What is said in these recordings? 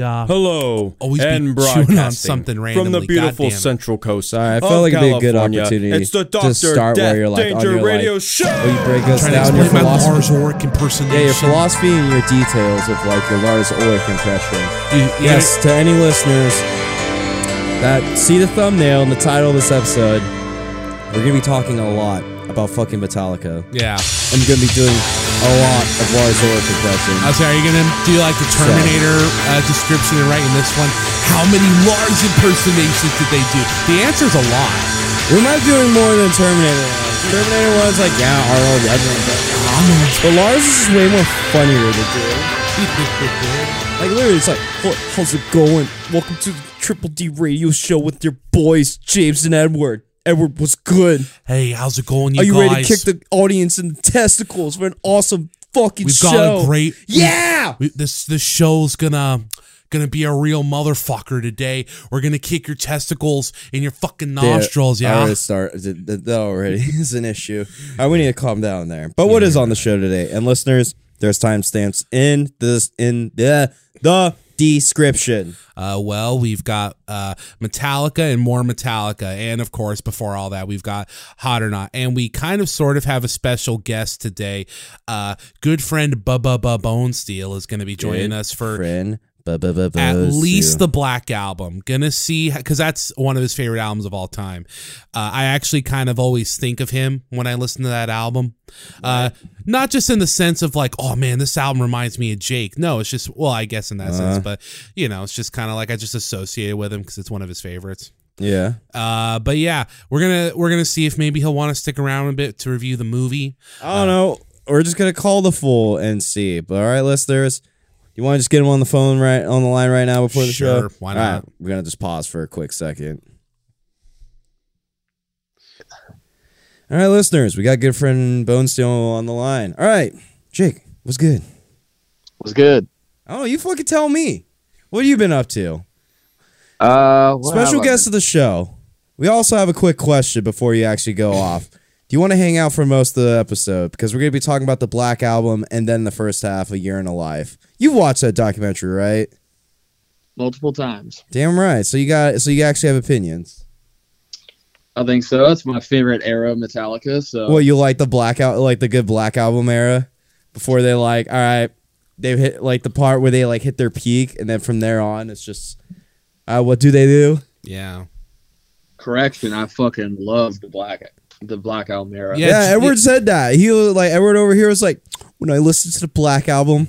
Yeah. Hello, Always be and chewing on broadcasting something from the beautiful goddamn. Central Coast. I felt like it'd be a good opportunity It's the to start Death where you're like on your Radio like, Show. will you break us Trying to down your explain my philosophy? Lars Ulrich impersonation. Yeah, your philosophy and your details of like your Lars Ulrich impression. You- you Yes, to any listeners that see the thumbnail and the title of this episode, we're gonna be talking a lot about fucking Metallica. Yeah. I'm gonna be doing a lot of Lars Ulrich impressions. I was are you gonna do like the Terminator uh, description and write in this one? How many Lars impersonations did they do? The answer's a lot. We might be doing more than Terminator. Terminator was like, yeah, Arnold, everyone, but, but Lars is way more funnier to do. Like literally, it's like, "Hey, how's it going? Welcome to the Triple D Radio Show with your boys, James and Edward. Edward was good. hey, how's it going, you Are you guys? ready to kick the audience in the testicles for an awesome fucking show? We've show? got a great yeah. we, this this show's gonna gonna be a real motherfucker today. We're gonna kick your testicles in your fucking nostrils, yeah. Already start. th- th- That already is an issue. All right, we need to calm down there. But what is on the show today? And listeners, there's timestamps in this in the the description. Uh, well, we've got uh, Metallica and more Metallica, and of course, before all that, we've got Hot or Not, and we kind of sort of have a special guest today. Uh, good friend Bubba Bubba Bonesteel is going to be joining us for Friend, at least the Black Album. Gonna see because that's one of his favorite albums of all time. Uh, I actually kind of always think of him when I listen to that album. Uh, not just in the sense of like, oh man, this album reminds me of Jake. No, it's just well, I guess in that Uh-huh. sense, but you know, it's just kind of like I just associate it with him because it's one of his favorites. yeah. Uh, but yeah, we're gonna we're gonna see if maybe he'll want to stick around a bit to review the movie. I don't know. We're just gonna call the fool and see. But all right, listeners, you want to just get him on the phone right on the line right now before the Sure, show? why not? right, we're gonna just pause for a quick second. All right, listeners, we got good friend Bonesteel on the line. All right, Jake, what's good? Was good. Oh, you fucking tell me. What have you been up to? Uh, what Special have guest of the show. We also have a quick question before you actually go off. Do you want to hang out for most of the episode? Because we're going to be talking about the Black Album and then the first half of Year in a Life. You've watched that documentary, right? multiple times. Damn right. So you got so you actually have opinions. I think so. It's my favorite era of Metallica. So Well, you like the Black Al- like the good Black Album era before they like, all right, they've hit like the part where they like hit their peak, and then from there on, it's just, uh, what do they do? Yeah, correction, I fucking love the black the Black Album era. Yeah, Yeah, j- Edward said that. He was like Edward over here was like, when I listen to the Black Album,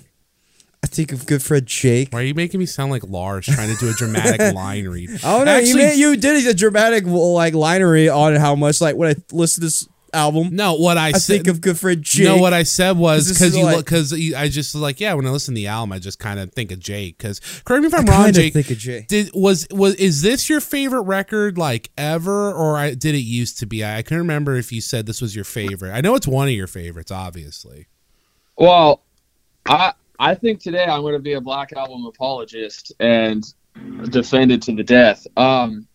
I think of good friend Jake. why are you making me sound like Lars trying to do a dramatic line read? Oh no, you, made, you did a dramatic like linery on how much like when I listen to this album, No, what I, I said. think of good friend Jake. No, what I said was because is you like- because I just like yeah when I listen to the album I just kind of think of Jake because correct me if I'm I wrong Jake think of Jake. did was was is this your favorite record like ever or I, did it used to be I, I couldn't remember if you said this was your favorite I know it's one of your favorites obviously Well, I I think today I'm going to be a Black Album apologist and defend it to the death. Um,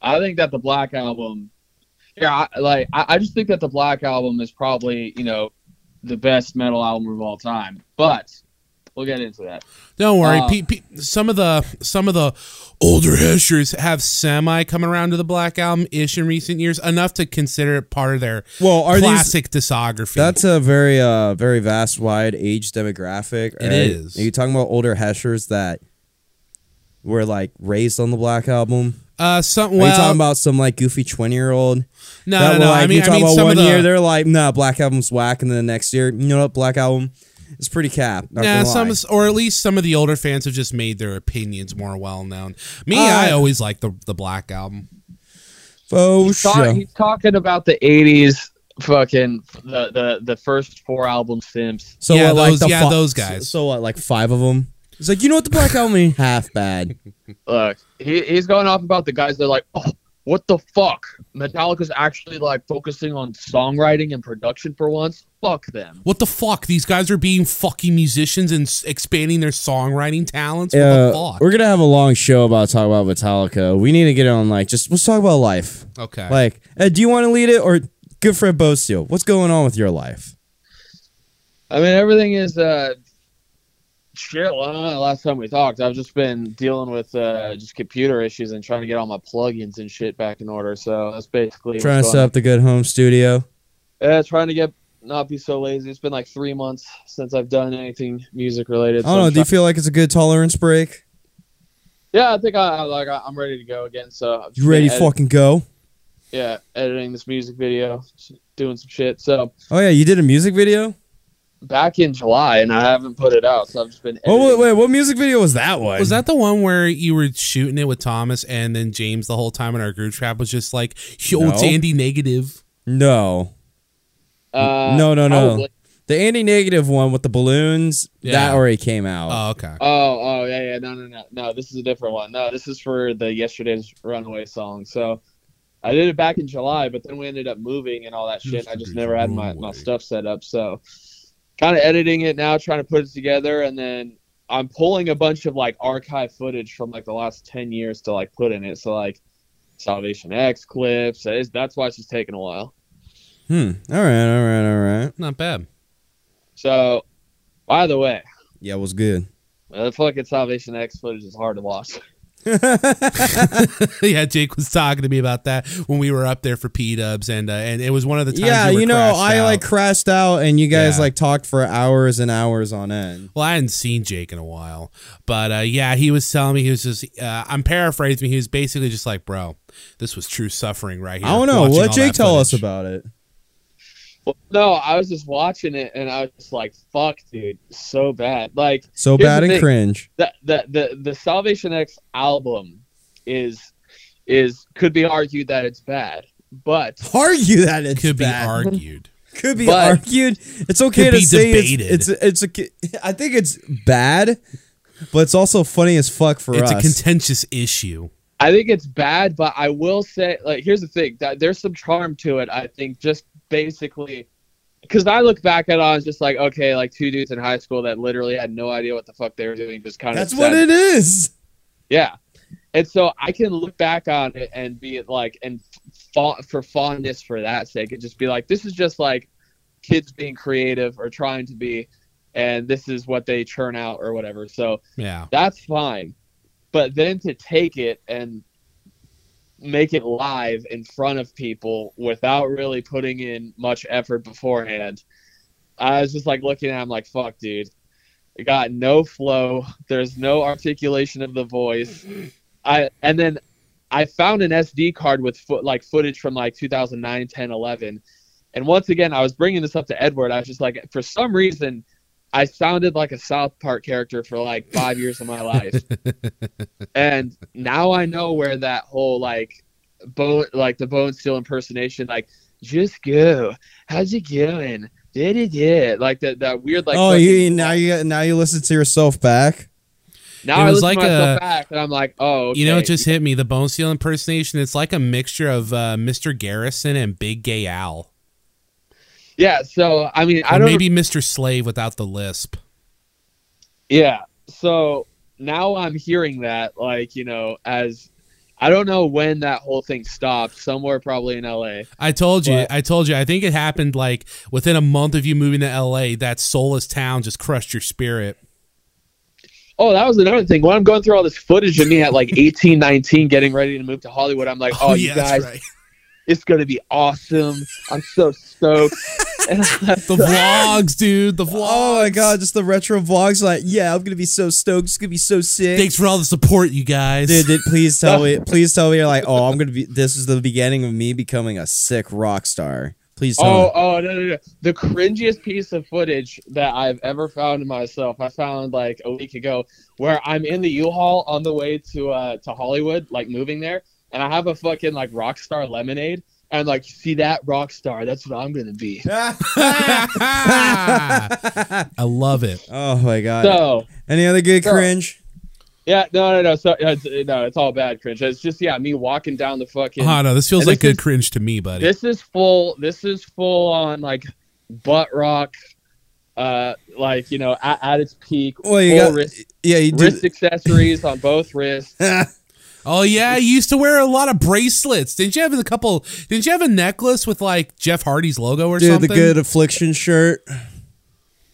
I think that the Black Album, yeah, I, like I, I just think that the Black Album is probably you know the best metal album of all time. But we'll get into that. don't worry Uh, pe- pe- some of the some of the older heshers have semi coming around to the Black Album ish in recent years enough to consider it part of their Well, are these classic discography That's a very uh very vast wide age demographic. It right? is. Are you talking about older heshers that were like raised on the Black Album? uh some Are well you talking about some like goofy twenty year old? no that no no like, I mean you I talk mean about some one of the year they're like, nah, Black Album's whack, and then the next year, you know what, Black Album is pretty cap. Yeah, some lie. or at least some of the older fans have just made their opinions more well known. Me, Uh, I always like the the Black album. Oh He's, talk- sure. he's talking about the '80s, fucking the the the first four albums Sims. So Yeah, what, like those- the yeah, fi- those guys. So, so what, like five of them? It's like you know what the Black Album ain't half bad. Look, he, he's going off about the guys that are like, oh, what the fuck? Metallica's actually like focusing on songwriting and production for once. Fuck them. What the fuck? These guys are being fucking musicians and s- expanding their songwriting talents. What Yeah, the fuck? we're gonna have a long show about talking about Metallica. We need to get on like just let's talk about life. Okay. Like, Ed, do you want to lead it or good friend Bonesteel? What's going on with your life? I mean, everything is uh, Shit, well, last time we talked, I've just been dealing with uh, just computer issues and trying to get all my plugins and shit back in order. So that's basically Trying to set up the good home studio. Yeah, trying to get not be so lazy. It's been like three months since I've done anything music related. I don't know. Do you feel like it's a good tolerance break? yeah, I think I I- like I- I'm ready to go again. So I've You ready to edit- fucking go? yeah, editing this music video, doing some shit. So Oh yeah, you did a music video. Back in July, and I haven't put it out. So I've just been. Oh wait, wait, what music video was that one? Was that the one where you were shooting it with Thomas and then James the whole time in our group trap was just like, yo, it's No. Andy negative. no, Uh, no, no, no. probably. the Andy negative one with the balloons Yeah. that already came out. Oh, okay. Oh, oh, yeah, yeah. No, no, no, no. This is a different one. No, this is for the yesterday's Runaway song. So I did it back in July, but then we ended up moving and all that shit. I just never had my, my stuff set up. So kind of editing it now, trying to put it together, and then I'm pulling a bunch of like archive footage from like the last ten years to like put in it. So like Salvation X clips. It's- That's why it's just taking a while. Hmm. All right, all right, all right. Not bad. So by the way, Yeah, it was good. the fucking Salvation X footage is hard to watch. yeah, Jake was talking to me about that when we were up there for P Dubs, and uh, and it was one of the times. yeah, were you know, I out. like crashed out, and you guys Yeah. like talked for hours and hours on end. Well, I hadn't seen Jake in a while, but uh, yeah, he was telling me he was just. Uh, I'm paraphrasing. He was basically just like, "Bro, this was true suffering right here." I don't know. all Jake tell us about it. Well, no, I was just watching it and I was just like, "Fuck, dude, so bad." Like So bad and thing. cringe. the the the the Salvation X album is is could be argued that it's bad, but Argue that it Could be argued. Could be But- argued. It's okay to be say debated. it's it's it's a. I think it's bad, but it's also funny as fuck for it's us. a contentious issue. I think it's bad. But I will say, like, here's the thing: that there's some charm to it. I think just basically. Because I look back at it, I was just like, okay, like two dudes in high school that literally had no idea what the fuck they were doing, just kind of. That's what it is. Yeah. And so I can look back on it and be like, and fa- for fondness for that sake, and just be like, this is just like kids being creative or trying to be, and this is what they churn out or whatever. So Yeah, that's fine. But then to take it and make it live in front of people without really putting in much effort beforehand, I was just like looking at him like, fuck, dude. It got no flow. There's no articulation of the voice. I and then I found an SD card with foot like footage from like 2009, 10, 11. And once again, I was bringing this up to Edward. I was just like, for some reason, I sounded like a South Park character for like five years of my life. and now I know where that whole like bone, like the bonesteel impersonation, like just go, how's it going? Did it did like that that weird like. oh, you now you now you listen to yourself back. now It I was listen like to myself a- back and I'm like, oh, you know, it just hit me. The Bonesteel impersonation. It's like a mixture of uh, Mr. Garrison and Big Gay Al, yeah. So I mean, I or don't maybe Mr. Slave without the lisp. Yeah. So now I'm hearing that, like, you know, as I don't know when that whole thing stopped, somewhere probably in LA. I told you. But- I told you. I think it happened like within a month of you moving to LA. That soulless town just crushed your spirit. Oh, that was another thing. When I'm going through all this footage of me at like 18, 19, getting ready to move to Hollywood, I'm like, oh, oh, you guys, right. It's going to be awesome. I'm so stoked. And The vlogs, dude. The vlogs. Oh my god, just the retro vlogs. Like, yeah, I'm gonna be so stoked. It's gonna be so sick. Thanks for all the support, you guys. Dude, dude, please tell me. Please tell me you're like, oh, I'm gonna be. This is the beginning of me becoming a sick rock star. Please tell Oh, me. oh, no, no, no. The cringiest piece of footage that I've ever found in myself, I found like a week ago, where I'm in the U-Haul on the way to uh to Hollywood, like moving there, and I have a fucking like Rockstar lemonade, and like, see that Rockstar, that's what I'm gonna be. I love it. oh my god. So Any other good So- cringe? yeah, no, no, no. So uh, it's, no, it's all bad cringe. It's just yeah, me walking down the fucking. Oh no, this feels like this good is- cringe to me, buddy. This is full. This is full on like butt rock. Uh, like you know, at, at its peak, Well, you full got- wrist, Yeah, you wrist do. accessories on both wrists. oh yeah, you used to wear a lot of bracelets. Didn't you have a couple? Didn't you have a necklace with like Jeff Hardy's logo or Dude, something? the good affliction shirt.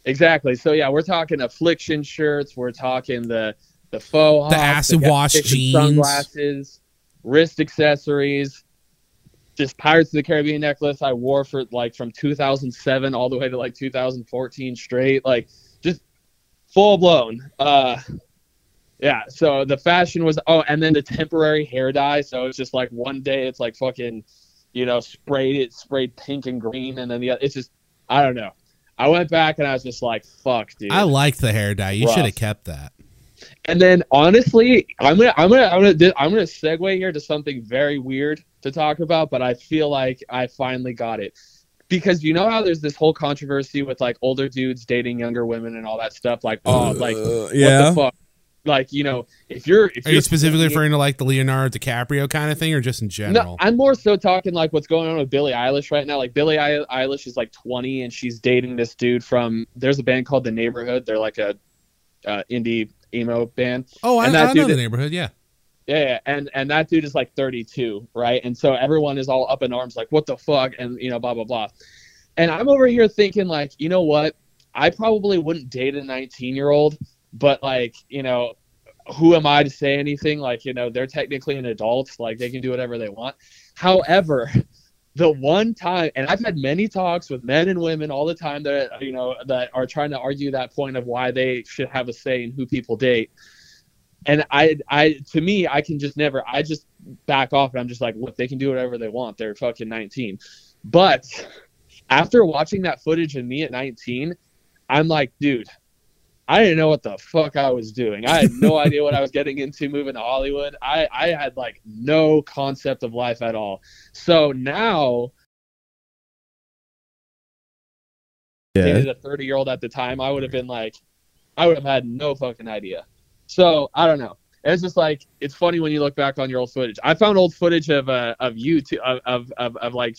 exactly. So yeah, we're talking affliction shirts. We're talking the the faux The hawks, acid wash Captain jeans. sunglasses, wrist accessories. This Pirates of the Caribbean necklace I wore for like from 2007 all the way to like 2014 straight, like just full blown. Uh, yeah. So the fashion was oh, and then the temporary hair dye. So it's just like one day it's like fucking, you know, sprayed it sprayed pink and green, and then the other, it's just I don't know. I went back and I was just like, fuck, dude. I like the hair dye. You should have kept that. And then honestly, I'm gonna I'm gonna I'm gonna do- I'm gonna segue here to something very weird to talk about, but I feel like I finally got it. Because you know how there's this whole controversy with like older dudes dating younger women and all that stuff, like oh like Uh, what yeah. the fuck? Like, you know, if you're if Are you're you specifically referring to like the Leonardo DiCaprio kind of thing, or just in general No? I'm more so talking like what's going on with Billie Eilish right now. Like Billie Eilish is like 20 and she's dating this dude from. There's a band called The Neighborhood. They're like a uh, indie emo band. oh, I, and that I know dude the neighborhood. Yeah. Yeah, yeah, and and that dude is like 32, right? And so everyone is all up in arms, like, what the fuck, and you know, blah blah blah. And I'm over here thinking, like, you know what? I probably wouldn't date a 19 year old, but like, you know, who am I to say anything? Like, you know, they're technically an adult, like they can do whatever they want. However, the one time, and I've had many talks with men and women all the time that you know that are trying to argue that point of why they should have a say in who people date and I, I, to me, I can just never. I just back off, and I'm just like, look, they can do whatever they want. They're fucking 19. But after watching that footage of me at 19, I'm like, dude, I didn't know what the fuck I was doing. I had no idea what I was getting into moving to Hollywood. I, I had like no concept of life at all. So now, Yeah. dated a 30 year old at the time, I would have been like, I would have had no fucking idea. So I don't know. It's just like it's funny when you look back on your old footage. I found old footage of uh, of you too, of, of of of like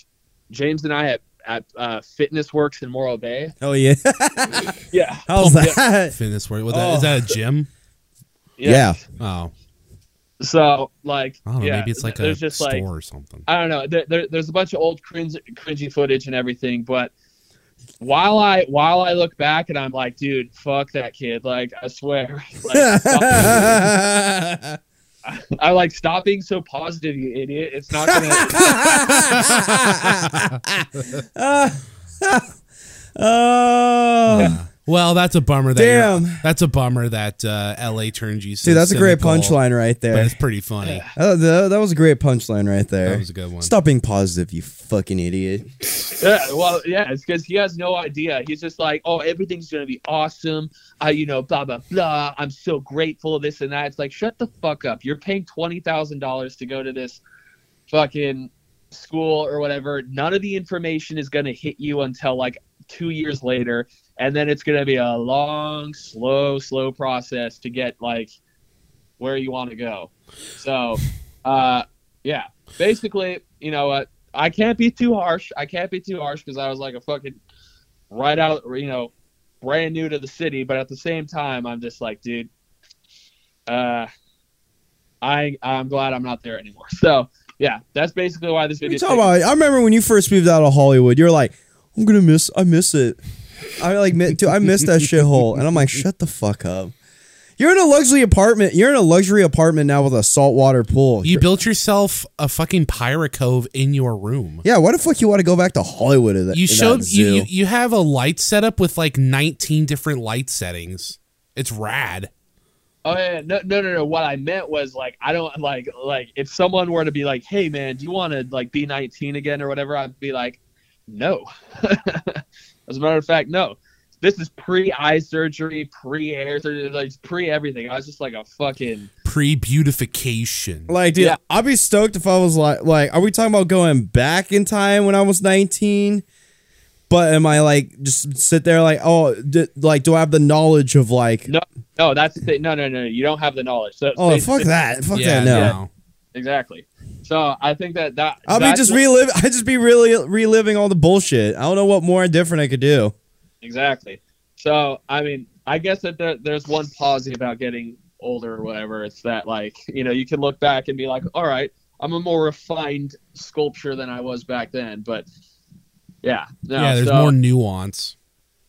James and I at at uh, Fitness Works in Morro Bay. Oh yeah. Yeah, How's Yeah. that? Fitness Works. What that, Oh. is that a gym? Yeah. Oh, So like, I don't know. yeah, maybe it's like a just store like or something. I don't know. There, there, there's a bunch of old cringe, cringy footage and everything, but while I while I look back and I'm like, dude, fuck that kid. Like I swear, like, stop- I like stop being so positive, you idiot. It's not gonna. oh, Well, that's a bummer. That Damn. that's a bummer that uh, L.A. turned you. So dude, that's a great punchline right But there. it's pretty funny. Oh, that, that was a great punchline right there. That was a good one. Stop being positive, you fucking idiot. yeah, well, yeah, it's because he has no idea. He's just like, oh, everything's gonna be awesome. I, you know, blah blah blah. I'm so grateful. This and that. It's like, shut the fuck up. You're paying twenty thousand dollars to go to this fucking school or whatever. None of the information is gonna hit you until like two years later, and then it's gonna be a long, slow, slow process to get like where you want to go. So, uh, yeah, basically, you know what? I can't be too harsh. I can't be too harsh because I was like a fucking right out, you know, brand new to the city. But at the same time, I'm just like, dude, uh, I I'm glad I'm not there anymore. So yeah, that's basically why this video. you talking about? I remember when you first moved out of Hollywood, you're like, I'm gonna miss I miss it. I like dude, I miss that shithole. And I'm like, shut the fuck up. You're in a luxury apartment. You're in a luxury apartment now with a saltwater pool. You built yourself a fucking pirate cove in your room. yeah, why the fuck you want to go back to Hollywood? In that, You in showed that you, zoo? you you have a light setup with like 19 different light settings. It's rad. Oh yeah, no, no, no, no. What I meant was like I don't like like if someone were to be like, "Hey man, do you want to like be 19 again or whatever?" I'd be like, "No." As a matter of fact, no. This is pre eye surgery, pre hair surgery, like pre everything. I was just like a fucking Pre-beautification. Like, dude, Yeah. I'd be stoked if I was like, like, are we talking about going back in time when I was 19? But am I like just sit there like, oh, d- like, do I have the knowledge of like, no, no. That's the thing. No, no, no. You don't have the knowledge. So oh, they- fuck they- that, fuck yeah, that, no. no. Exactly. So I think that that I'll be just what- relive. I just be really reliving all the bullshit. I don't know what more different I could do. Exactly. So I mean, I guess that there, there's one positive about getting older or whatever. It's that like you know you can look back and be like, all right, I'm a more refined sculpture than I was back then. But yeah, no, yeah, there's so- more nuance.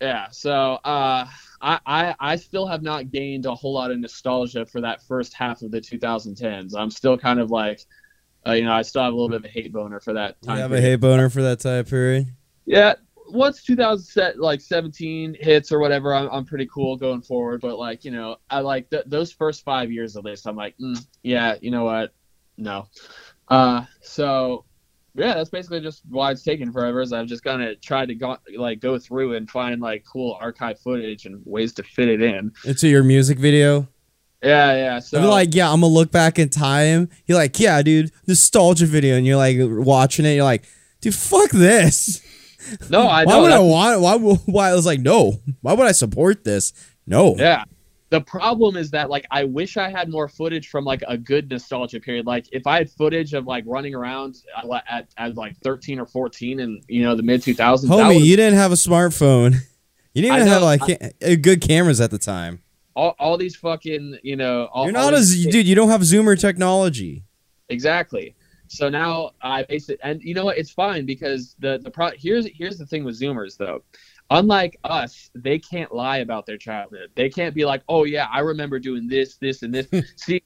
Yeah. So uh, I, I I still have not gained a whole lot of nostalgia for that first half of the 2010s. I'm still kind of like, uh, you know, I still have a little bit of a hate boner for that time. You have a hate boner for that time period. Yeah. Once 2000 like 17 hits or whatever, I'm, I'm pretty cool going forward. But like you know, I like th- those first five years at least. I'm like, mm, yeah, you know what? No. Uh, so yeah, that's basically just why it's taken forever. Is I've just kind of tried to go like go through and find like cool archive footage and ways to fit it in. Into your music video. Yeah, yeah. So I'm like, yeah, I'm gonna look back in time. You're like, yeah, dude, nostalgia video, and you're like watching it. You're like, dude, fuck this. no, I why would I want? Why? Why? I was like, no. Why would I support this? No. Yeah. The problem is that like I wish I had more footage from like a good nostalgia period. Like if I had footage of like running around at, at, at like 13 or 14 in you know the mid 2000s. that Homie, was- you didn't have a smartphone. You didn't I even have like uh, good cameras at the time. all, all these fucking you know. All, You're not these- as dude. You don't have Zoomer technology. Exactly. So now I base it, and you know what? It's fine because the the pro here's here's the thing with Zoomers though. Unlike us, they can't lie about their childhood. They can't be like, "Oh yeah, I remember doing this, this, and this." See,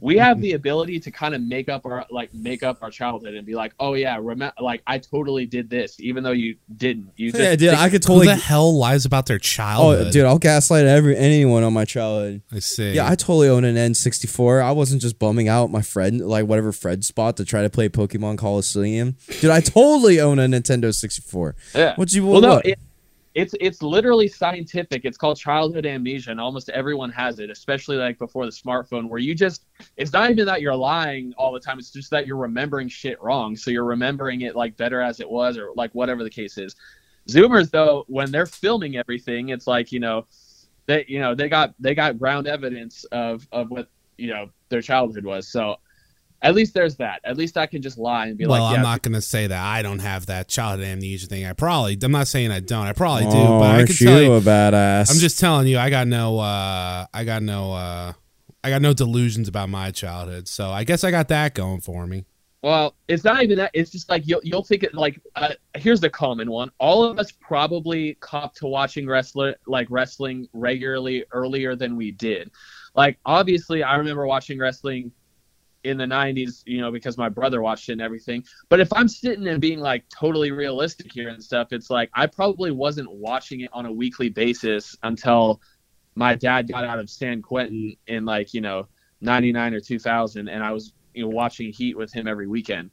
we have the ability to kind of make up our like make up our childhood and be like, "Oh yeah, remember like I totally did this," even though you didn't. You just Yeah, dude. I could Who totally. the hell lies about their oh, childhood? Oh, dude, I'll gaslight every anyone on my childhood. I see. Yeah, I totally own an N64. I wasn't just bumming out my friend, like whatever Fred spot to try to play Pokemon Colosseum. Dude, I totally own a Nintendo 64. yeah. What do you Well, no, it, it's it's literally scientific. It's called childhood amnesia, and almost everyone has it, especially like before the smartphone, where you just it's not even that you're lying all the time. It's just that you're remembering shit wrong. So you're remembering it like better as it was, or like whatever the case is. Zoomers though, when they're filming everything, it's like you know, they you know they got they got ground evidence of of what you know their childhood was. So at least there's that. At least I can just lie and be well, like, yeah, I'm not going to say that I don't have that childhood amnesia thing. I probably, I'm not saying I don't. I probably do, oh, but I aren't can you tell you, a badass? I'm just telling you, I got no, uh, I got no, uh, I got no delusions about my childhood. So I guess I got that going for me. Well, it's not even that. It's just like you'll you'll think it like uh, here's the common one. All of us probably cop to watching wrestler like wrestling regularly earlier than we did. Like obviously, I remember watching wrestling in the 90s, you know, because my brother watched it and everything. But if I'm sitting and being like totally realistic here and stuff, it's like I probably wasn't watching it on a weekly basis until my dad got out of San Quentin in like, you know, 99 or 2000 and I was, you know, watching Heat with him every weekend.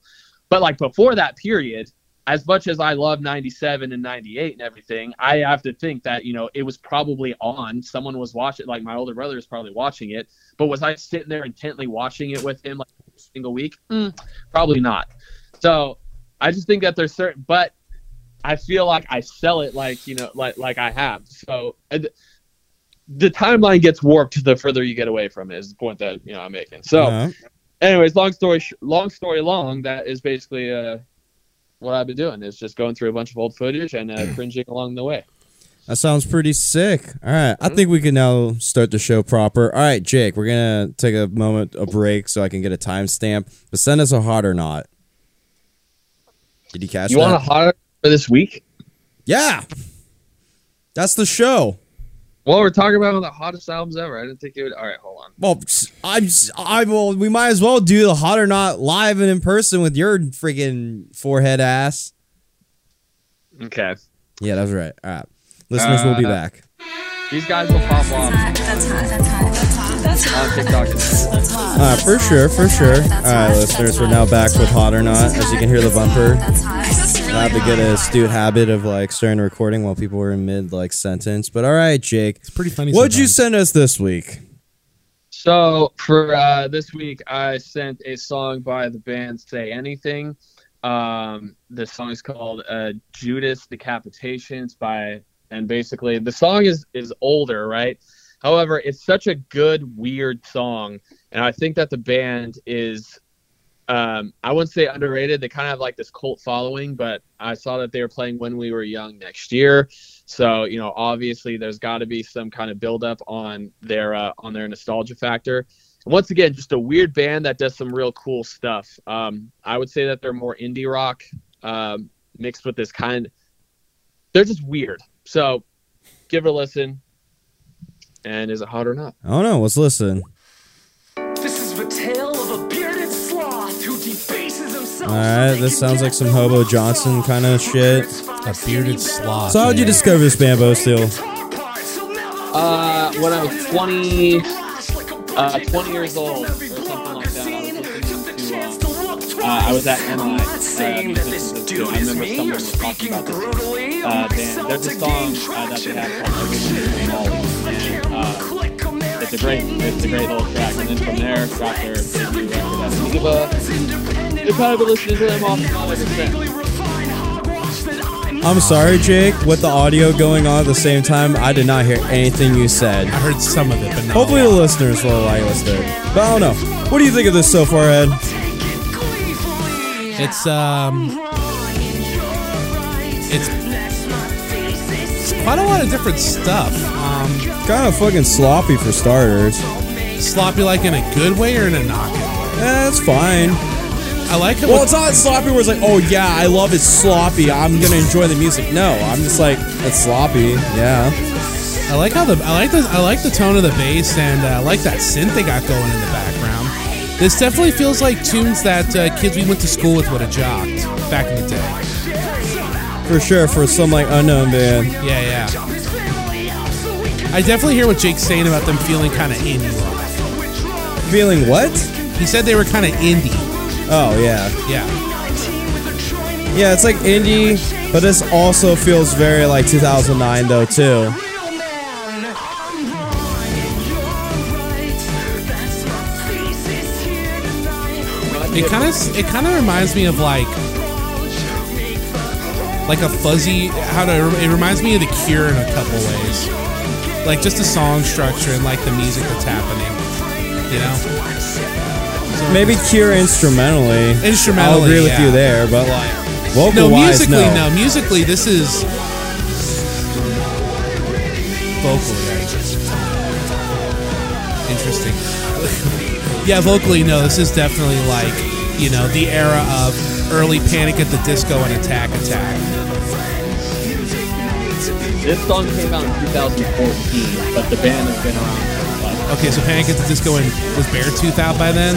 But like before that period, as much as I love 97 and 98 and everything, I have to think that, you know, it was probably on. Someone was watching, like my older brother is probably watching it. But was I sitting there intently watching it with him like every single week? Mm, probably not. So I just think that there's certain, but I feel like I sell it like, you know, like, like I have. So the timeline gets warped the further you get away from it is the point that, you know, I'm making. So, anyways, long story sh- long story long, that is basically uh, what I've been doing is just going through a bunch of old footage and uh, cringing along the way. that sounds pretty sick. All right, Mm-hmm. I think we can now start the show proper. All right, Jake, we're gonna take a moment, a break, so I can get a timestamp. But send us a hot or not. Did you catch You that? want a hot for this week? yeah, that's the show. Well, we're talking about one of the hottest albums ever. I didn't think it would. All right, hold on. Well, I'm, I will. We might as well do the hot or not live and in person with your freaking forehead ass. Okay, Yeah, that's right. All right, listeners, we'll be Uh, back. these guys will pop off That's hot. That's hot. That's hot. That's on hot. TikTok. That's hot. Uh, for sure, for sure. All right, listeners, we're now back with hot or not. As you can hear the bumper, That's hot. I have to get a astute habit of like starting recording while people were in mid like sentence. But all right, Jake, It's pretty funny. what'd you send us this week? So for uh, this week, I sent a song by the band Say Anything. Um, the song is called uh, Judas Decapitations by, and basically the song is is older, right? However, it's such a good weird song, and I think that the band is. Um, I wouldn't say underrated. They kind of have like this cult following, but I saw that they were playing When We Were Young next year. So you know, obviously, there's got to be some kind of buildup on their uh, on their nostalgia factor. And once again, just a weird band that does some real cool stuff. Um, I would say that they're more indie rock um, mixed with this kind. They're just weird. So give it a listen. And is it hot or not? I don't know. Let's listen. This is the All right, this sounds like some Hobo Johnson kind of shit. A bearded sloth. So how'd you man. discover this band, Bonesteel? Uh, when I was 20, uh, 20 years old or something like that, I was listening to, uh, uh, I was at MI. Uh, that this dude I is remember mean someone or was talking speaking about this brutally. uh, band. There's a song uh, that they have called Every Man Has a Molly, uh, it's a great, it's a great little track. And then from there, got their debut record as Diva. You've probably been listening to them off and on. I'm sorry, Jake. With the audio going on at the same time, I did not hear anything you said. I heard some of it, but not Hopefully the listeners will like us there. But I don't know. What do you think of this so far, Ed? It's um, it's it's quite a lot of different stuff. Um, Kind of fucking sloppy for starters. sloppy like in a good way or in a not good way. Eh, it's fine. I like it. Well, it's not sloppy where it's like, oh yeah, I love it sloppy. I'm gonna enjoy the music. No, I'm just like, it's sloppy. Yeah. I like how the I like the I like the tone of the bass and uh, I like that synth they got going in the background. This definitely feels like tunes that uh, kids we went to school with would have jocked back in the day. For sure, for some like unknown band. Yeah, yeah. I definitely hear what Jake's saying about them feeling kind of indie. Feeling what? He said they were kind of indie. Oh yeah. Yeah. Yeah, it's like indie, but this also feels very like 2009 though too. It kind of it kind of reminds me of like like a fuzzy how to it reminds me of the Cure in a couple ways. Like just the song structure and like the music that's happening. You know? Maybe Cure instrumentally. Instrumentally, I'll agree with yeah. you there, but like vocal No, wise, musically no. no. Musically this is vocally. Interesting. yeah, vocally no, this is definitely like, you know, the era of early Panic at the Disco and Attack Attack. This song came out in 2014, but the band has been around for like Okay, so Panic at the Disco and was Beartooth out by then?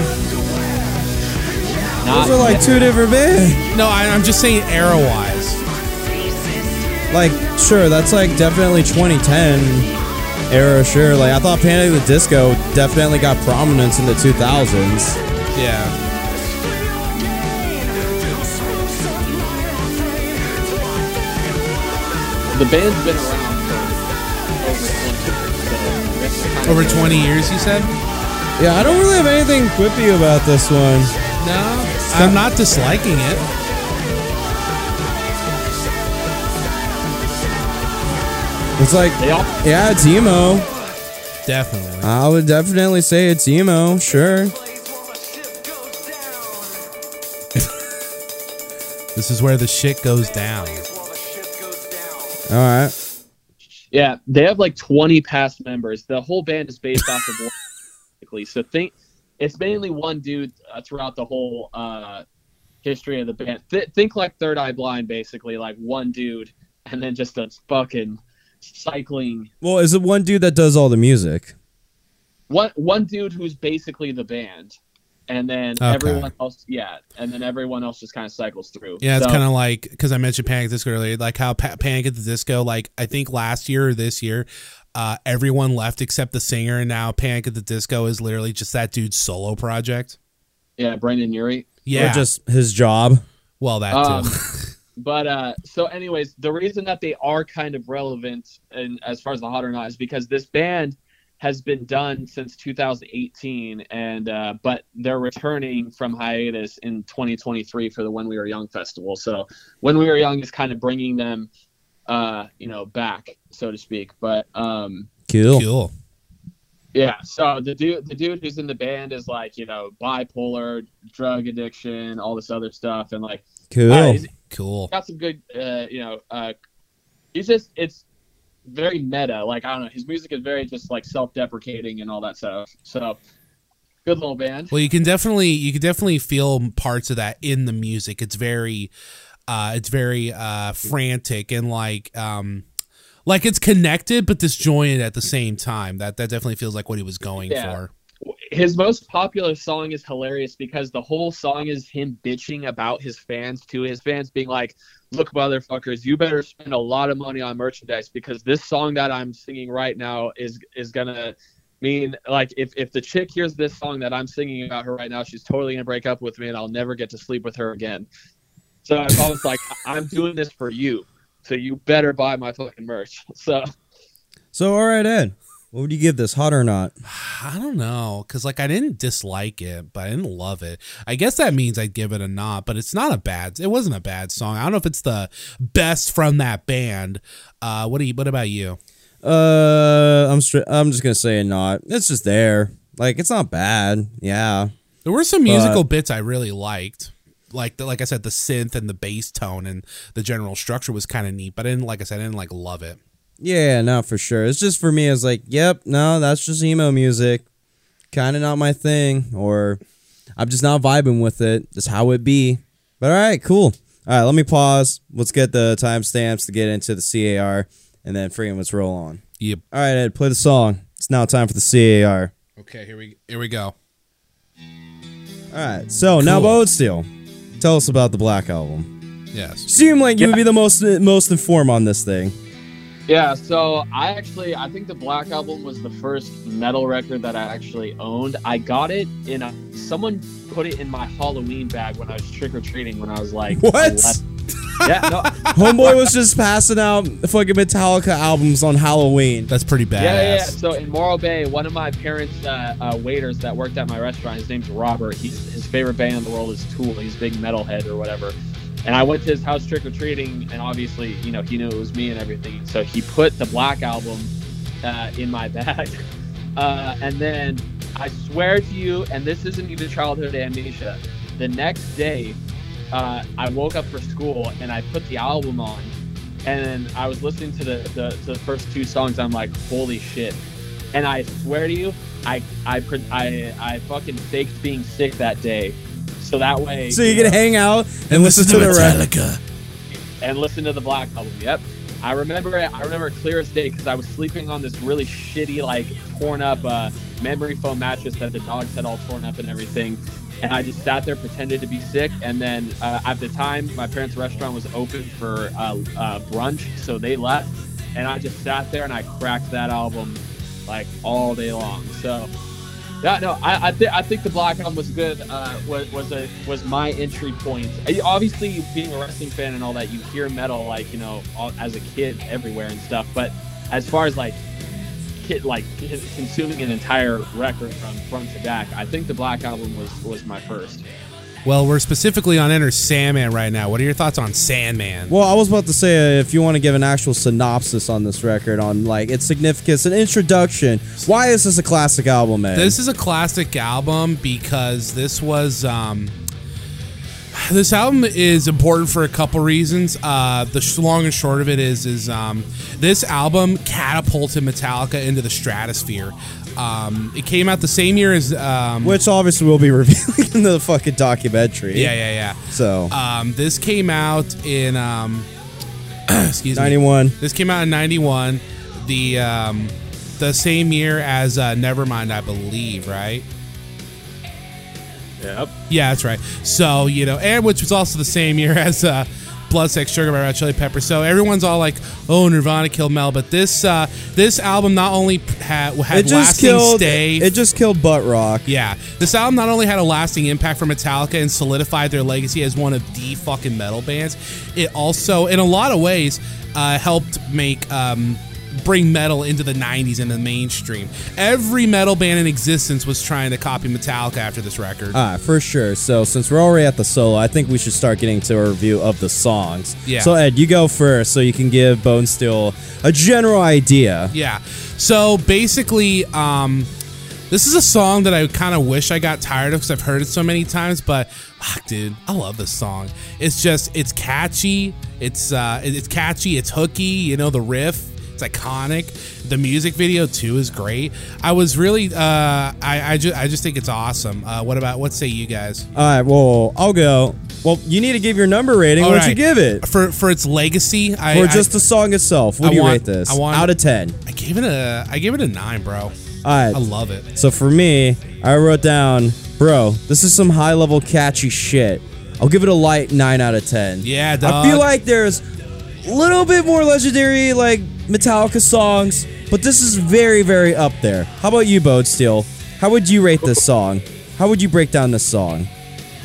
Not Those are like yet. two different bands. No, I, I'm just saying era wise. Like, sure, that's like definitely 2010 era, sure. Like, I thought Panic at the Disco definitely got prominence in the 2000s. Yeah. The band's been around for over 20 years. So this is kind of Over 20 years, you said? Yeah, I don't really have anything quippy about this one. No. I'm not disliking it. It's like, They all yeah, it's emo. Definitely. I would definitely say it's emo, sure. This is where the shit goes down. All right. Yeah, they have like 20 past members. The whole band is based off of one, basically. So think it's mainly one dude uh, throughout the whole uh, history of the band. Th- think like Third Eye Blind, basically, like one dude, and then just a fucking cycling Well, is it one dude that does all the music? one one dude who's basically the band, and then Okay. everyone else, yeah, and then everyone else just kind of cycles through. Yeah, it's So- kind of like because I mentioned Panic at the Disco earlier, like how pa- Panic at the Disco, like I think last year or this year, uh, everyone left except the singer, and now Panic at the Disco is literally just that dude's solo project. yeah, Brendon Urie. Yeah, Or just his job? well that Um, too. But uh, so, anyways, the reason that they are kind of relevant, and as far as the hot or not, is because this band has been done since 2018, and uh, but they're returning from hiatus in 2023 for the When We Were Young festival. So, When We Were Young is kind of bringing them, uh, you know, back, so to speak. But um, Cool. cool. yeah, so the dude, the dude who's in the band is like, you know, bipolar, drug addiction, all this other stuff, and like, Cool. uh, he's- Cool. got some good uh you know uh he's just it's very meta like i don't know his music is very just like self-deprecating and all that stuff so good little band Well, you can definitely you can definitely feel parts of that in the music. It's very uh it's very uh frantic and like um like it's connected but disjointed at the same time. That that definitely feels like what he was going Yeah. for. his most popular song is hilarious because the whole song is him bitching about his fans to his fans being like look motherfuckers you better spend a lot of money on merchandise because this song that i'm singing right now is is gonna mean like if, if the chick hears this song that i'm singing about her right now she's totally gonna break up with me and i'll never get to sleep with her again so i was like i'm doing this for you so you better buy my fucking merch so So, all right, Ed, what would you give this, hot or not? I don't know, cause like I didn't dislike it, but I didn't love it. I guess that means I'd give it a not, but it's not a bad. It wasn't a bad song. I don't know if it's the best from that band. Uh, what do you? What about you? Uh, I'm stri- I'm just gonna say a not. It's just there. Like it's not bad. Yeah. There were some musical bits I really liked. Like the, like I said, the synth and the bass tone and the general structure was kind of neat, but I didn't like I said I didn't like love it. Yeah, no, for sure. It's just for me. It's like, yep, no, that's just emo music. Kind of not my thing, or I'm just not vibing with it. Just how it be. But all right, cool. All right, let me pause. Let's get the timestamps to get into the CAR, and then freaking let's roll on. Yep. All right, Ed, play the song. It's now time for the CAR. Okay, here we here we go. All right, so now Cool. Bode Steel, tell us about the Black Album. Yes. Seem like you would be the most most informed on this thing. Yeah, so I actually I think the Black Album was the first metal record that I actually owned. I got it in a someone put it in my Halloween bag when I was trick or treating when I was like What? 11. Yeah, no, Homeboy was just passing out fucking Metallica albums on Halloween. That's pretty badass. yeah, yeah, yeah. So in Morro Bay, one of my parents' uh, uh, waiters that worked at my restaurant, his name's Robert. He's his favorite band in the world is Tool. He's a big metalhead or whatever. And I went to his house trick or treating, and obviously, you know, he knew it was me and everything. So he put the Black Album uh, in my bag, uh, and then I swear to you, and this isn't even childhood amnesia. The next day, uh, I woke up for school and I put the album on, and I was listening to the, the, to the first two songs. I'm like, holy shit! And I swear to you, I I I I fucking faked being sick that day, so that way. So you know, can hang out and listen to the record. Metallica. and listen to the Black album. Yep. I remember it. I remember it clear as day because I was sleeping on this really shitty, like torn up uh, memory foam mattress that the dogs had all torn up and everything. And I just sat there, pretended to be sick. And then uh, at the time, my parents' restaurant was open for uh, uh, brunch, so they left. And I just sat there and I cracked that album like all day long. So yeah, no, I I, th- I think the Black Album was good. Uh, was was a was my entry point. I- Obviously, being a wrestling fan and all that, you hear metal like you know all, as a kid everywhere and stuff. But as far as like kid like consuming an entire record from front to back, I think the Black Album was was my first. Well, we're specifically on Enter Sandman right now. What are your thoughts on Sandman? Well, I was about to say uh, if you want to give an actual synopsis on this record, on like its significance, an introduction. Why is this a classic album, man? This is a classic album because this was um this album is important for a couple reasons. Uh, the sh- long and short of it is is um, this album catapulted Metallica into the stratosphere. Um, it came out the same year as um, which obviously we'll be revealing in the fucking documentary. yeah yeah yeah. So Um, this came out in um, excuse me. ninety one. This came out in '91, the um, the same year as uh, Nevermind, I believe, right? Yep. Yeah, that's right. So you know, and which was also the same year as uh, Blood Sex Sugar by Red Chili Peppers. So everyone's all like, "Oh, Nirvana killed Mel," but this uh, this album not only had, had It just lasting killed. stay. It just killed butt rock. yeah, this album not only had a lasting impact for Metallica and solidified their legacy as one of the fucking metal bands, it also, in a lot of ways, uh, helped make um, bring metal into the '90s and the mainstream. Every metal band in existence was trying to copy Metallica after this record. Ah, for sure. So since we're already at the solo, I think we should start getting to a review of the songs. Yeah. So Ed, you go first, so you can give Bonesteel a general idea. Yeah. So basically, um, this is a song that I kind of wish I got tired of because I've heard it so many times. But fuck, dude, I love this song. It's just it's catchy. It's uh, it's catchy. It's hooky. You know the riff. It's iconic. The music video too is great. I was really uh, I I just I just think it's awesome. Uh, what about what say you guys? All right, well, I'll go. Well, you need to give your number rating. All What'd you right. give it? for for its legacy. I Or I- just the song itself? What I do you want- rate this? I want- Out of 10. I, gave it a I gave it a nine, bro. All right. I love it. So for me, I wrote down, bro, this is some high level catchy shit. I'll give it a light 9 out of 10. Yeah, I dog. feel like there's a little bit more legendary like Metallica songs, but this is very, very up there. How about you, Bonesteel? How would you rate this song? How would you break down this song?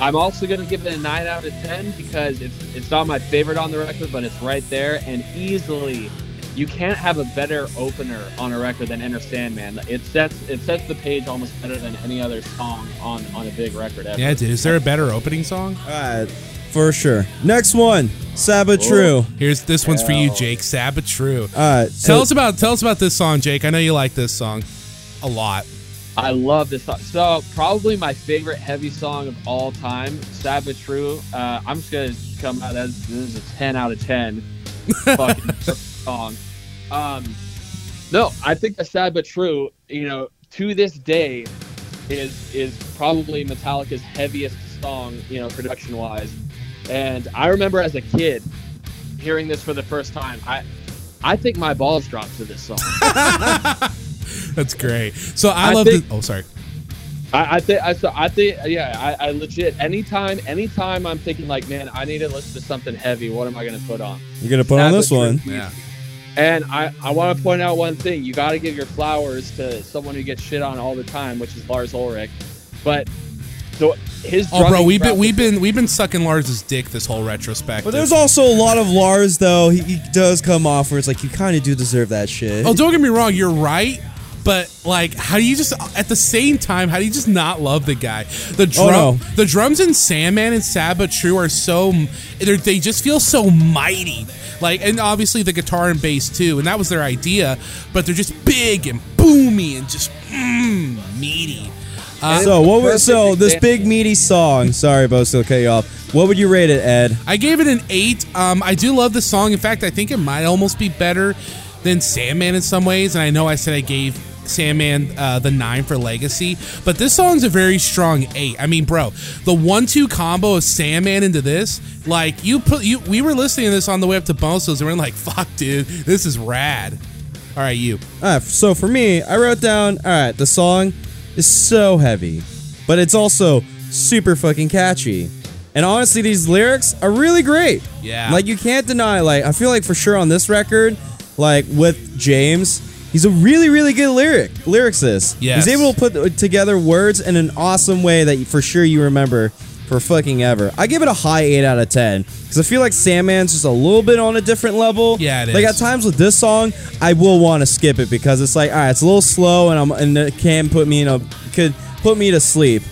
I'm also gonna give it a nine out of ten because it's it's not my favorite on the record, but it's right there and easily. You can't have a better opener on a record than Enter Sandman. It sets it sets the page almost better than any other song on on a big record ever. Yeah, dude. Is there a better opening song? All right, for sure. Next one, Sad but True. Here's this one's for you, Jake. Sad but True. All right, so Tell us about tell us about this song, Jake. I know you like this song a lot. I love this song. So probably my favorite heavy song of all time, Sad but True. Uh, I'm just gonna come out as this is a ten out of ten. fucking song. Um, no, I think the Sad but True, you know, to this day, is is probably Metallica's heaviest song, you know, production wise. And I remember as a kid hearing this for the first time. I I think my balls dropped to this song. That's great. So I, I love think- this. Oh, sorry. I, I think I so I think yeah I, I legit anytime anytime I'm thinking like man I need to listen to something heavy what am I gonna put on you're gonna put on this Sabbath one. Yeah. and I I want to point out one thing you got to give your flowers to someone who gets shit on all the time which is Lars Ulrich but the his Oh, bro, we've been we've been we've been sucking Lars's dick this whole retrospective. But there's also a lot of Lars though. He, he does come off where it's like you kind of do deserve that shit. Oh, don't get me wrong, you're right. But like, how do you just at the same time? How do you just not love the guy? The drum, Oh, no. the drums in Sandman and Sad but True are so they're, they just feel so mighty. Like, and obviously the guitar and bass too, and that was their idea. But they're just big and boomy and just mm, meaty. Uh, so what was so this big meaty song? Sorry, Bo, still cut you off. What would you rate it, Ed? I gave it an eight. Um, I do love the song. In fact, I think it might almost be better than Sandman in some ways. And I know I said I gave Sandman uh, the nine for Legacy, but this song's a very strong eight. I mean, bro, the one-two combo of Sandman into this, like you put you, we were listening to this on the way up to Bosos, and we're like, "Fuck, dude, this is rad." All right, you. All right, so for me, I wrote down. All right, the song is so heavy, but it's also super fucking catchy. And honestly, these lyrics are really great. Yeah. Like you can't deny. Like I feel like for sure on this record, like with James, he's a really really good lyric lyricist. Yeah. He's able to put together words in an awesome way that for sure you remember for fucking ever. I give it a high eight out of ten because I feel like Sandman's just a little bit on a different level. Yeah, it like is. at times with this song, I will want to skip it because it's like, all right, it's a little slow, and I'm and it can put me in a could put me to sleep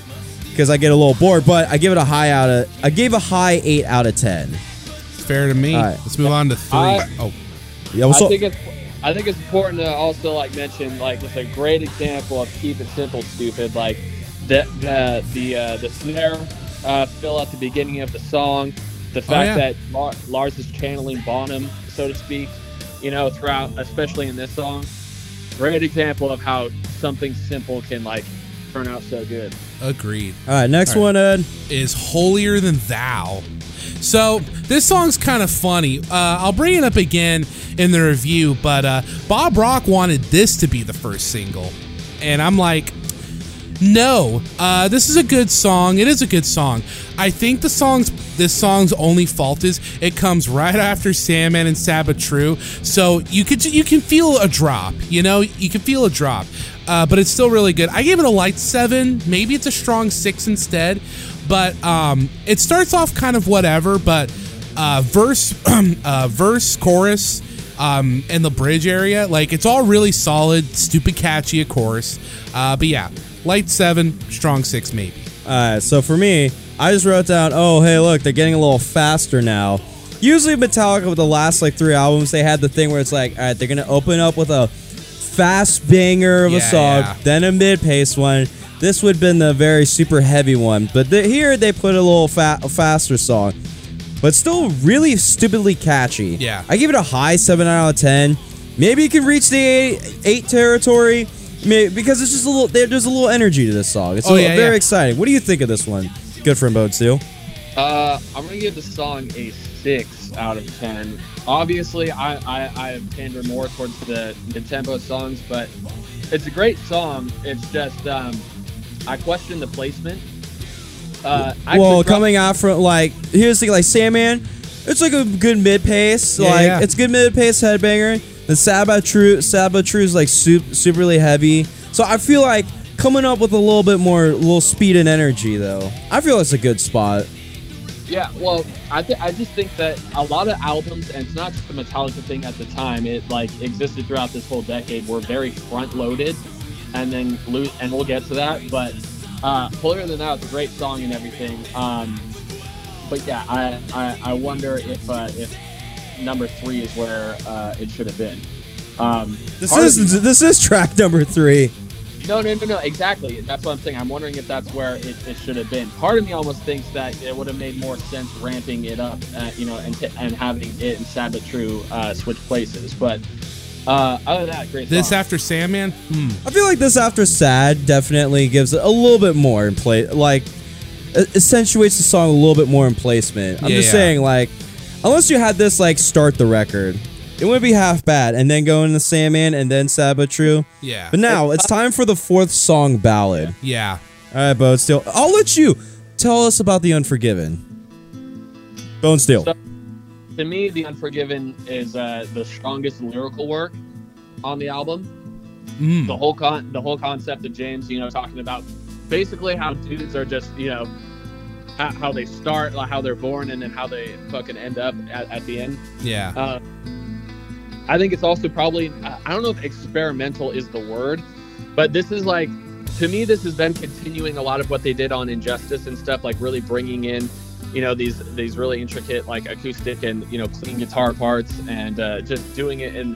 because I get a little bored. But I give it a high out of I gave a high eight out of ten. Fair to me. All right. Let's move on to three. I- oh, Yeah, what's I up? think it's I think it's important to also like mention like it's a great example of keep it simple, stupid. Like the the the uh, the snare uh, fill at the beginning of the song, the fact Oh, yeah. that Lar- Lars is channeling Bonham, so to speak, you know, throughout, especially in this song. Great example of how something simple can like turn out so good. agreed. All right, next All right. one, Ed. is holier than thou. So this song's kind of funny. Uh, I'll bring it up again in the review, but uh, Bob Rock wanted this to be the first single, and I'm like, no. Uh, this is a good song. It is a good song. I think the song's this song's only fault is it comes right after Sandman and Sad but True, so you could you can feel a drop. You know, you can feel a drop, uh, but it's still really good. I gave it a light seven. Maybe it's a strong six instead, but um, it starts off kind of whatever. But uh, verse, uh, verse, chorus, um, and the bridge area, like it's all really solid, stupid catchy, of course. Uh, but yeah, light seven, strong six maybe. All right, so for me, I just wrote down, oh, hey, look, they're getting a little faster now. Usually, Metallica with the last like three albums, they had the thing where it's like, all right, they're gonna open up with a fast banger of a song, yeah. then a mid-paced one. This would have been the very super heavy one, but the, here they put a little fa- faster song, but still really stupidly catchy. Yeah. I give it a high seven out of ten. Maybe you can reach the eight, eight territory. May- Because it's just a little, there- there's a little energy to this song. It's Oh, little- yeah, very yeah. exciting. What do you think of this one? Good for Bonesteel. Uh, I'm gonna give the song a six out of ten. Obviously, I I, I pander more towards the the tempo songs, but it's a great song. It's just um, I question the placement. Uh, well, coming out from like here's the thing, like Sandman, it's like a good mid pace. Yeah, like yeah. it's good mid pace headbanger. The Sad but True Sad but True is like super superly heavy. So I feel like coming up with a little bit more little speed and energy though. I feel it's a good spot. Yeah, well, I th- I just think that a lot of albums, and it's not just a Metallica thing at the time. It like existed throughout this whole decade. Were very front loaded, and then lo- and we'll get to that. But uh, holier than thou, it's a great song and everything. Um, but yeah, I, I I wonder if uh, if number three is where uh, it should have been. Um, This is me- this is track number three. no, no, no, no. Exactly. That's what I'm saying. I'm wondering if that's where it, it should have been. Part of me almost thinks that it would have made more sense ramping it up, uh, you know, and t- and having it and Sad but True uh, switch places. But uh, other than that, great. This song. after Sandman? Hmm. I feel like this after sad definitely gives it a little bit more in play, like accentuates the song a little bit more in placement. I'm Yeah, just yeah. saying, like, unless you had this like start the record, it wouldn't be half bad, and then go into Sandman and then Sad but True. Yeah. But now it's time for the fourth song ballad. yeah. All right, Bonesteel. I'll let you tell us about the Unforgiven. Bonesteel. So- to me, The Unforgiven is uh, the strongest lyrical work on the album. Mm. The whole con, the whole concept of James, you know, talking about basically how dudes are just, you know, how, how they start, like how they're born, and then how they fucking end up at, at the end. Yeah. Uh, I think it's also probably I I don't know if experimental is the word, but this is like to me this has been continuing a lot of what they did on Injustice and stuff, like really bringing in you know these these really intricate like acoustic and you know clean guitar parts and uh, just doing it and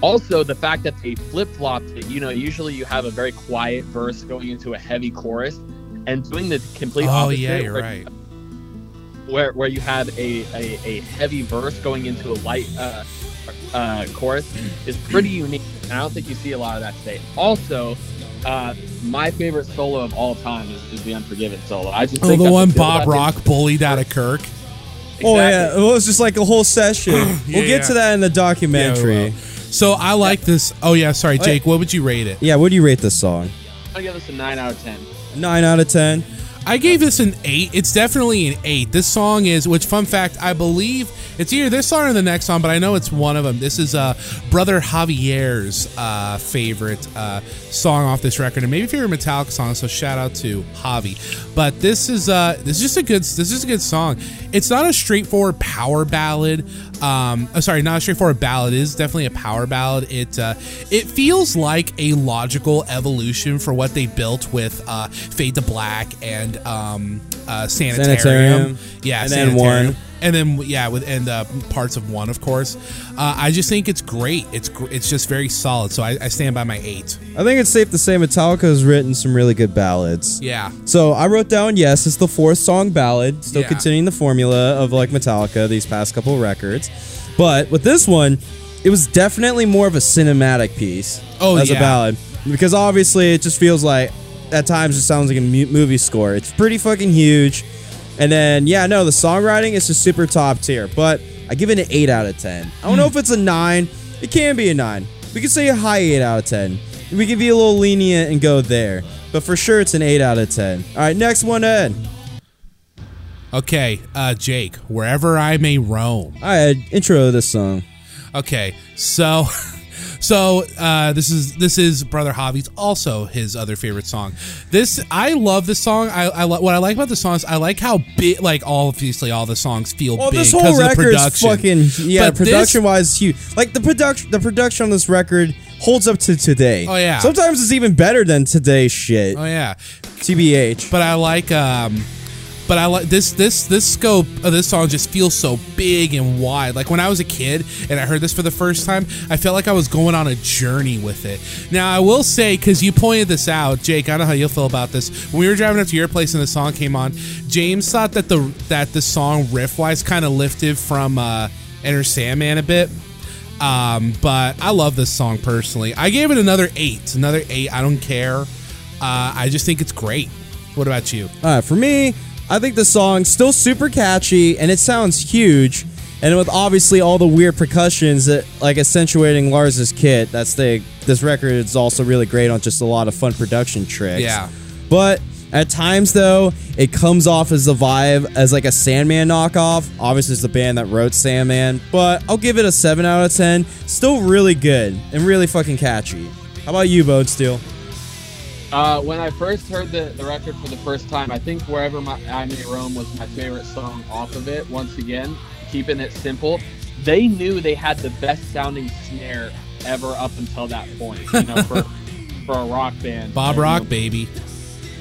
also the fact that they flip flopped it. You know, usually you have a very quiet verse going into a heavy chorus, and doing the complete Oh, opposite. yeah, you're where- right. where where you have a, a, a heavy verse going into a light uh, uh, chorus is pretty unique. And I don't think you see a lot of that today. Also, uh, my favorite solo of all time is, is the Unforgiven solo. I just Oh, the one Bob that is. Rock bullied out of Kirk. Oh yeah, it was just like a whole session. we'll Yeah, get to that in the documentary. well. So I like this. Oh yeah, sorry, Wait. Jake. What would you rate it? Yeah, what do you rate this song? I give this a nine out of ten. Nine out of ten. I gave this an eight. It's definitely an eight. This song is, which fun fact, I believe it's either this song or the next song, but I know it's one of them. This is uh, Brother Javier's uh, favorite uh, song off this record, and maybe favorite Metallica song. So shout out to Javi. But this is uh, this is just a good this is a good song. It's not a straightforward power ballad. Um, oh, sorry, not a straightforward ballad. It is definitely a power ballad. It uh, it feels like a logical evolution for what they built with uh, Fade to Black and um, uh, Sanitarium. Sanitarium. Yeah, And then One. And then yeah, with and uh, parts of one, of course. Uh, I just think it's great. It's gr- it's just very solid. So I, I stand by my eight. I think it's safe to say Metallica has written some really good ballads. Yeah, So I wrote down yes, it's the fourth song ballad, still Yeah. continuing the formula of like Metallica these past couple records. But with this one, it was definitely more of a cinematic piece Oh, as yeah. a ballad because obviously it just feels like at times it sounds like a mu- movie score. It's pretty fucking huge. And then yeah, no, the songwriting is just super top tier, but I give it an 8 out of 10. I don't know if it's a 9. It can be a 9. We could say a high 8 out of 10. We can be a little lenient and go there. But for sure it's an 8 out of 10. All right, next one Ed. Okay, uh, Jake, wherever I may roam. All right, intro of this song. Okay, so so uh, this is this is Brother Javi's also his other favorite song. This I love this song. I, I li- what I like about the songs. I like how big, like all obviously all the songs feel Well, big this 'cause whole of record production. fucking yeah. But this- production wise, huge. Like the production, the production on this record holds up to today. Oh, yeah. Sometimes it's even better than today's shit. Oh yeah, TBH. but I like um but I like this this this scope of this song just feels so big and wide. Like when I was a kid and I heard this for the first time, I felt like I was going on a journey with it. Now I will say because you pointed this out, Jake, I don't know how you'll feel about this. When we were driving up to your place and the song came on, James thought that the that the song riff wise kind of lifted from uh, Enter Sandman a bit. Um, but I love this song personally. I gave it another eight. Another eight. I don't care. Uh, I just think it's great. What about you? Right, for me, I think the song's still super catchy and it sounds huge. And with obviously all the weird percussions that like accentuating Lars's kit, that's the this record is also really great on just a lot of fun production tricks. Yeah. But at times though, it comes off as the vibe as like a Sandman knockoff. Obviously it's the band that wrote Sandman, but I'll give it a 7 out of 10. Still really good and really fucking catchy. How about you, Bonesteel? Uh, when I first heard the, the record for the first time, I think Wherever my, I May Roam was my favorite song off of it. Once again, keeping it simple. They knew they had the best sounding snare ever up until that point. You know, for for a rock band. Bob And, Rock, you know, baby.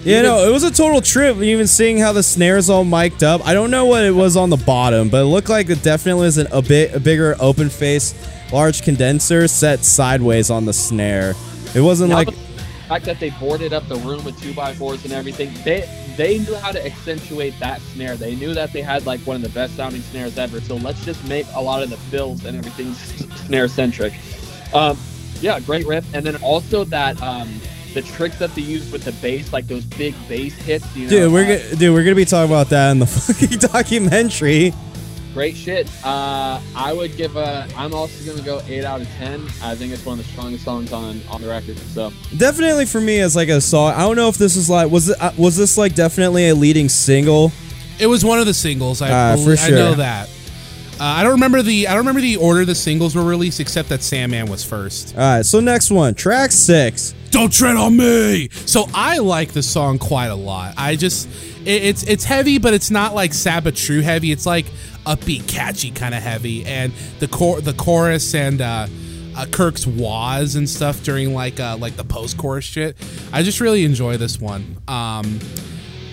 Yeah, no, it was a total trip. Even seeing how the snares all mic'd up. I don't know what it was on the bottom, but it looked like it definitely was an, a bit a bigger open face, large condenser set sideways on the snare. It wasn't now like the fact that they boarded up the room with two by fours and everything, they they knew how to accentuate that snare. They knew that they had like one of the best sounding snares ever. So let's just make a lot of the fills and everything snare centric. Um, yeah, great riff, and then also that um, the tricks that they used with the bass, like those big bass hits. You know, dude, we're uh, gonna dude, we're gonna be talking about that in the fucking documentary. Great shit. Uh, I would give a. I'm also gonna go eight out of ten. I think it's one of the strongest songs on on the record. So Definitely for me as like a song. I don't know if this is like was it uh, was this like definitely a leading single? It was one of the singles. I, Ah, for I sure. know that. Uh, I don't remember the I don't remember the order the singles were released, except that Sandman was first. All right, so next one, track six. Don't tread on me. So I like the song quite a lot. I just it, it's it's heavy, but it's not like Sad but True heavy. It's like upbeat, catchy kind of heavy, and the core the chorus and uh, uh, Kirk's wahs and stuff during like uh, like the post chorus shit. I just really enjoy this one. Um,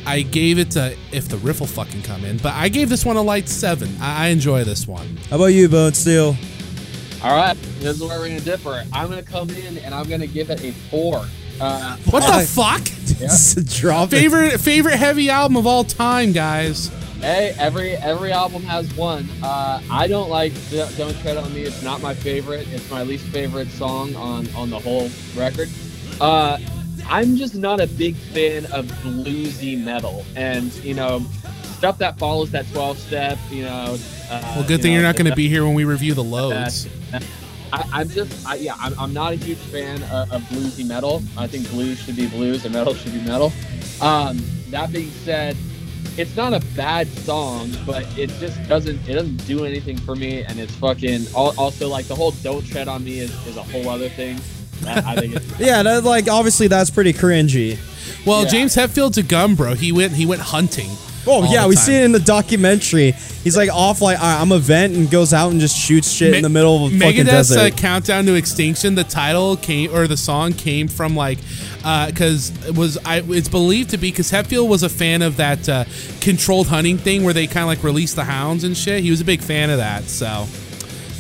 I gave it to if the riff will fucking come in, but I gave this one a light seven. I, I enjoy this one. How about you, Bonesteel? all right, this is where we're gonna differ. I'm gonna come in and I'm gonna give it a four. Uh, What Why? the fuck? Drop it. favorite favorite heavy album of all time, guys. Hey, every every album has one. Uh, I don't like "Don't Tread on Me." It's not my favorite. It's my least favorite song on on the whole record. Uh, I'm just not a big fan of bluesy metal, and you know, stuff that follows that 12 step. You know. Uh, Well, good you thing know, you're not going to be here when we review the loads. I, I'm just, I, yeah, I'm, I'm not a huge fan of, of bluesy metal. I think blues should be blues and metal should be metal. Um, that being said, it's not a bad song, but it just doesn't, it doesn't do anything for me. And it's fucking, also like the whole "Don't Tread on Me" is, is a whole other thing. That I think Yeah, that, like obviously that's pretty cringy. Well, Yeah. James Hetfield's a gum bro. He went he went hunting. Oh all yeah, the we see it in the documentary. He's like off like "All right, I'm a vent and goes out and just shoots shit in the middle of a fucking Megadeth's uh, desert. countdown to extinction. The title came or the song came from like because it was I it's believed to be because Hetfield was a fan of that uh, controlled hunting thing where they kind of like release the hounds and shit. He was a big fan of that. So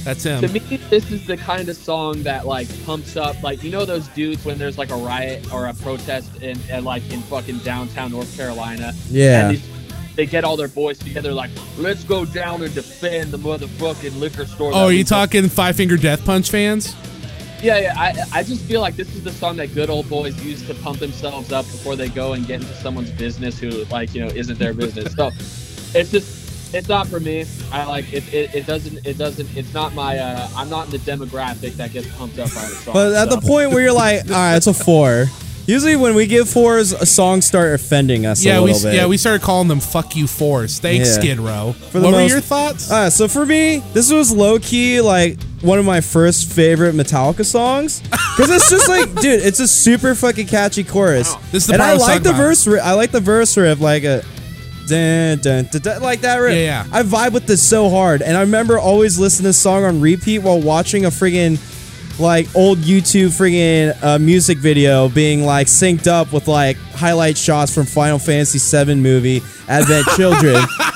that's him. to me, this is the kind of song that like pumps up, like you know those dudes when there's like a riot or a protest in, in like in fucking downtown North Carolina. Yeah. And these, they get all their boys together, like let's go down and defend the motherfucking liquor store. oh, are you built." talking Five Finger Death Punch fans? Yeah, yeah. I, I just feel like this is the song that good old boys use to pump themselves up before they go and get into someone's business who, like, you know, isn't their business. so it's just, it's not for me. I like it. It, it doesn't. It doesn't. It's not my. Uh, I'm not in the demographic that gets pumped up by the song. but at so. the point where you're like, all right, it's a four. Usually when we give fours, songs start offending us Yeah, a we little bit. yeah we started calling them "fuck you" force. Thanks, Yeah. Skid Row. the what were your thoughts? Uh, so for me, this was low key like one of my first favorite Metallica songs because it's just like, dude, it's a super fucking catchy chorus. This is the and I like the verse. ri- I like the verse riff, like a. Dun, dun, dun, dun, like that riff. Yeah, yeah. I vibe with this so hard, and I remember always listening to this song on repeat while watching a friggin' like old YouTube friggin' uh, music video being like synced up with like highlight shots from Final Fantasy VII movie Advent Children.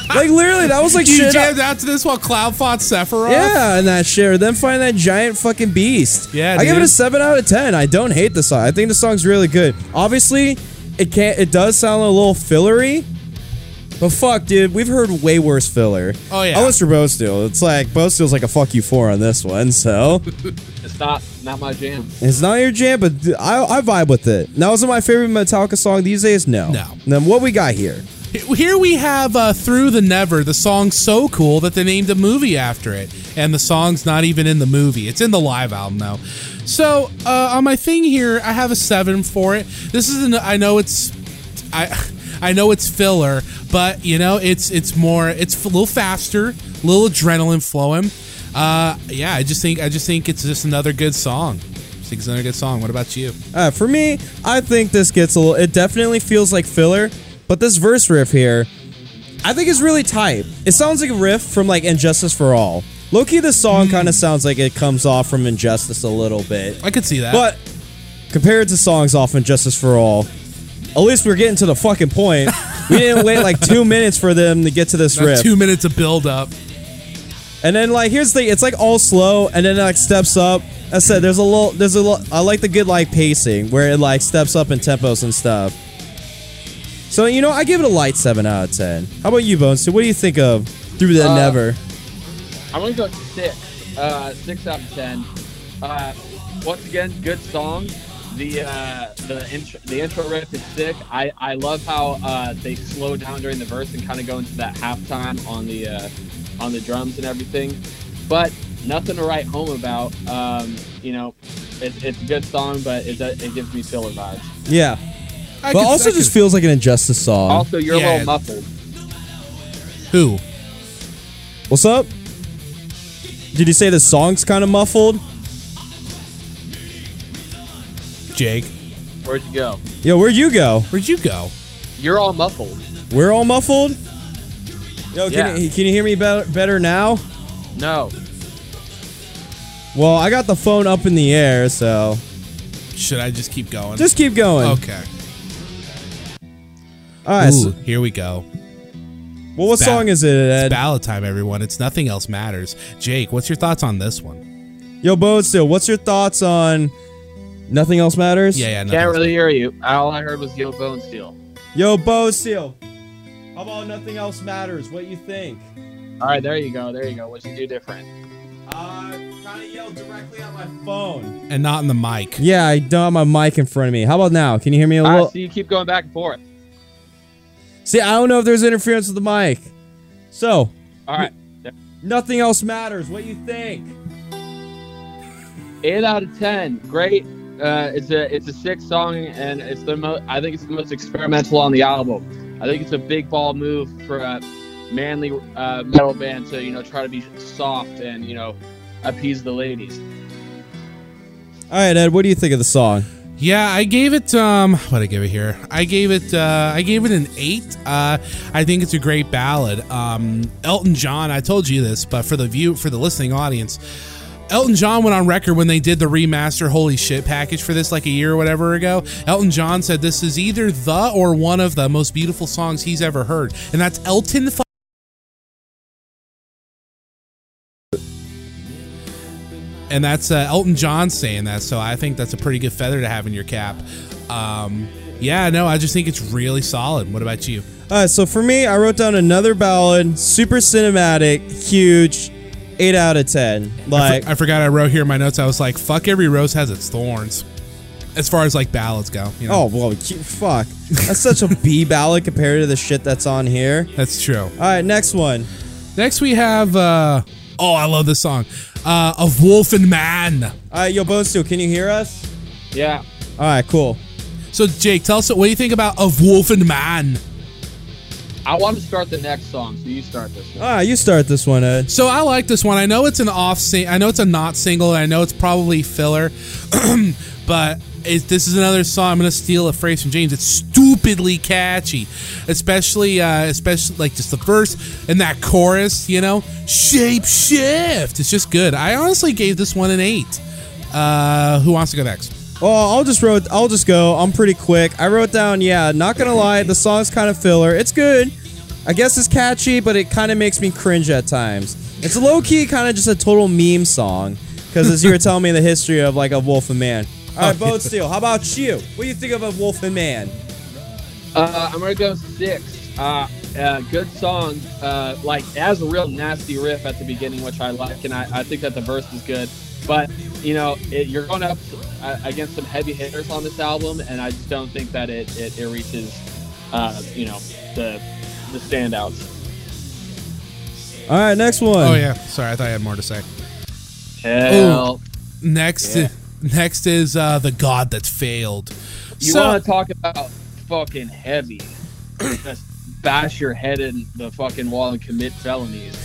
like literally, that was like you shit. Jammed out to this while Cloud fought Sephiroth. yeah, and that shit. Or then find that giant fucking beast. Yeah, I give it a seven out of ten. I don't hate the song. I think the song's really good. Obviously, it can't. It does sound a little fillery. But fuck, dude, we've heard way worse filler. Oh, yeah. Unless you're Bonesteel. It's like Bonesteel's like a fuck you four on this one. So it's not not my jam. it's not your jam, but I, I vibe with it. Now, is it my favorite Metallica song these days? No. No. Then what we got here? Here we have uh, Through the Never, the song so cool that they named a movie after it. And the song's not even in the movie, it's in the live album though. So uh, on my thing here, I have a seven for it. This is an, I know it's I I know it's filler, but you know it's it's more it's a little faster, a little adrenaline flowing. Uh, yeah, I just think I just think it's just another good song. I think it's another good song. What about you? Uh, for me, I think this gets a little. It definitely feels like filler, but this verse riff here, I think is really tight. It sounds like a riff from like And Justice for All. Low key, this song kind of sounds like it comes off from Injustice a little bit, I could see that. but compared to songs off And Justice for All, at least we're getting to the fucking point. we didn't wait like two minutes for them to get to this About riff. two minutes of build up. And then like here's the thing, it's like all slow and then it like steps up. I said there's a little there's a little I like the good like pacing where it like steps up in tempos and stuff. So you know I give it a light seven out of ten. How about you, Bones? So what do you think of Through the Uh, Never? I'm gonna go six. Uh, six out of ten. Uh, once again, good song. The uh, the intro the intro riff is sick. I, I love how uh, they slow down during the verse and kind of go into that halftime on the uh, on the drums and everything. But nothing to write home about. Um, you know, it, it's a good song, but it, it gives me filler vibes. Yeah. I But also just could- feels like an Injustice song. Also, you're Yeah. a little muffled. who? What's up? Did you say the song's kind of muffled? Jake. Where'd you go? Yo, where'd you go? Where'd you go? You're all muffled. We're all muffled. Yo, can, Yeah. you, can you hear me better, better now? No. Well, I got the phone up in the air, so Should I just keep going? just keep going. okay. All right. Ooh, so- here we go. well, what ba- song is it, Ed? Ballad time, everyone. It's nothing else matters. Jake, what's your thoughts on this one? Yo, Bonesteel, what's your thoughts on Nothing Else Matters? Yeah, yeah. Can't else really hear you. All I heard was Yo Bonesteel. Yo, Bonesteel. How about Nothing Else Matters? What you think? All right, there you go. There you go. What'd you do different? Uh, kind of yelled directly at my phone. and not in the mic. Yeah, I don't have my mic in front of me. How about now? Can you hear me a All little? right, so you keep going back and forth. See, I don't know if there's interference with the mic. So, All right. Nothing Else Matters. What do you think? Eight out of ten. Great. Uh, it's a it's a sick song, and it's the most. I think it's the most experimental on the album. I think it's a big ball move for a manly uh, metal band to you know try to be soft and you know appease the ladies. All right, Ed, what do you think of the song? Yeah, I gave it um what did I give it here? I gave it uh I gave it an 8. Uh I think it's a great ballad. Um Elton John, I told you this, but for the view for the listening audience, Elton John went on record when they did the remaster holy shit package for this like a year or whatever ago. Elton John said this is either the or one of the most beautiful songs he's ever heard. And that's Elton and that's uh, Elton John saying that. So I think that's a pretty good feather to have in your cap. Um, yeah, no, I just think it's really solid. What about you? Right, so for me, I wrote down another ballad, super cinematic, huge, eight out of ten. I, Like, for- I forgot I wrote here in my notes. I was like, "Fuck, every rose has its thorns." As far as like ballads go, you know, oh well, fuck, that's such a B ballad compared to the shit that's on here. that's true. All right, next one. Next we have, uh, oh, I love this song, uh, "Of Wolf and Man." All right, yo, Bonesteel, can you hear us? Yeah. All right, cool. So Jake, tell us what do you think about "Of Wolf and Man." I want to start the next song, so you start this one. Ah, you start this one, Ed. So I like this one. I know it's an off sing. I know it's a not single. And I know it's probably filler, but it, this is another song. I'm gonna steal a phrase from James. It's stupidly catchy, especially uh, especially like just the verse and that chorus. You know, shape shift. It's just good. I honestly gave this one an eight. Uh, who wants to go next? Well, I'll just wrote. I'll just go. I'm pretty quick. I wrote down. Yeah, not gonna lie, the song's kind of filler. It's good. I guess it's catchy, but it kind of makes me cringe at times. It's low key, kind of just a total meme song. Because as you were telling me the history of like a Wolf and Man. All right, Bonesteel. How about you? What do you think of a Wolf and Man? Uh, I'm gonna go six. Uh, uh, good song. Uh, like it has a real nasty riff at the beginning, which I like, and I, I think that the verse is good. But you know, it, you're going up uh, against some heavy hitters on this album, and I just don't think that it it, it reaches uh, you know, the the standouts. All right, next one. Oh yeah, sorry, I thought I had more to say. Hell, Next, Yeah. next is uh, the God that failed. you So- want to talk about fucking heavy? Just bash your head in the fucking wall and commit felonies.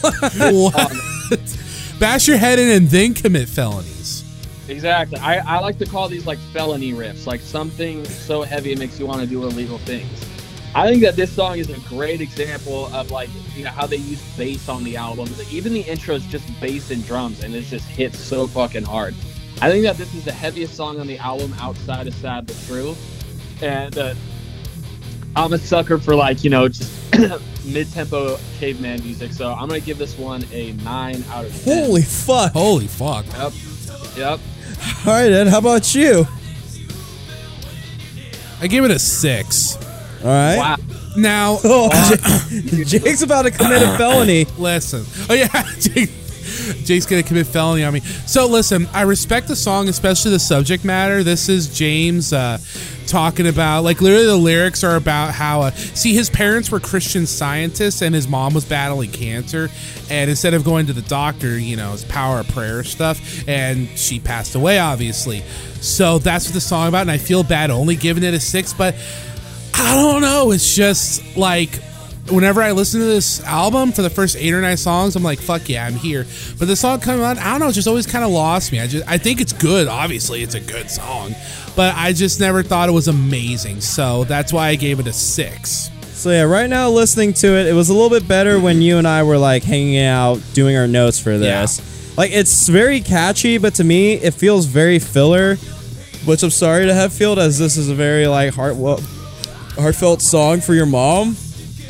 what? Bash your head in and then commit felonies. Exactly. I, I like to call these like felony riffs, like something so heavy it makes you want to do illegal things. I think that this song is a great example of like you know how they use bass on the album. Even the intro is just bass and drums, and it just hits so fucking hard. I think that this is the heaviest song on the album outside of "Sad but True," and uh, I'm a sucker for like you know just mid-tempo caveman music. So I'm gonna give this one a nine out of ten. Holy fuck. Holy fuck! Yep. Yep. All right, Ed, how about you? I give it a six. All right. Wow. Now, Oh, uh, J- Jake's about to commit a felony. listen. Oh yeah, Jake, Jake's gonna commit felony on me. So listen, I respect the song, especially the subject matter. This is James uh, talking about, like, literally the lyrics are about how. Uh, see, his parents were Christian scientists, and his mom was battling cancer, and instead of going to the doctor, you know, it's power of prayer stuff, and she passed away, obviously. So that's what the song about, and I feel bad only giving it a six, but. I don't know. It's just like whenever I listen to this album for the first eight or nine songs, I'm like, fuck yeah, I'm here. But the song coming on, I don't know, it just always kind of lost me. I just I think it's good. Obviously, it's a good song, but I just never thought it was amazing. So that's why I gave it a six. So yeah, right now listening to it, it was a little bit better when you and I were like hanging out doing our notes for this. Like it's very catchy, but to me it feels very filler. Which I'm sorry to have feel as this is a very like heart heartfelt song for your mom,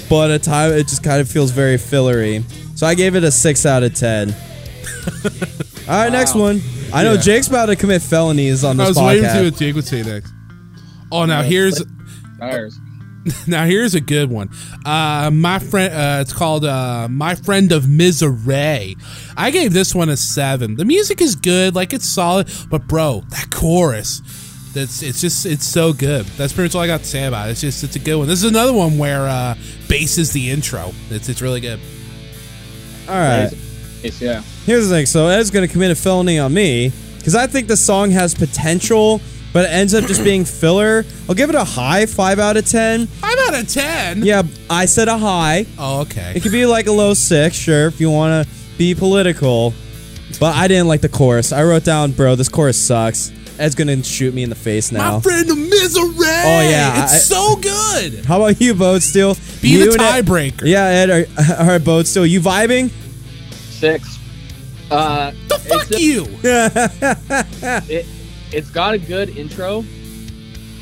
but at time it just kind of feels very fillery. So I gave it a six out of ten. All right, next one. I know Yeah. Jake's about to commit felonies on this I was podcast. waiting to see what Jake would say next. Oh, now here's Tires. now here's a good one. Uh, my friend, uh, it's called uh, "My Friend of Misery." I gave this one a seven. The music is good, like it's solid, but bro, that chorus, that's it's just it's so good. That's pretty much all I got to say about it. It's just it's a good one. This is another one where uh, bass is the intro. It's it's really good. All right. Yes, yeah. Here's the thing. So Ed's gonna commit a felony on me because I think the song has potential, but it ends up just being filler. I'll give it a high five out of ten. Five out of ten. Yeah, I said a high. Oh, okay. It could be like a low six, sure, if you want to be political. But I didn't like the chorus. I wrote down, bro, this chorus sucks. Ed's gonna shoot me in the face now. My friend of misery. Oh, yeah, it's I- so good. How about you, Bonesteel? Be you the and Ed- tiebreaker. Yeah, Ed. Are, all right, Bonesteel. You vibing? Six. Uh, The fuck it's, you. It, it's got a good intro.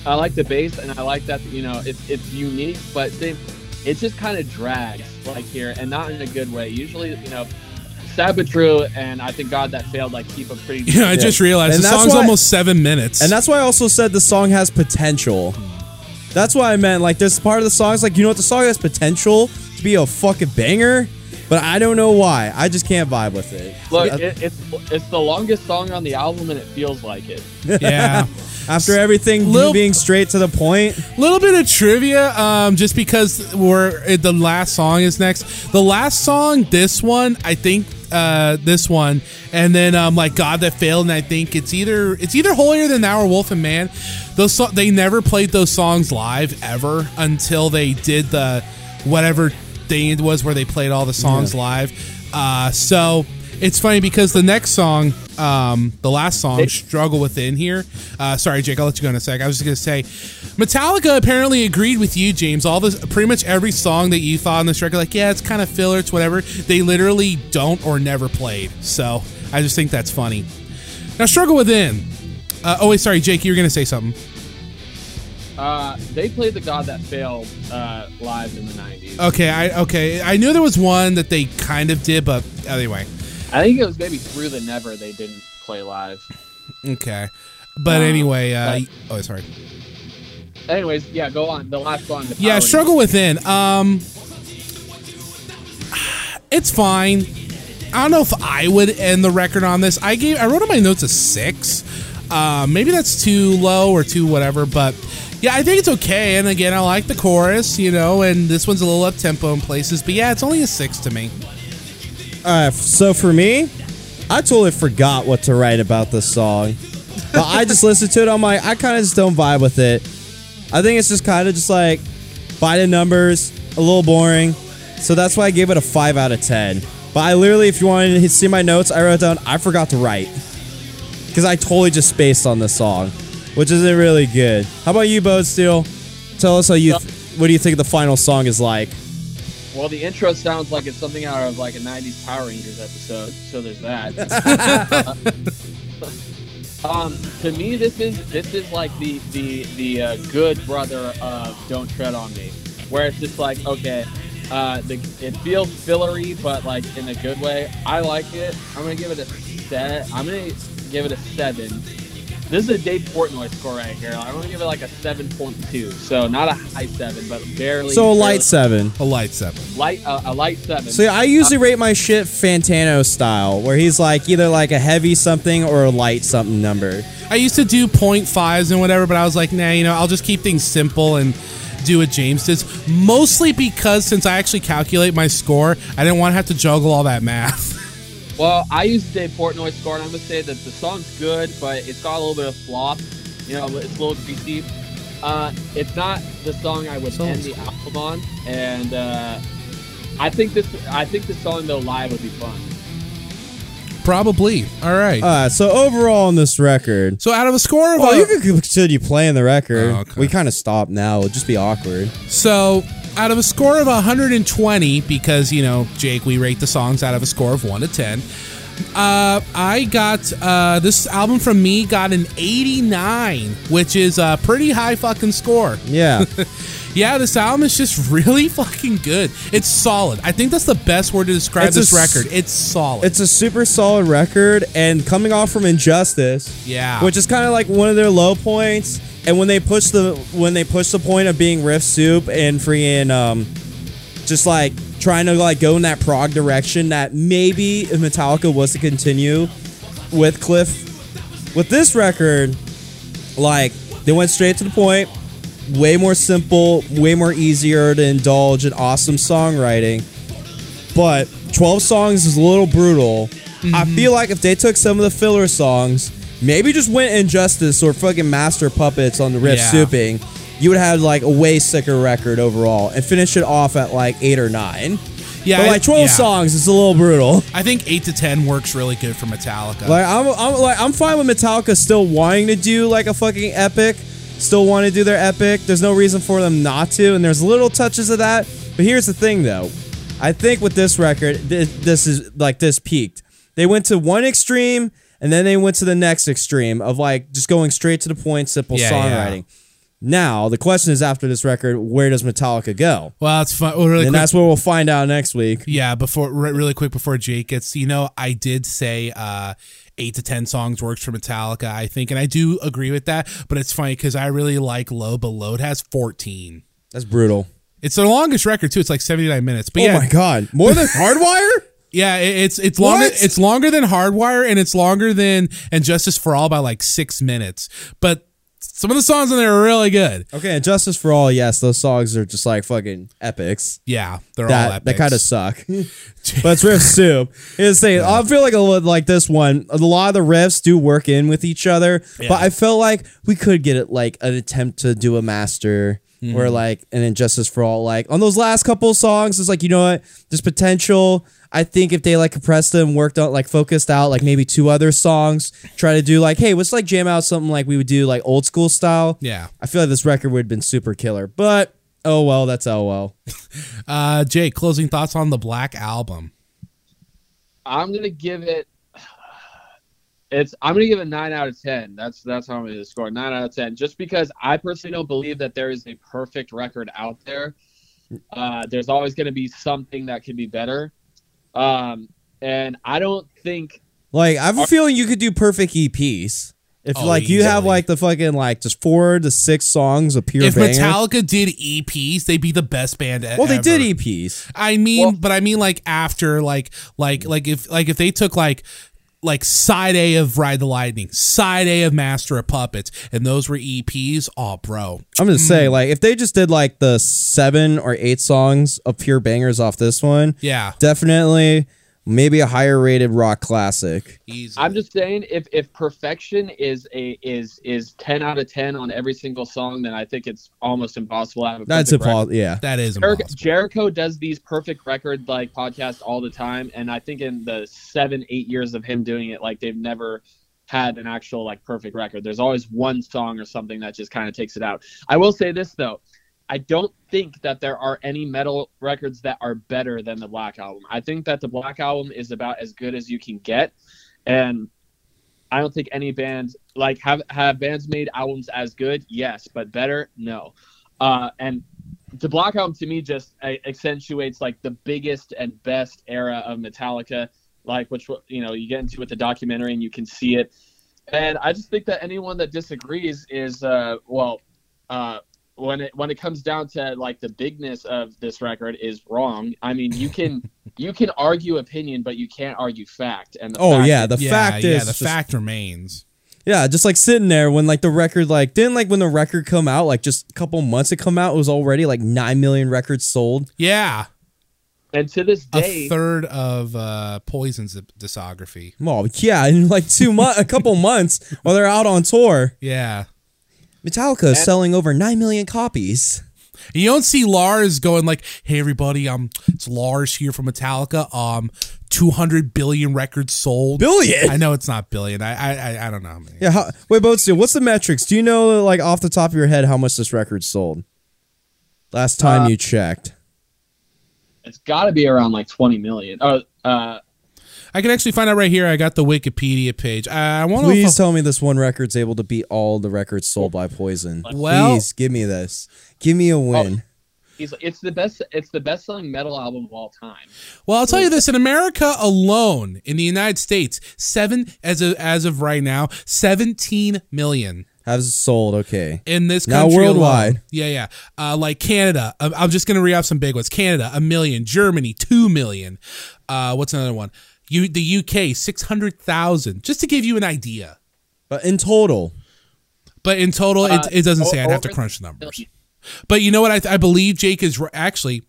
I like the bass, and I like that you know it's it's unique, but they, it just kind of drags like here, and not in a good way. Usually, you know, sad but true, and I think God that failed like keep a pretty. Yeah, I just realized And the song's why- almost seven minutes. And that's why I also said the song has potential. That's why I meant like this part of the song is like you know what the song has potential to be a fucking banger, but I don't know why. I just can't vibe with it. Look, it, it's it's the longest song on the album, and it feels like it. yeah. After everything, Lil- you being straight to the point. a little bit of trivia um just because we're the last song is next the last song this one i think uh this one. And then um like god that failed and i think it's either it's either holier than thou or wolf and man. Those so- they never played those songs live ever until they did the whatever thing it was where they played all the songs live. Uh so it's funny because the next song, um, the last song, "Struggle Within" here. Uh, sorry, Jake, I'll let you go in a sec. I was just gonna say, Metallica apparently agreed with you, James. All this, pretty much every song that you thought on this record, like, yeah, it's kind of filler, it's whatever. They literally don't or never played. So I just think that's funny. Now, "Struggle Within." Uh, oh wait, sorry, Jake, you were gonna say something. Uh, they played the God that failed uh, live in the '90s. Okay, I okay, I knew there was one that they kind of did, but anyway, I think it was maybe through the Never they didn't play live. okay. But Uh, anyway, uh, like- oh sorry. Anyways, yeah, go on. The last song. The Yeah, struggle within. Um, it's fine. I don't know if I would end the record on this. I gave I wrote on my notes a six. Uh, maybe that's too low or too whatever, but Yeah, I think it's okay. And again, I like the chorus, you know, and this one's a little up tempo in places. But yeah, it's only a six to me. All right, so for me, I totally forgot what to write about this song. But I just listened to it. I'm like, I kind of just don't vibe with it. I think it's just kind of just like by the numbers, a little boring. So that's why I gave it a five out of ten. But I literally, if you wanted to see my notes, I wrote down I forgot to write because I totally just spaced on this song, which isn't really good. How about you, Bonesteel? Tell us how you. Th- what do you think the final song is like? Well, the intro sounds like it's something out of like a '90s Power Rangers episode, so there's that. um, to me, this is this is like the the the uh, good brother of "Don't Tread on Me," where it's just like, okay, uh, the it feels fillery, but like in a good way. I like it. I'm gonna give it a set. I'm gonna give it a seven. This is a Dave Portnoy score right here. I'm gonna give it like a 7.2. So not a high seven, but barely. So a light seven. A light seven. light uh, a light seven. So yeah, I usually rate my shit Fantano style, where he's like either like a heavy something or a light something number. I used to do point fives and whatever, but I was like, nah, you know, I'll just keep things simple and do what James does. Mostly because since I actually calculate my score, I didn't want to have to juggle all that math. Well, I use say Portnoy score, and I'm gonna say that the song's good, but it's got a little bit of flop. You know, it's a little greasy. Uh, it's not the song I would end the album on, and uh, I think this. I think this song though live would be fun. Probably. All right. Uh, so overall on this record, so out of a score of well, a- you can continue playing the record. Oh, okay. We kind of stopped now. It'd just be awkward. So, out of a score of 120, because, you know, Jake, we rate the songs out of a score of 1 to 10, uh, I got uh, this album from me got an 89, which is a pretty high fucking score. Yeah. Yeah, this album is just really fucking good. It's solid. I think that's the best word to describe It's this s- record. It's solid. it's a super solid record, and coming off from Injustice, yeah. which is kind of like one of their low points. And when they push the when they push the point of being riff soup and freaking um, just like trying to like go in that prog direction that maybe if Metallica was to continue with Cliff with this record, like they went straight to the point, way more simple, way more easier to indulge in awesome songwriting. But 12 songs is a little brutal. I mm-hmm. feel like if they took some of the filler songs, maybe just went Injustice or fucking Master Puppets on the riff Yeah. souping, you would have like a way sicker record overall and finish it off at like eight or nine. yeah, but like 12 yeah. songs, it's a little brutal. I think 8 to 10 works really good for Metallica. Like I'm, I'm like I'm fine with Metallica still wanting to do like a fucking epic, still want to do their epic. There's no reason for them not to, and there's little touches of that. But here's the thing, though. I think with this record, th- this is like this peaked. They went to one extreme, and then they went to the next extreme of like just going straight to the point, simple Yeah, songwriting. Now the question is, after this record, where does Metallica go? well, it's fun. Well, really and quick- that's what we'll find out next week. Yeah, before re- really quick before Jake gets, you know, I did say uh eight to ten songs works for Metallica, I think, and I do agree with that. But it's funny because I really like Load, but Load has fourteen. That's brutal. It's their longest record too. It's like seventy nine minutes. But Oh yeah, my god, more than Hardwire? yeah, it's it's longer. What? It's longer than Hardwire, and it's longer than and Justice for All by like six minutes. But some of the songs on there are really good. Okay, Justice for All, yes, those songs are just like fucking epics. Yeah, they're all That epics. that kind of suck. but it's riff soup. It's saying I feel like a like this one. A lot of the riffs do work in with each other, Yeah. but I felt like we could get it like an attempt to do a master. Mm-hmm. Or like an injustice for all, like on those last couple songs, it's like you know what, there's potential. I think if they like compressed them, worked on like focused out like maybe two other songs, try to do like, hey, let's like jam out something like we would do like old school style. Yeah. I feel like this record would have been super killer, but oh well, that's oh well. Uh, Jake, closing thoughts on the Black album. I'm gonna give it. It's. I'm gonna give it nine out of ten. That's that's how I'm gonna score nine out of ten. Just because I personally don't believe that there is a perfect record out there. Uh, there's always gonna be something that could be better. Um, and I don't think Like I have a feeling you could do perfect EPs. If Oh, like you have like the fucking like just four to six songs of pure if banger. Metallica did EPs, they'd be the best band ever. well, they did E EPs. I mean, Well- but I mean like after like like like if like if they took like like side A of Ride the Lightning, side A of Master of Puppets, and those were EPs. Oh, bro. I'm gonna say mm. like if they just did like the seven or eight songs of pure bangers off this one, Yeah. definitely maybe a higher rated rock classic. Easy. I'm just saying, if if perfection is a is is ten out of ten on every single song, then I think it's almost impossible to have a That's impossible. Yeah. that is Jericho, impossible. Jericho does these perfect record like podcasts all the time, and I think in the seven eight years of him doing it, like they've never had an actual like perfect record. There's always one song or something that just kind of takes it out. I will say this though. I don't think that there are any metal records that are better than the Black Album. I think that the Black Album is about as good as you can get, and I don't think any band like have have bands made albums as good. Yes, but better, no. Uh, and the Black Album to me just uh, accentuates like the biggest and best era of Metallica, like which you know you get into with the documentary and you can see it. And I just think that anyone that disagrees is uh, well, uh, when it when it comes down to like the bigness of this record is wrong. I mean, you can you can argue opinion, but you can't argue fact. And the Oh fact yeah, the yeah, fact yeah, is the just- fact remains. Yeah, just like sitting there when like the record like didn't like when the record come out like just a couple months it come out it was already like nine million records sold. Yeah. and to this A third of uh, Poison's discography. Well, yeah, in like two months, a couple months while they're out on tour, Yeah. Metallica is selling over nine million copies. You don't see Lars going like, "Hey everybody, um, it's Lars here from Metallica. Um, two hundred billion records sold. Billion. I know it's not billion. I I I, I don't know. how many. Yeah, how, wait, Bonesteel, what's the metrics? Do you know like off the top of your head how much this record sold? Last time Uh, you checked. it's got to be around like 20 million. Oh, uh, I can actually find out right here. I got the Wikipedia page. I, I want to. Please tell me this one record's able to beat all the records sold by Poison. Well- Please give me this. Give me a win. he's it's the best. It's the best selling metal album of all time. Well, I'll tell you this: in America alone, in the United States, seven as of as of right now, seventeen million. Has sold. Okay. in this Now country worldwide. alone. Yeah, yeah. Uh, like Canada, I'm I'm just gonna read off some big ones. Canada, a million. Germany, two million. Uh, what's another one? You, the UK, six hundred thousand. Just to give you an idea. But in total, But in total, Uh, it, it doesn't say. I'd have to crunch the numbers. But you know what? I, I believe Jake is r- actually.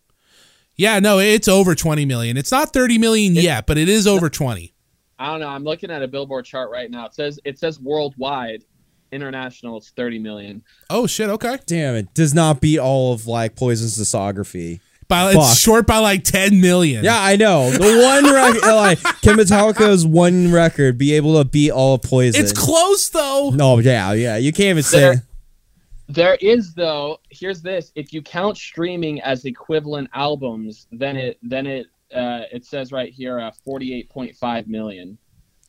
Yeah, no, it's over twenty million. It's not thirty million yet, but it is over twenty. I don't know. I'm looking at a Billboard chart right now. It says it says worldwide, international it's 30 million. Oh shit! Okay, damn it, does not beat all of like Poison's discography. By, Fuck. it's short by like ten million. Yeah, I know. The one record, like, can Metallica's one record be able to beat all of Poison? it's close though. No, yeah, yeah. You can't even say. There- There is though. Here's this: if you count streaming as equivalent albums, then it then it uh, it says right here uh, 48.5 million.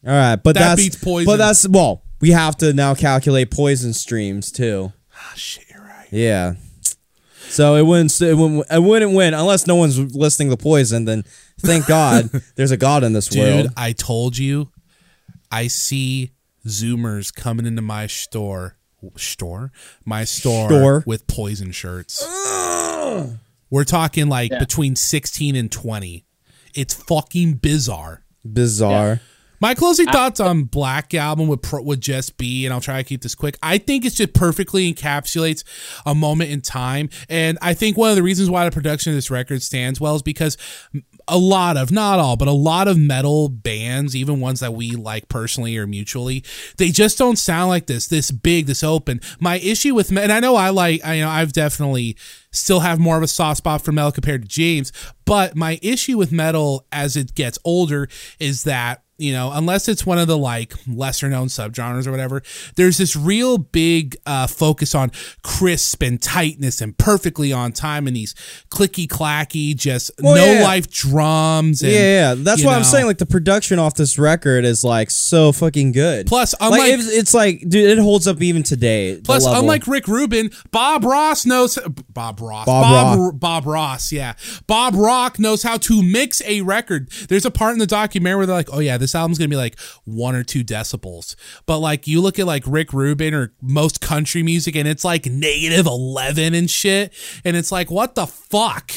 All right, but That that's beats Poison. But that's well, we have to now calculate Poison streams too. Ah, shit, you're right. Yeah. So it wouldn't it wouldn't, it wouldn't win unless no one's listening to Poison. Then thank God there's a God in this Dude, world. Dude, I told you, I see Zoomers coming into my store, store, my store, Store. with poison shirts. We're talking like Yeah. between sixteen and twenty. It's fucking bizarre. Bizarre. My closing thoughts on Black Album would pro- would just be, and I'll try to keep this quick. I think it just perfectly encapsulates a moment in time, and I think one of the reasons why the production of this record stands well is because a lot of, not all, but a lot of metal bands, even ones that we like personally or mutually, they just don't sound like this, this big, this open. My issue with, and I know I like, I you know, I've definitely still have more of a soft spot for metal compared to James, but my issue with metal as it gets older is that you know, unless it's one of the like lesser known subgenres or whatever, there's this real big uh, focus on crisp and tightness and perfectly on time and these clicky clacky, just Well, no yeah. life drums. And, yeah, yeah, that's why I'm saying like the production off this record is like so fucking good. Plus, like unlike it's, it's like, dude, it holds up even today. Plus, unlike Rick Rubin, Bob Ross knows Bob Ross, Bob Bob, Rock. Bob Ross, yeah, Bob Rock knows how to mix a record. There's a part in the documentary where they're like, "Oh yeah, this album's gonna be like one or two decibels," but like you look at like Rick Rubin or most country music, and it's like negative eleven and shit, and it's like, what the fuck?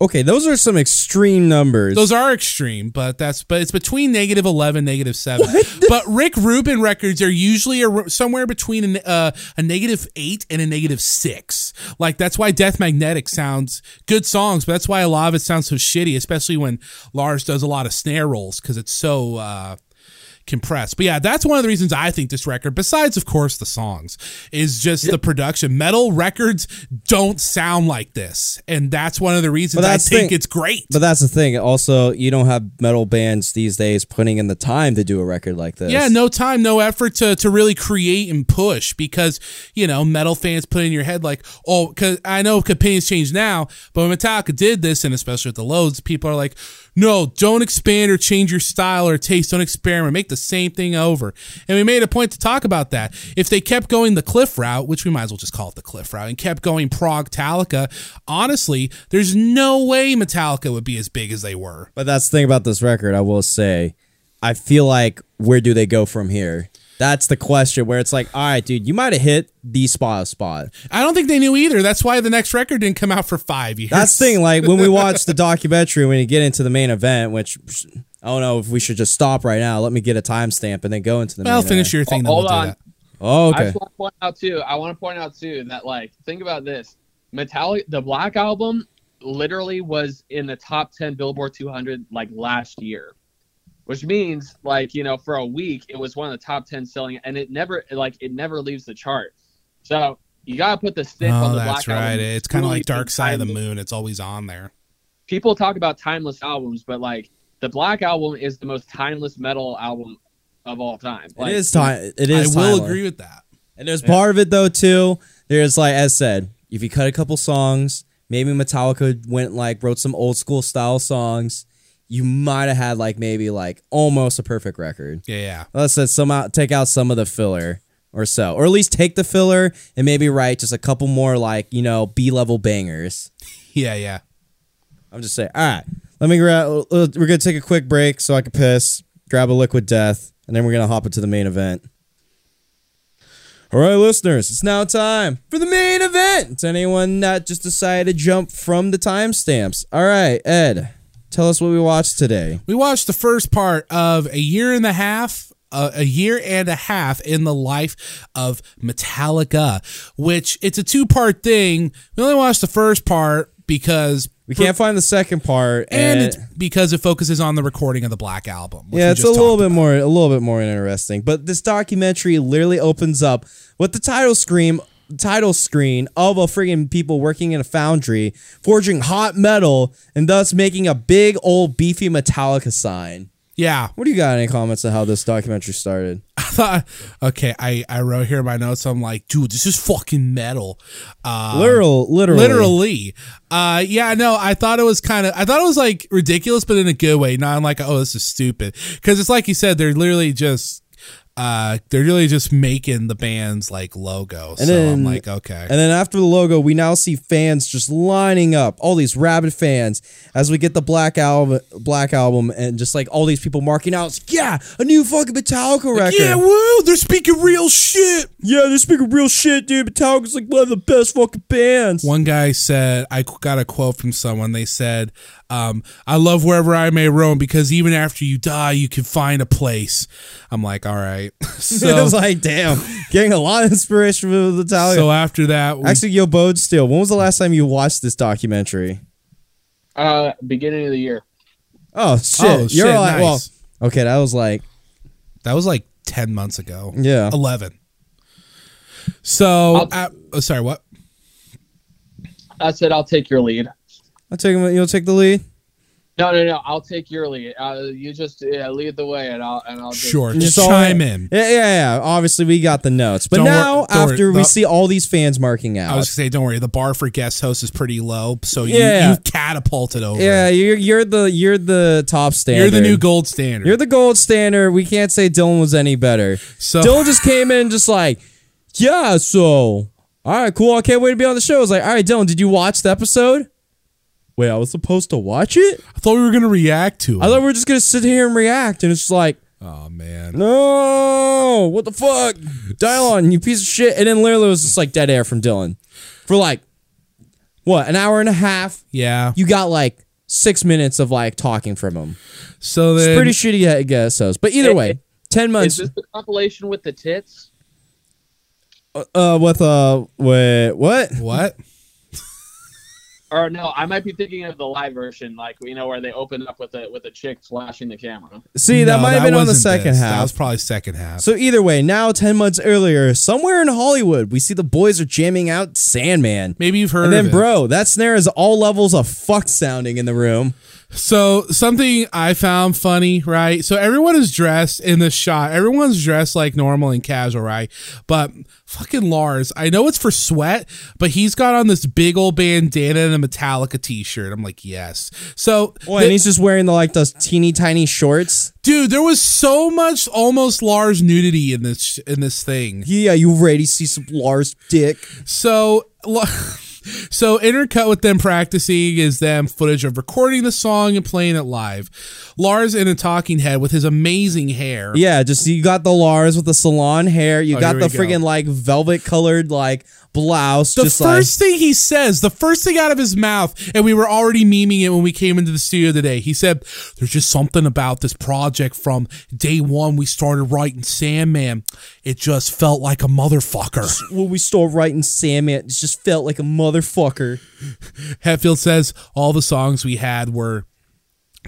Okay, those are some extreme numbers. Those are extreme, but that's but it's between negative eleven, negative seven. But Rick Rubin records are usually a, somewhere between a, uh, a negative eight and a negative six. Like that's why Death Magnetic sounds good songs, but that's why a lot of it sounds so shitty, especially when Lars does a lot of snare rolls because it's so. Uh, compressed. But yeah, that's one of the reasons I think this record, besides of course the songs, is just the production. Metal records don't sound like this, and that's one of the reasons I think thing- it's great. but that's the thing. Also, you don't have metal bands these days putting in the time to do a record like this. Yeah, no time, no effort to, to really create and push because, you know, metal fans put in your head like, oh, because I know opinions change now, but when Metallica did this, and especially with the loads, people are like, no, don't expand or change your style or taste. Don't experiment. Make the same thing over. And we made a point to talk about that. If they kept going the cliff route, which we might as well just call it the cliff route, and kept going prog Metallica, honestly, there's no way Metallica would be as big as they were. But that's the thing about this record, I will say. I feel like where do they go from here? That's the question where it's like, all right, dude, you might have hit the spot spot. I don't think they knew either. That's why the next record didn't come out for five years. That's the thing. Like when we watch the documentary, when you get into the main event, which I don't know if we should just stop right now. Let me get a timestamp and then go into the Well, main finish event. your thing. Then Hold we'll do on. that. Oh, I just want to point out too. I want to point out too that like think about this. Metallica, the Black album, literally was in the top ten Billboard 200 like last year, which means like you know for a week it was one of the top ten selling, and it never like it never leaves the chart. So you gotta put the stamp Oh, on the that's Black right. album. It's kind of like Dark Side of the. Moon. It's always on there. People talk about timeless albums, but like the Black album is the most timeless metal album of all time. Like, it is time. It I will timeless. agree with that. And there's part of it though too. There's like as said, if you cut a couple songs, maybe Metallica went like wrote some old school style songs. You might have had like maybe like almost a perfect record. Yeah, yeah. Let's say some out, take out some of the filler or so, or at least take the filler and maybe write just a couple more like you know B level bangers. Yeah, yeah. I'm just saying. All right, let me grab. We're gonna take a quick break so I can piss, grab a liquid death, and then we're gonna hop into the main event. All right, listeners, it's now time for the main event. It's anyone that just decided to jump from the timestamps. All right, Ed, tell us what we watched today. We watched the first part of a year and a half. Uh, a year and a half in the life of Metallica, which it's a two part thing. We only watched the first part because We can't find the second part, and and, it's because it focuses on the recording of the Black Album. which yeah, it's a little bit about. more, a little bit more interesting. But this documentary literally opens up with the title screen, title screen of a friggin' people working in a foundry, forging hot metal, and thus making a big old beefy Metallica sign. Yeah, What do you got? Any comments on how this documentary started? I thought, okay, I, I wrote here in my notes. I'm like, dude, this is fucking metal. Uh, Literal, literally, literally. Uh, yeah, no, I thought it was kind of, I thought it was like ridiculous, but in a good way. Not like, oh, this is stupid. Because it's like you said, they're literally just, uh, they're really just making the band's like logo. so then- I'm like, okay. And then after the logo, we now see fans just lining up, all these rabid fans, as we get the Black Album, Black Album, and just like all these people marking out, yeah, a new fucking Metallica record. yeah, woo, they're speaking real shit. Yeah, they're speaking real shit, dude. Metallica's like one of the best fucking bands. One guy said, I got a quote from someone. They said, um, I love wherever I may roam because even after you die, you can find a place. I'm like, all right. So, so, it was like, damn, getting a lot of inspiration from Metallica. so after that, we, Actually, Yo, Bode still. when was the last time you watched this documentary? Uh, beginning of the year. Oh, shit. oh, You're shit, like, nice. well, okay, that was like, that was like 10 months ago. yeah. 11. So, I'll- uh, oh, sorry, what? I said I'll take your lead. I'll take him, you'll take the lead? No, no, no. I'll take your lead. Uh, you just yeah, lead the way, and I'll and I'll just, Sure, just Just chime in. Yeah, yeah, yeah. Obviously, we got the notes. But Don't now, don't worry, after we the- see all these fans marking out, I was gonna say, don't worry, the bar for guest host is pretty low, so you, Yeah. you catapulted over. yeah, you're you're the you're the top standard. You're the new gold standard. You're the gold standard. We can't say Dylan was any better. so Dylan just came in just like, yeah, so all right, cool. I can't wait to be on the show. I was like, all right, Dylan, did you watch the episode? Wait, I was supposed to watch it? I thought we were gonna react to it. I thought we were just gonna sit here and react, and it's just like, oh man. no, what the fuck? Dylan, you piece of shit. And then literally it was just like dead air from Dylan for like, what an hour and a half. Yeah. You got like six minutes of like talking from him. So It's pretty shitty I guess so. But either Hey, way, ten months. Is months. this the compilation with the tits? Uh, with uh, wait, what? what? Or no, I might be thinking of the live version, like you know, where they open up with a with a chick flashing the camera. See, that No, might have been on the second this. half. That was probably second half. So either way, now ten months earlier, somewhere in Hollywood, we see the boys are jamming out Sandman. Maybe you've heard And then, of it. bro, that snare is all levels of fuck sounding in the room. So something I found funny, right? So everyone is dressed in this shot. Everyone's dressed like normal and casual, right? But fucking Lars, I know it's for sweat, but he's got on this big old bandana and a Metallica t-shirt. I'm like, yes. So, Oh, the- and he's just wearing the like those teeny tiny shorts. dude, there was so much almost Lars nudity in this in this thing. Yeah, you already see some Lars dick? So, lo- so intercut with them practicing is them footage of recording the song and playing it live. Lars in a talking head with his amazing hair. Yeah, just you got the Lars with the salon hair. You Oh, got the we go. friggin' like velvet colored like blouse. The just first thing he says, the first thing out of his mouth, and we were already memeing it when we came into the studio today. He said, There's just something about this project from day one we started writing Sandman. It just felt like a motherfucker. like when we started writing Sandman, it just felt like a motherfucker. Hetfield says all the songs we had were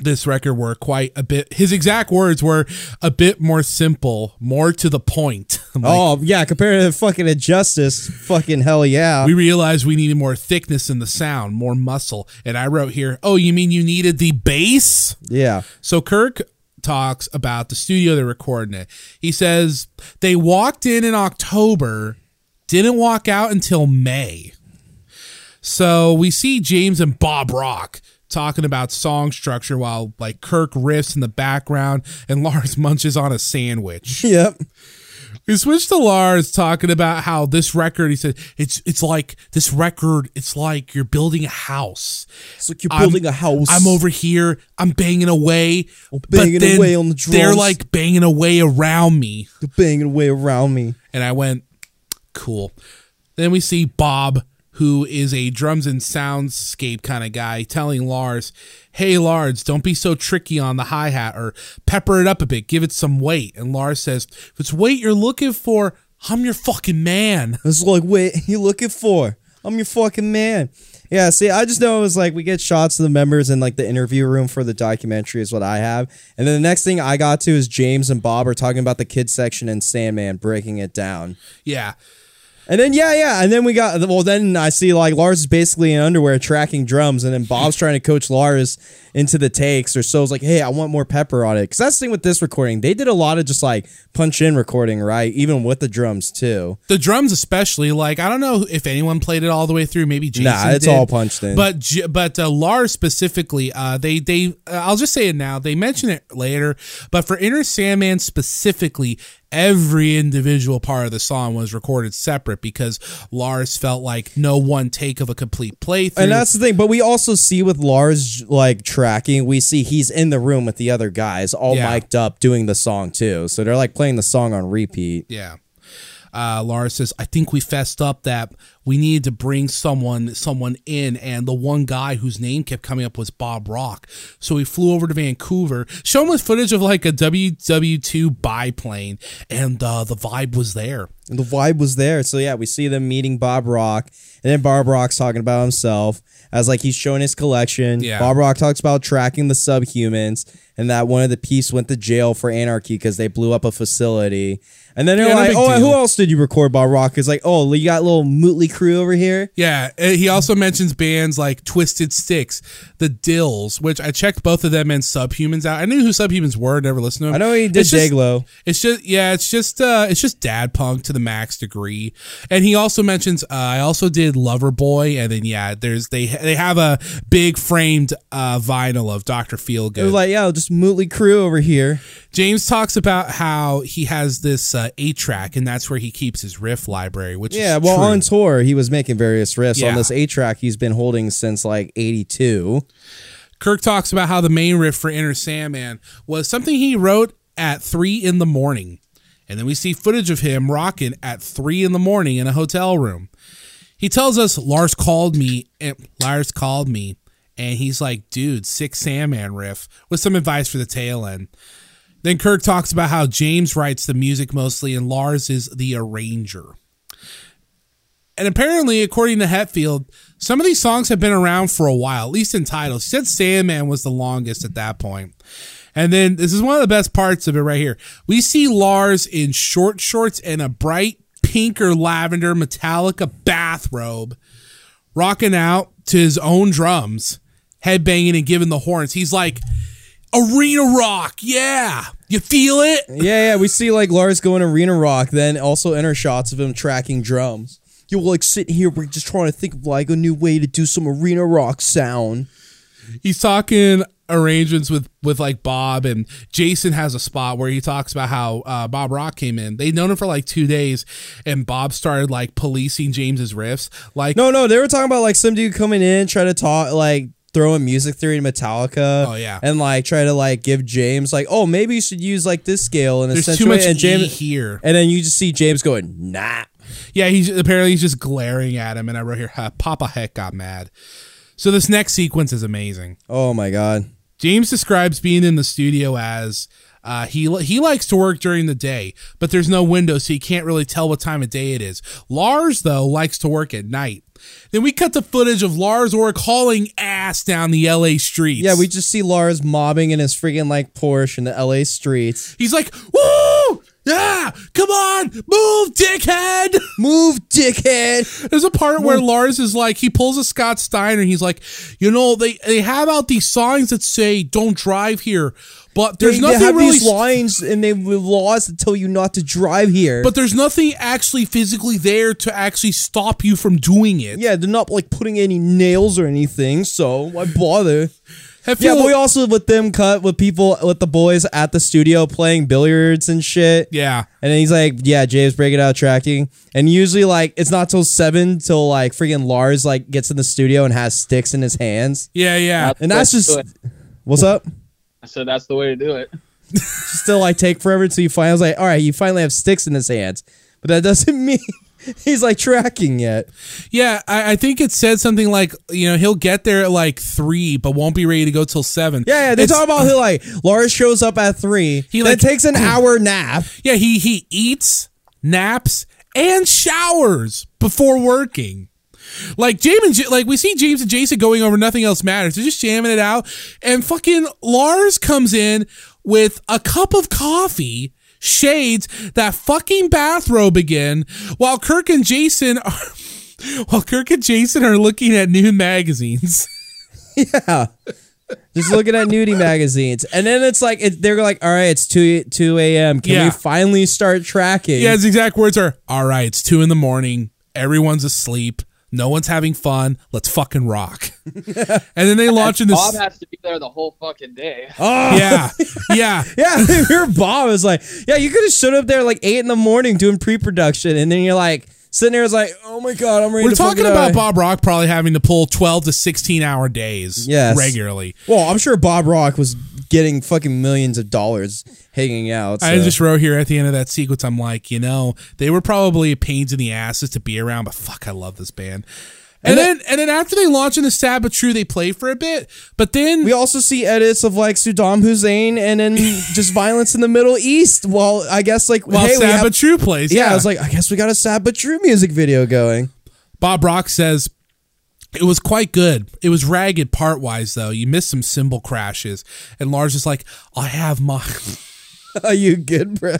this record were quite a bit his exact words were a bit more simple, more to the point. Like, oh yeah, compared to fucking Injustice, fucking hell yeah. we realized we needed more thickness in the sound, more muscle. And I wrote here, oh, you mean you needed the bass? yeah. So Kirk talks about the studio they're recording it. He says they walked in in October, didn't walk out until May. So we see James and Bob Rock talking about song structure while like Kirk riffs in the background and Lars munches on a sandwich. Yep. We switched to Lars talking about how this record, he said, it's it's like this record, it's like you're building a house. It's like you're I'm- building a house. I'm over here. I'm banging away. banging but then away on the drums. They're like banging away around me. They're banging away around me. And I went, cool. Then we see Bob, who is a drums and soundscape kind of guy, telling Lars, hey, Lars, don't be so tricky on the hi hat or pepper it up a bit. Give it some weight. And Lars says, if it's weight you're looking for, I'm your fucking man. It's like, wait, you're looking for? I'm your fucking man. Yeah, see, I just know it was like we get shots of the members in like the interview room for the documentary is what I have. And then the next thing I got to is James and Bob are talking about the kids section and Sandman breaking it down. Yeah. And then yeah, yeah, and then we got well. Then I see like Lars is basically in underwear tracking drums, and then Bob's trying to coach Lars into the takes. Or so's like, hey, I want more pepper on it, because that's the thing with this recording. They did a lot of just like punch in recording, right? Even with the drums too. The drums, especially, like I don't know if anyone played it all the way through. Maybe Jason. Nah, it's did. all punched in. But but uh, Lars specifically, uh, they they uh, I'll just say it now. They mention it later, but for Enter Sandman specifically, every individual part of the song was recorded separate because Lars felt like no one take of a complete playthrough. And that's the thing. But we also see with Lars like tracking, we see he's in the room with the other guys, all Yeah. mic'd up, doing the song too. So they're like playing the song on repeat. Yeah. Uh, Lars says, I think we fessed up that we needed to bring someone someone in, and the one guy whose name kept coming up was Bob Rock. So we flew over to Vancouver, show him with footage of like a WW2 biplane, and uh, the vibe was there. And the vibe was there. So yeah, we see them meeting Bob Rock, and then Bob Rock's talking about himself as like he's showing his collection. Yeah. Bob Rock talks about tracking the subhumans and that one of the piece went to jail for anarchy because they blew up a facility. And then they're Yeah, no like, big "Oh, and who else did you record?" Bob Rock is like, "Oh, you got little Mötley Crüe over here." Yeah, uh, he also mentions bands like Twisted Sticks, The Dills, which I checked both of them and Subhumans out. I knew who Subhumans were, never listened to them. I know he did It's just- Dayglow. It's just yeah, it's just uh it's just dad punk to the max degree. And he also mentions uh, I also did Loverboy and then yeah, there's they they have a big framed uh vinyl of Dr. It Feelgood. was like, "Yeah, just Mötley Crüe over here." James talks about how he has this uh 8 track and that's where he keeps his riff library, which Yeah, well, true. on tour, he was making various riffs Yeah. on this eight track he's been holding since like '82. Kirk talks about how the main riff for Enter Sandman was something he wrote at three in the morning. And then we see footage of him rocking at three in the morning in a hotel room. He tells us Lars called me and Lars called me and he's like, dude, sick Sandman riff with some advice for the tail end. Then Kirk talks about how James writes the music mostly and Lars is the arranger. And apparently, according to Hetfield, some of these songs have been around for a while, at least in titles. He said Sandman was the longest at that point. And then this is one of the best parts of it right here. We see Lars in short shorts and a bright pink or lavender Metallica bathrobe, rocking out to his own drums, headbanging and giving the horns. He's like, Arena rock, yeah. You feel it? Yeah, yeah. We see like Lars going arena rock, then also enter shots of him tracking drums. You like sitting here, we're just trying to think of like a new way to do some arena rock sound. He's talking arrangements with with like Bob and Jason has a spot where he talks about how uh, Bob Rock came in. They'd known him for like two days, and Bob started like policing James's riffs. Like, No, no, they were talking about like some dude coming in, try to talk like throwing music theory to Metallica. Oh, yeah. and like try to like give James like, oh, maybe you should use like this scale in a there's too much and E James here. and then you just see James going, nah. Yeah, he's apparently he's just glaring at him, and I wrote here, "Ha, Papa Het got mad. So this next sequence is amazing. Oh my god. James describes being in the studio as uh, he he likes to work during the day, but there's no window, so he can't really tell what time of day it is. Lars though likes to work at night. Then we cut to footage of Lars Ulrich hauling ass down the L.A. streets. Yeah, we just see Lars mobbing in his freaking like Porsche in the LA streets. He's like, "Woo! Yeah! Come on! Move, dickhead!" Move, dickhead. There's a part where Lars is like, he pulls a Scott Steiner he's like, you know, they they have out these signs that say "Don't drive here," but there's they, nothing they have really. these lines and they have laws that tell you not to drive here. but there's nothing actually physically there to actually stop you from doing it. yeah, they're not like putting any nails or anything, so why bother? I Yeah, feel- but we also with them cut with people with the boys at the studio playing billiards and shit. yeah. And then he's like, "Yeah, James, break it out tracking." And usually, like, it's not till seven till like freaking Lars like gets in the studio and has sticks in his hands. Yeah, yeah. And that's just do what's up. I said that's the way to do it. Still like take forever until you finally I was like, all right, you finally have sticks in his hands, but that doesn't mean he's like tracking yet. Yeah, I, I think it said something like, you know, he'll get there at like three, but won't be ready to go till seven. Yeah, yeah. They It's- talk about he like Lars shows up at three. He, He like- then takes an hour nap. Yeah, he he eats, naps, and showers before working. Like James and J- like we see James and Jason going over nothing else matters. They're just jamming it out, and fucking Lars comes in with a cup of coffee, shades, that fucking bathrobe again, while Kirk and Jason are while Kirk and Jason are looking at new magazines. Yeah. Just looking at nudie magazines, and then it's like it, they're like, "All right, it's two two a.m. Can Yeah. we finally start tracking?" Yeah, his exact words are, "All right, it's two in the morning. Everyone's asleep. No one's having fun. Let's fucking rock." and then they launch into Bob has to be there the whole fucking day. Oh, yeah, yeah. yeah. Your Bob is like, "Yeah, you could have showed up there like eight in the morning doing pre-production, and then you're like sitting there, is like, oh my god, I'm ready." We're to talking about die." Bob Rock probably having to pull twelve to sixteen hour days, Yes. regularly. Well, I'm sure Bob Rock was getting fucking millions of dollars hanging out. I just wrote here at the end of that sequence, I'm like, you know, they were probably pains in the asses to be around, but fuck, I love this band. And, And then, and then after they launch into Sad but True, they play for a bit, but then We also see edits of like Saddam Hussein and then just violence in the Middle East. Well, I guess like while hey, Sad but True plays, yeah, yeah, I was like, I guess we got a sad but true music video going. Bob Rock says it was quite good. It was ragged part wise though. You missed some cymbal crashes, and Lars is like, I have my. Are you good, bro?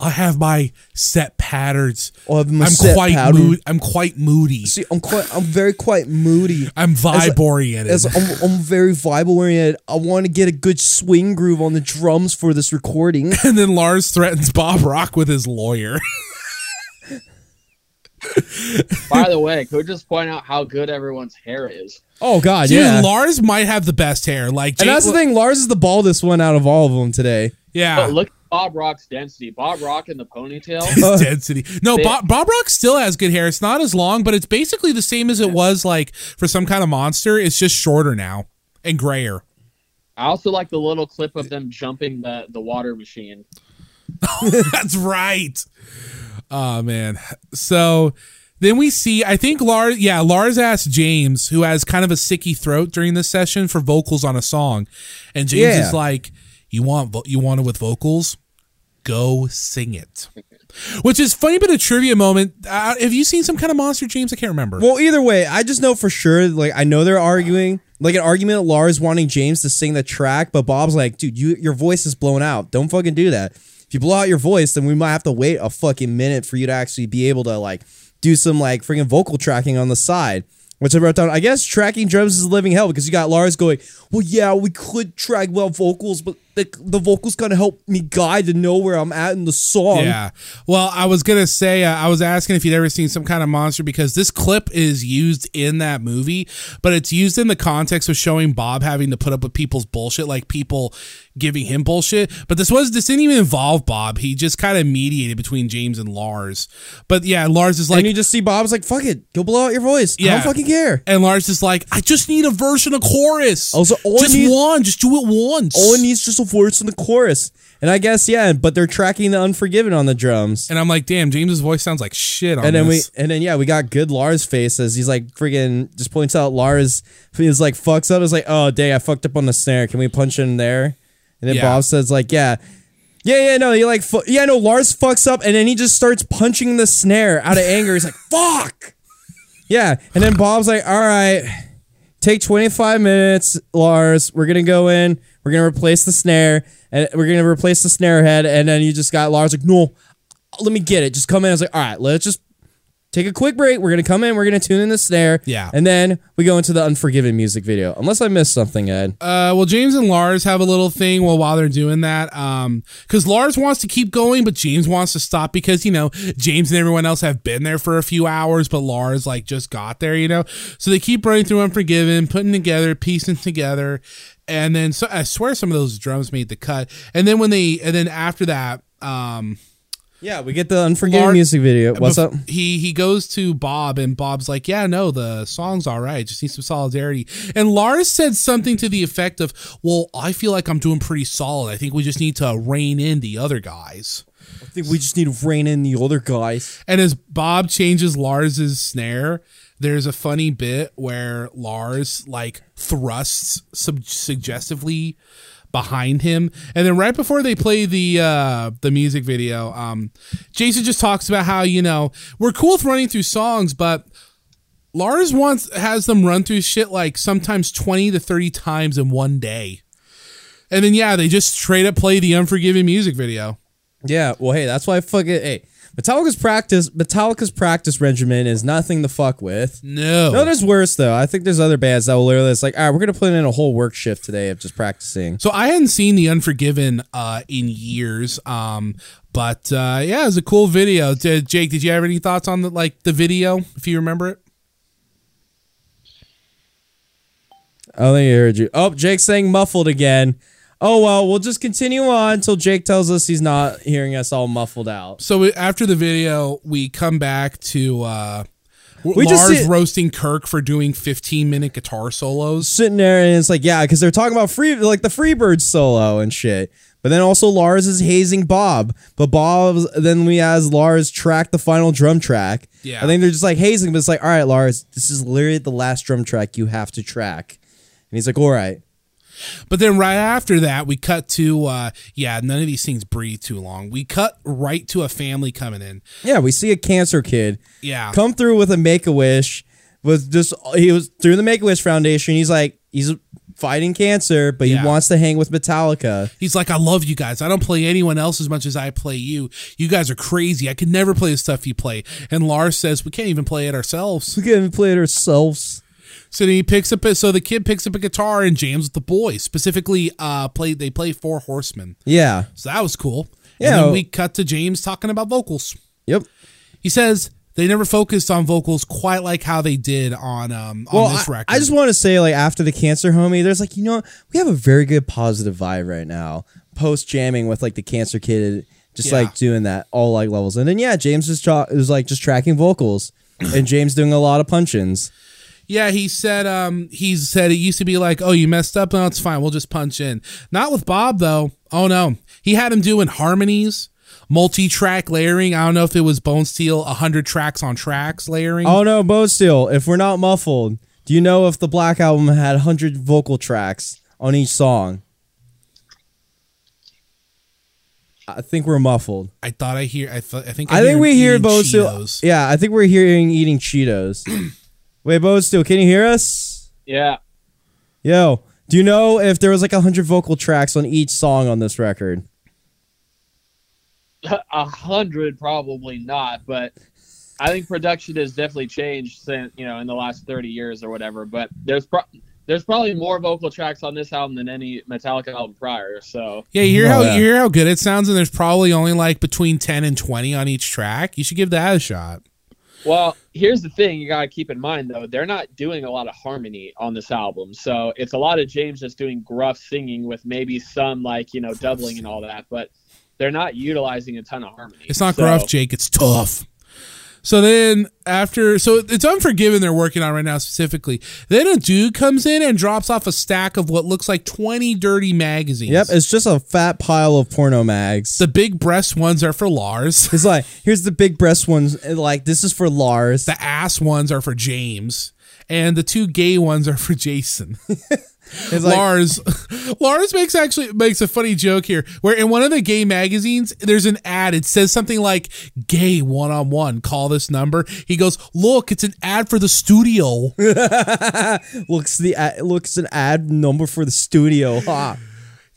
I have my set patterns. Oh, I have my I'm set quite pattern. mood. I'm quite moody. See, I'm quite, I'm very quite moody. I'm vibe oriented. As I'm, I'm very vibe oriented. I want to get a good swing groove on the drums for this recording. and then Lars threatens Bob Rock with his lawyer. By the way, could we just point out how good everyone's hair is? Oh God, Dude, yeah. Lars might have the best hair. Like, and Jake- that's the thing. Lars is the baldest one out of all of them today. Yeah. But look at Bob Rock's density. Bob Rock in the ponytail. His uh, density. No, Bob, Bob Rock still has good hair. It's not as long, but it's basically the same as it was like for some kind of monster. It's just shorter now and grayer. I also like the little clip of them jumping the, the water machine. That's right. Oh man. So Then we see, I think Lars, yeah, Lars asked James, who has kind of a sicky throat during this session, for vocals on a song, and James Yeah. is like, "You want vo- you want it with vocals? Go sing it." Which is funny, but a trivia moment. Uh, have you seen some kind of monster, James? I can't remember. Well, either way, I just know for sure. Like, I know they're arguing, like an argument. of Lars wanting James to sing the track, but Bob's like, "Dude, you your voice is blown out. Don't fucking do that. If you blow out your voice, then we might have to wait a fucking minute for you to actually be able to like do some like freaking vocal tracking on the side." Which I wrote down. I guess tracking drums is living hell because you got Lars going, "Well, yeah, we could track well vocals, but the, the vocals kind of help me guide to know where I'm at in the song." Yeah. Well, I was gonna say uh, I was asking if you'd ever seen some kind of monster because this clip is used in that movie, but it's used in the context of showing Bob having to put up with people's bullshit, like people giving him bullshit. But this was this didn't even involve Bob. He just kind of mediated between James and Lars. But yeah, Lars is like. and you just see Bob's like, "Fuck it, go blow out your voice. I Yeah. don't fucking care." and Lars is like, I just need a verse and a chorus. Also, all just need- one, just do it once. All it needs just a voice in the chorus. And I guess yeah, but they're tracking the Unforgiven on the drums. and I'm like, damn, James's voice sounds like shit on And then this. we and then yeah, we got good Lars faces. He's like friggin' just points out Lars he's like fucks up. It's like, oh dang, I fucked up on the snare. Can we punch in there? And then Yeah. Bob says like, yeah. Yeah, yeah, no, he like, fu- yeah, no, Lars fucks up, and then he just starts punching the snare out of anger. He's like, "Fuck!" Yeah, and then Bob's like, "All right, take 25 minutes, Lars. We're gonna go in. We're gonna replace the snare, and we're gonna replace the snare head." And then you just got Lars like, "No, let me get it. Just come in." I was like, "All right, let's just take a quick break. We're gonna come in. We're gonna tune in the snare. Yeah. and then we go into the Unforgiven music video. Unless I missed something, Ed. Uh, well, James and Lars have a little thing while while they're doing that. Um, because Lars wants to keep going, but James wants to stop because you know James and everyone else have been there for a few hours, but Lars like just got there, you know. So they keep running through Unforgiven, putting together, piecing together, and then so I swear some of those drums made the cut. And then when they and then after that, um. Yeah, we get the Unforgiven Lars- music video. What's up? He he goes to Bob and Bob's like, yeah, no, the song's all right. Just need some solidarity. And Lars said something to the effect of, well, I feel like I'm doing pretty solid. I think we just need to rein in the other guys. I think we just need to rein in the other guys. And as Bob changes Lars's snare, there's a funny bit where Lars like thrusts sub- suggestively behind him, and then right before they play the uh, the music video, um, Jason just talks about how you know we're cool with running through songs, but Lars wants has them run through shit like sometimes twenty to thirty times in one day. And then yeah, they just straight up play the Unforgiven music video. Yeah, well, hey, that's why I fucking hey. Metallica's practice, Metallica's practice regimen is nothing to fuck with. No, No, there's worse though. I think there's other bands that will literally it's like, all right, we're gonna put in a whole work shift today of just practicing. So I hadn't seen the Unforgiven uh, in years, um, but uh, yeah, it was a cool video. Did, Jake, did you have any thoughts on the like the video if you remember it? I don't think I heard you. Oh, Jake's saying muffled again. Oh well, we'll just continue on until Jake tells us he's not hearing us all muffled out. So we- after the video, we come back to uh, We just Lars see- roasting Kirk for doing 15 minute guitar solos. Sitting there and it's like, yeah, because they're talking about free like the Freebird solo and shit. But then also Lars is hazing Bob. But Bob then we as Lars track the final drum track. Yeah. I think they're just like hazing, but it's like, all right, Lars, this is literally the last drum track you have to track. And he's like, all right. But then right after that, we cut to uh, yeah, none of these things breathe too long. We cut right to a family coming in. Yeah, we see a cancer kid Yeah, come through with a make a wish. Was just he was through the Make a Wish Foundation. He's like he's fighting cancer, but Yeah. he wants to hang with Metallica. He's like, I love you guys. I don't play anyone else as much as I play you. You guys are crazy. I could never play the stuff you play. And Lars says, we can't even play it ourselves. We can't even play it ourselves. So then he picks up, a, so the kid picks up a guitar and jams with the boys. Specifically, uh, play they play Four Horsemen. Yeah. So that was cool. Yeah. And then we cut to James talking about vocals. Yep. He says they never focused on vocals quite like how they did on um on Well, this I, record. I just want to say, like, after the cancer homie, there's like, you know, we have a very good positive vibe right now. Post jamming with like the cancer kid, just Yeah. like doing that all like levels, and then yeah, James is tra- is like just tracking vocals, and James doing a lot of punch-ins. Yeah, he said um he said it used to be like, "Oh, you messed up. No, it's fine. We'll just punch in." Not with Bob though. Oh no. He had him doing harmonies multi-track layering. I don't know if it was Bonesteel, hundred tracks on tracks layering. Oh no, Bonesteel, if we're not muffled, do you know if the Black Album had 100 vocal tracks on each song? I think we're muffled. I thought I hear. I thought. I think. I, think we hear eating Bonesteel. Yeah, I think we're hearing eating Cheetos. Wait, Bonesteel, can you hear us? Yeah. Yo, do you know if there was like a 100 vocal tracks on each song on this record? a hundred probably not but i think production has definitely changed since you know in the last 30 years or whatever but there's pro- there's probably more vocal tracks on this album than any metallica album prior so Yeah, you hear Oh, how yeah. you hear how good it sounds, and there's probably only like between ten and twenty on each track. You should give that a shot. Well here's the thing you got to keep in mind though they're not doing a lot of harmony on this album so it's a lot of james just doing gruff singing with maybe some like you know doubling and all that but they're not utilizing a ton of harmony It's not So- gruff, Jake. It's tough. So then after, so it's Unforgiven they're working on right now specifically. Then a dude comes in and drops off a stack of what looks like 20 dirty magazines. Yep, it's just a fat pile of porno mags. the big breast ones are for Lars. It's like, here's the big breast ones. Like, this is for Lars. The ass ones are for James. And the two gay ones are for Jason. It's like, Lars Lars makes actually makes a funny joke here where in one of the gay magazines there's an ad it says something like gay one on one call this number he goes look it's an ad for the studio looks the ad, looks an ad number for the studio. Ha.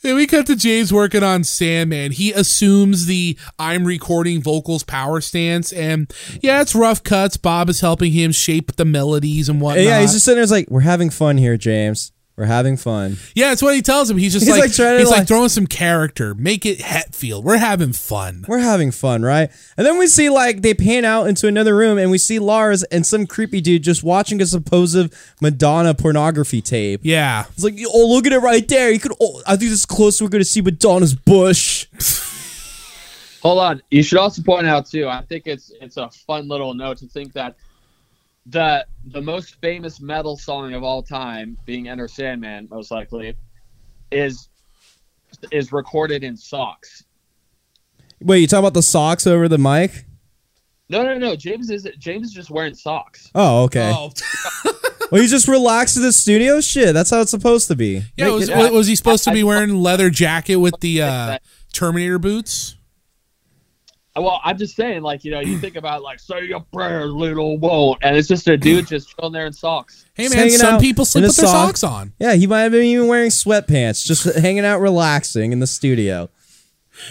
then we cut to James working on Sandman he assumes the I'm recording vocals power stance and yeah it's rough cuts Bob is helping him shape the melodies and whatnot yeah, he's just sitting there. Like, we're having fun here, James. We're having fun. yeah that's what he tells him he's just He's, like, like, trying to, he's like like- throwing some character make it Hetfield we're having fun We're having fun, right? And then we see like they pan out into another room, and we see Lars and some creepy dude just watching a supposed Madonna pornography tape. yeah It's like, oh, look at it right there. You could. Oh, I think this is close. We're gonna see Madonna's bush. Hold on. You should also point out too. I think it's it's a fun little note to think that the the most famous metal song of all time, being Enter Sandman, most likely, is is recorded in socks. Wait, you talking about the socks over the mic? No, no, no. James is James is just wearing socks. Oh, okay. oh Well, you just relaxed in the studio. Shit, that's how it's supposed to be. Yeah, Make was, it- was, was he supposed to I- be I- wearing leather jacket with the uh, Terminator boots? Well, I'm just saying, like you know, you think about like say your prayer, little won't, and it's just a dude just chilling there in socks. Hey Just man, hanging some out people sleep in a with their sock. socks on. yeah, he might have been even wearing sweatpants, just hanging out, relaxing in the studio.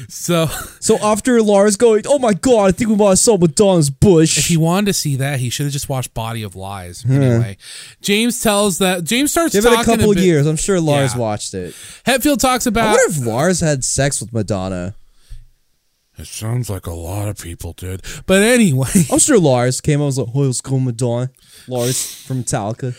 So So after Lars going, oh my god, I think we might have saw Madonna's bush. if he wanted to see that, he should have just watched Body of Lies. Hmm. Anyway, James tells that James starts Give it talking a couple bit- years. I'm sure Lars Yeah. watched it. Hetfield talks I about. wonder if Lars had sex with Madonna. It sounds like a lot of people did, but anyway, I'm sure Lars came out and was like, oh, let's go Madonna. Lars from Metallica.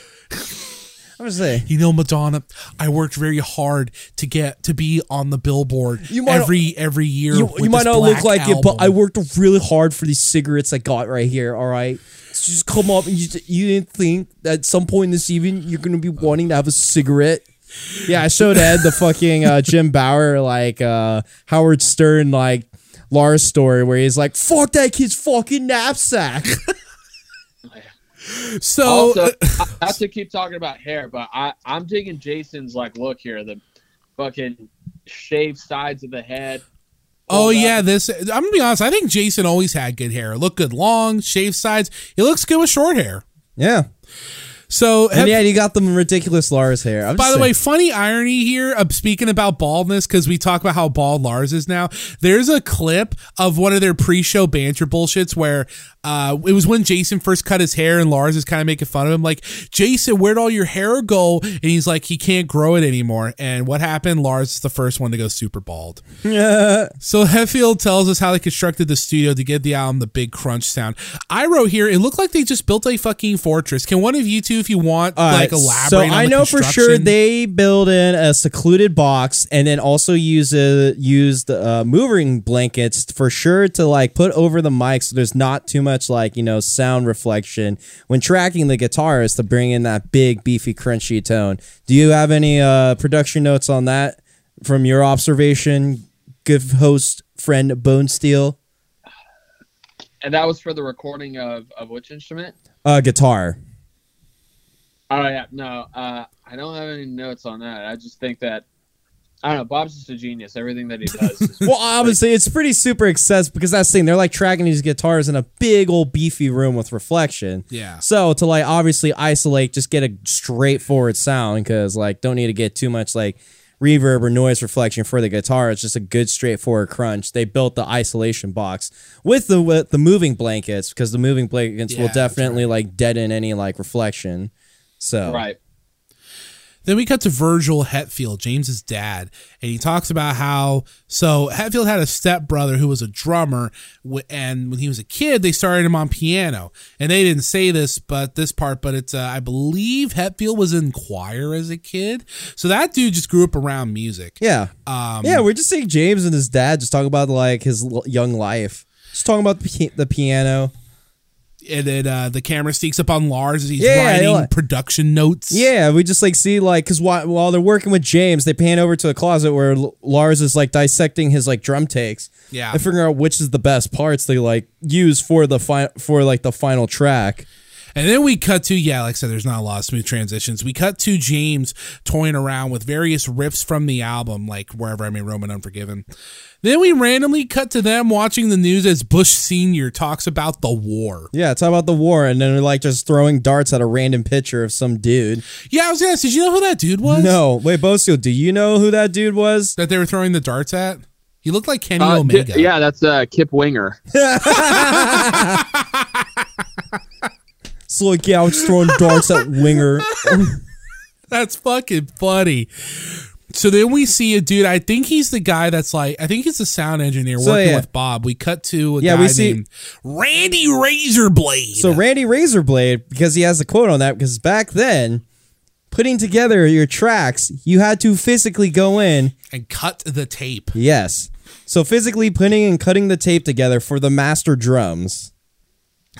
I'm just saying. you know, Madonna, I worked very hard to get to be on the Billboard You might- every every year. You, you might not look like it, but I worked really hard for these cigarettes I got right here, all right? So just come up and you, you didn't think that at some point this evening you're going to be wanting to have a cigarette? Yeah, I showed Ed the fucking uh, Jim Breuer, like uh, Howard Stern, like Lars story where he's like, fuck that kid's fucking knapsack. So also, I have to keep talking about hair, but I I'm digging Jason's like look here, the fucking shaved sides of the head. Oh pulled up. yeah, this I'm gonna be honest. I think Jason always had good hair. Look good, long, shaved sides. He looks good with short hair. yeah. So, And yeah, you got the ridiculous Lars hair. I'm by the way, funny irony here. Of speaking about baldness, because we talk about how bald Lars is now. There's a clip of one of their pre-show banter bullshits where uh, it was when Jason first cut his hair, and Lars is kind of making fun of him, like Jason, where'd all your hair go? And he's like, he can't grow it anymore. And what happened? Lars is the first one to go super bald. Yeah. So Hetfield tells us how they constructed the studio to give the album the big crunch sound. I wrote here, it looked like they just built a fucking fortress. Can one of you two, if you want, All like elaborate? So I know for sure they build in a secluded box and then also use a used uh, moving blankets for sure to like put over the mic so there's not too much like you know sound reflection when tracking the guitars to bring in that big beefy crunchy tone. Do you have any uh, production notes on that from your observation? Good host friend Bonesteel. And that was for the recording of of which instrument? Uh, guitar. Oh yeah, no, uh, I don't have any notes on that. I just think that I don't know. Bob's just a genius. Everything that he does. Well, obviously, it's pretty super accessible because that's the thing. They're like tracking these guitars in a big old beefy room with reflection. Yeah. So to like obviously isolate, just get a straightforward sound because like don't need to get too much like reverb or noise reflection for the guitar. It's just a good straightforward crunch. They built the isolation box with the with the moving blankets because the moving blankets Yeah, will that's definitely like deaden any like reflection. So right. Then we cut to Virgil Hetfield, James's dad, and he talks about how so Hetfield had a stepbrother who was a drummer, and when he was a kid, they started him on piano. And they didn't say this, but this part, but it's uh, I believe Hetfield was in choir as a kid, so that dude just grew up around music. yeah, Um, yeah. We're just seeing James and his dad just talk about like his l- young life. Just talking about the piano. And then uh, the camera sneaks up on Lars as he's Yeah, writing like- production notes. Yeah, we just like see like because while, while they're working with James, they pan over to a closet where L- Lars is like dissecting his like drum takes. Yeah. and figuring out which is the best parts they like use for the fi- for like the final track. And then we cut to, yeah, like I said, there's not a lot of smooth transitions. We cut to James toying around with various riffs from the album, like Wherever I May Roam and Unforgiven. Then we randomly cut to them watching the news as Bush Sr. talks about the war. Yeah, talk about the war, and then they're like just throwing darts at a random picture of some dude. Yeah, I was gonna ask, did you know who that dude was? No, wait, Bosio, do you know who that dude was? That they were throwing the darts at? He looked like Kenny Uh, Omega. Ki- yeah, that's uh, Kip Winger. So like, yeah, I was throwing darts at Winger. That's fucking funny. So then we see a dude. I think he's the guy that's like. I think he's the sound engineer So, working yeah. with Bob. We cut to a Yeah, guy we see- named Randy Razorblade. So Randy Razorblade, because he has a quote on that, because back then, putting together your tracks, you had to physically go in and cut the tape. Yes. So physically putting and cutting the tape together for the master drums.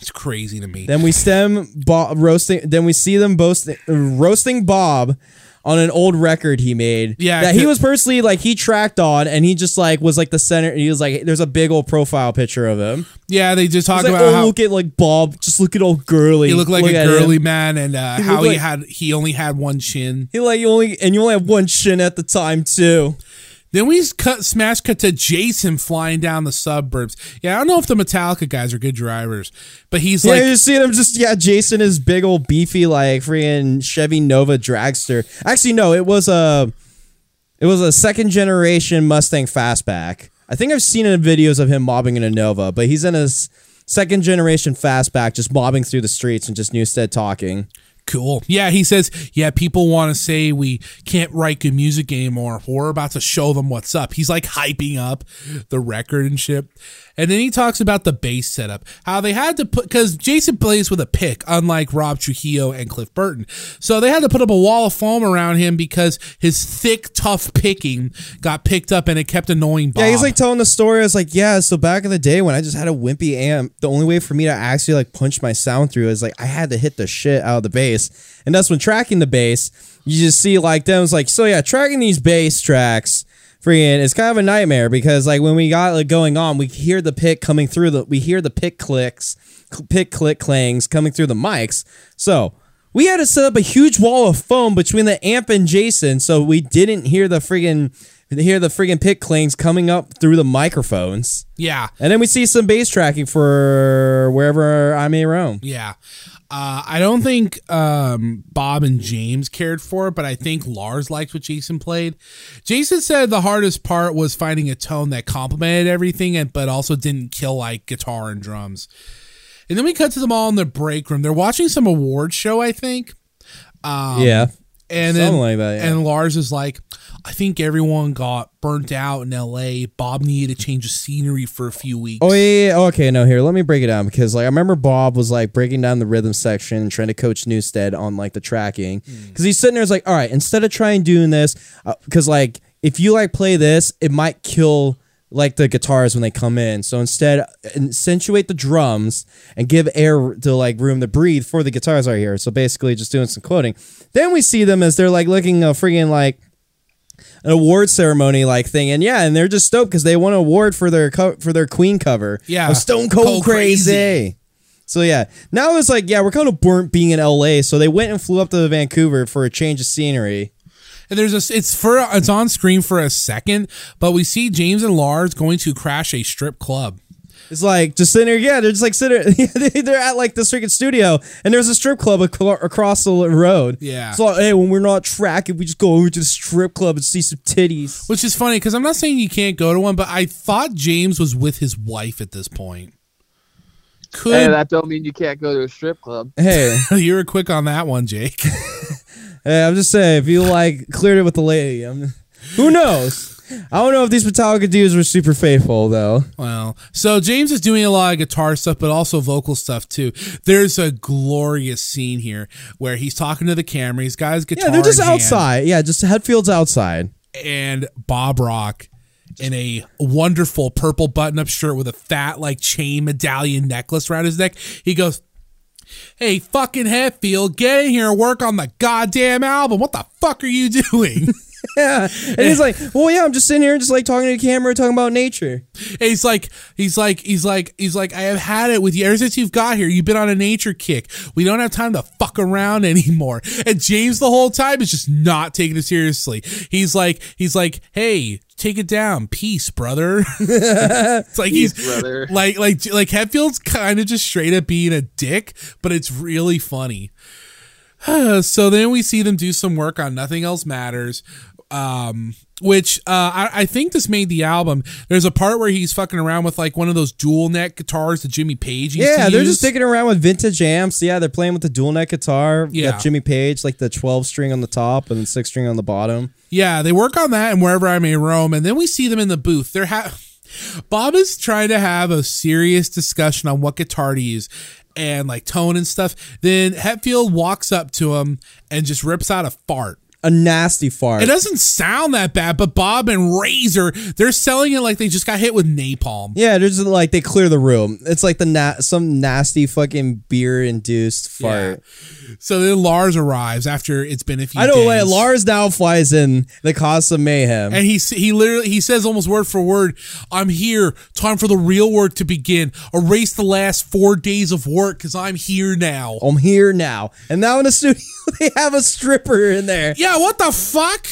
It's crazy to me. Then we stem Bob roasting. Then we see them both roasting Bob on an old record he made. Yeah, that he was personally like he tracked on, and he just like was like the center. He was like, there's a big old profile picture of him. yeah, they just talk like, about oh how look at like Bob, just look at old girly. he looked like Look a at him. girly man, and uh, He how he like- had he only had one chin. He like you only and you only have one chin at the time too. Then we cut smash cut to Jason flying down the suburbs. Yeah, I don't know if the Metallica guys are good drivers, but he's Yeah, like, you see him just yeah. Jason is big old beefy like freaking Chevy Nova dragster. Actually, no, it was a it was a second generation Mustang fastback. I think I've seen in videos of him mobbing in a Nova, but he's in his second generation fastback, just mobbing through the streets and just Newstead talking. Cool. Yeah, he says, yeah, people want to say we can't write good music anymore. We're about to show them what's up. He's like hyping up the record and shit. And then he talks about the bass setup, how they had to put, because Jason plays with a pick, unlike Rob Trujillo and Cliff Burton. So they had to put up a wall of foam around him because his thick, tough picking got picked up and it kept annoying Bob. Yeah, he's like telling the story. I was like, yeah, so back in the day when I just had a wimpy amp, the only way for me to actually like punch my sound through is like I had to hit the shit out of the bass. And that's when tracking the bass, you just see like them was like, so yeah, tracking these bass tracks, freaking, it's kind of a nightmare because like when we got like going on, we hear the pick coming through the, we hear the pick clicks, pick click clangs coming through the mics. So we had to set up a huge wall of foam between the amp and Jason, so we didn't hear the friggin' hear the friggin' pick clings coming up through the microphones. yeah. And then we see some bass tracking for wherever I may roam. Yeah. Uh, I don't think um, Bob and James cared for it, but I think Lars liked what Jason played. Jason said the hardest part was finding a tone that complemented everything, and but also didn't kill like guitar and drums. And then we cut to them all in the break room. They're watching some award show, I think. Um, yeah. and Something then like that, yeah. and Lars is like, I think everyone got burnt out in L.A. Bob needed to change the scenery for a few weeks. Oh yeah, yeah. Okay, no, here, let me break it down because like I remember Bob was like breaking down the rhythm section and trying to coach Newstead on like the tracking hmm. because he's sitting there is like, all right, instead of trying doing this, uh, because like if you like play this, it might kill like the guitars when they come in. So instead, accentuate the drums and give air to like room to breathe for the guitars right here. So basically, just doing some quoting. Then we see them as they're like looking uh, a freaking like an award ceremony like thing, and yeah, and they're just stoked because they won an award for their co- for their Queen cover. Yeah. of Stone Cold, Cold Crazy. Crazy. So yeah, now it's like yeah, we're kind of burnt being in L.A. So they went and flew up to Vancouver for a change of scenery. And there's a, it's for, it's on screen for a second, but we see James and Lars going to crash a strip club. It's like just sitting there, yeah, they're just like sitting. they're at like this freaking studio, and there's a strip club ac- across the road. Yeah. So hey, when we're not tracking, we just go over to the strip club and see some titties. Which is funny because I'm not saying you can't go to one, but I thought James was with his wife at this point. Could Hey, that don't mean you can't go to a strip club. Hey, you were quick on that one, Jake? hey, I'm just saying, if you like cleared it with the lady, I'm, who knows? I don't know if these Metallica dudes were super faithful though. Well, so James is doing a lot of guitar stuff, but also vocal stuff too. There's a glorious scene here where he's talking to the camera. He's got his guitar. Yeah, they're just in hand, outside. Yeah, just Hetfield's outside. and Bob Rock in a wonderful purple button-up shirt with a fat like chain medallion necklace around his neck. He goes, "Hey, fucking Hetfield, get in here and work on the goddamn album. What the fuck are you doing?" Yeah, and he's like, "Well, yeah, I'm just sitting here, just like talking to the camera, talking about nature." And he's like, he's like, he's like, he's like, I have had it with you ever since you've got here. You've been on a nature kick. We don't have time to fuck around anymore. And James the whole time is just not taking it seriously. He's like, he's like, hey, take it down, peace, brother. it's like he's brother. like, like, like Hetfield's kind of just straight up being a dick, but it's really funny. so then we see them do some work on Nothing Else Matters, um, which uh, I, I think this made the album. There's a part where he's fucking around with like one of those dual neck guitars that Jimmy Page used Yeah, they're use. just dicking around with vintage amps. Yeah, they're playing with the dual neck guitar. Yeah. Jimmy Page, like the 12 string on the top and then six string on the bottom. Yeah, they work on that and wherever I may roam, and then we see them in the booth. They're ha- Bob is trying to have a serious discussion on what guitar to use and like tone and stuff. Then Hetfield walks up to him and just rips out a fart. A nasty fart. It doesn't sound that bad, but Bob and Razor, they're selling it like they just got hit with napalm. yeah, they're just like they clear the room. It's like the na- some nasty fucking beer induced fart. So then Lars arrives after it's been a few I know. days. Wait, Lars now flies in the cause some mayhem. And he he literally he says almost word for word, "I'm here. Time for the real work to begin. Erase the last four days of work because I'm here now." I'm here now, and now in the studio they have a stripper in there. Yeah, what the fuck?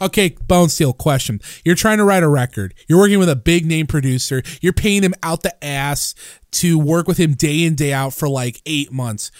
okay, Bonesteel, question. You're trying to write a record. You're working with a big name producer. You're paying him out the ass to work with him day in, day out for like eight months.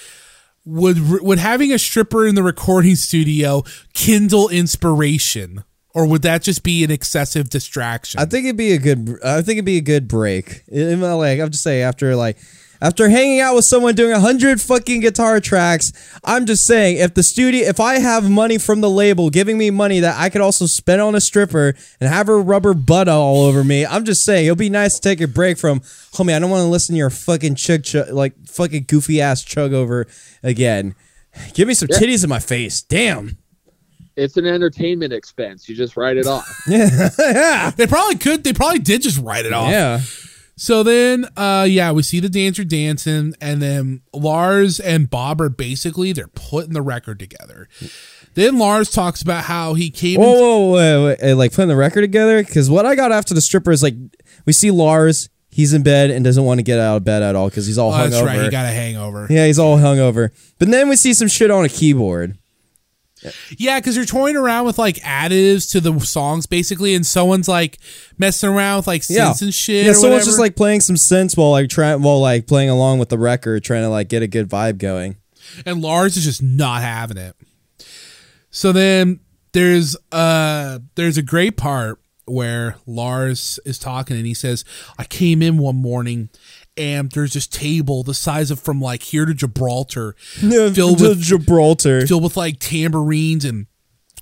Would would having a stripper in the recording studio kindle inspiration? Or would that just be an excessive distraction? I think it'd be a good. I think it'd be a good break. It- it- like I'm just saying, after like after hanging out with someone doing a hundred fucking guitar tracks, I'm just saying, if the studio, if I have money from the label giving me money that I could also spend on a stripper and have her rubber butt all over me, I'm just saying it'll be nice to take a break from, homie. I don't want to listen to your fucking chug chug, like fucking goofy ass chug over again. Give me some titties in my face, damn. It's an entertainment expense. You just write it off. yeah, they probably could. They probably did just write it off. yeah. So then, uh, yeah, we see the dancer dancing, and then Lars and Bob are basically they're putting the record together. Then Lars talks about how he came. Whoa, whoa, whoa, wait, wait, like putting the record together? Because what I got after the stripper is like, we see Lars, he's in bed and doesn't want to get out of bed at all because he's all oh, hungover. that's right, he got a hangover. yeah, he's all hungover. But then we see some shit on a keyboard. Yeah, because you're toying around with like additives to the songs, basically, and someone's like messing around with like synths Yeah, and shit. yeah. Someone's whatever. just like playing some synths while like trying, while like playing along with the record, trying to like get a good vibe going. and Lars is just not having it. So then there's uh there's a great part where Lars is talking and he says, "I came in one morning." And there's this table the size of from like here to Gibraltar, filled To with Gibraltar. filled with like tambourines and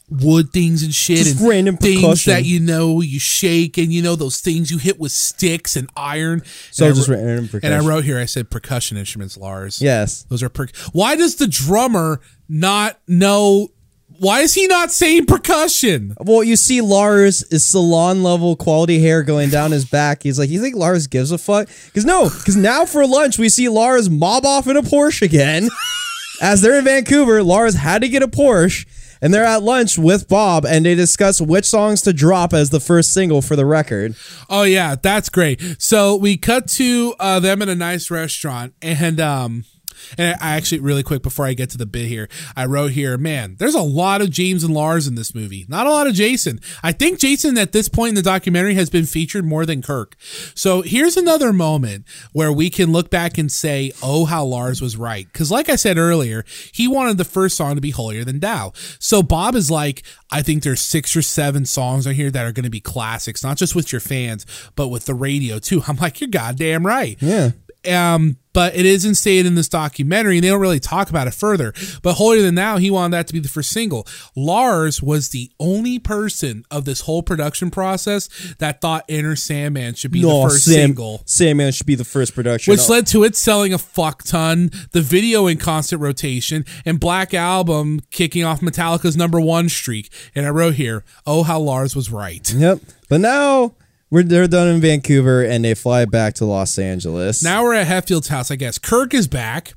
wood things and shit Just and random things percussion. that you know you shake and you know those things you hit with sticks and iron. So and I just wrote- random And I wrote here, I said percussion instruments, Lars. Yes. Those are per. Why does the drummer not know? Why is he not saying percussion? Well, you see Lars is salon level quality hair going down his back. He's like, you think Lars gives a fuck? Because no, because now for lunch we see Lars mob off in a Porsche again. As they're in Vancouver, Lars had to get a Porsche, and they're at lunch with Bob, and they discuss which songs to drop as the first single for the record. Oh yeah, that's great. So we cut to uh, them in a nice restaurant, and um, and I actually really quick before I get to the bit here, I wrote here, man, there's a lot of James and Lars in this movie, not a lot of Jason. I think Jason at this point in the documentary has been featured more than Kirk. So here's another moment where we can look back and say, oh, how Lars was right, because like I said earlier, he wanted the first song to be holier than thou. So Bob is like, I think there's six or seven songs on here that are going to be classics, not just with your fans, but with the radio too. I'm like, you're goddamn right. Yeah. Um, but it isn't stated in this documentary, and they don't really talk about it further. But Holier Than Thou, he wanted that to be the first single. Lars was the only person of this whole production process that thought Enter Sandman should be the first Sam, single. Sandman should be the first production. Which led to it selling a fuck ton, the video in constant rotation, and Black Album kicking off Metallica's number one streak. And I wrote here, oh, how Lars was right. Yep. But now we're they're done in Vancouver and they fly back to Los Angeles. Now we're at Hetfield's house, I guess. Kirk is back.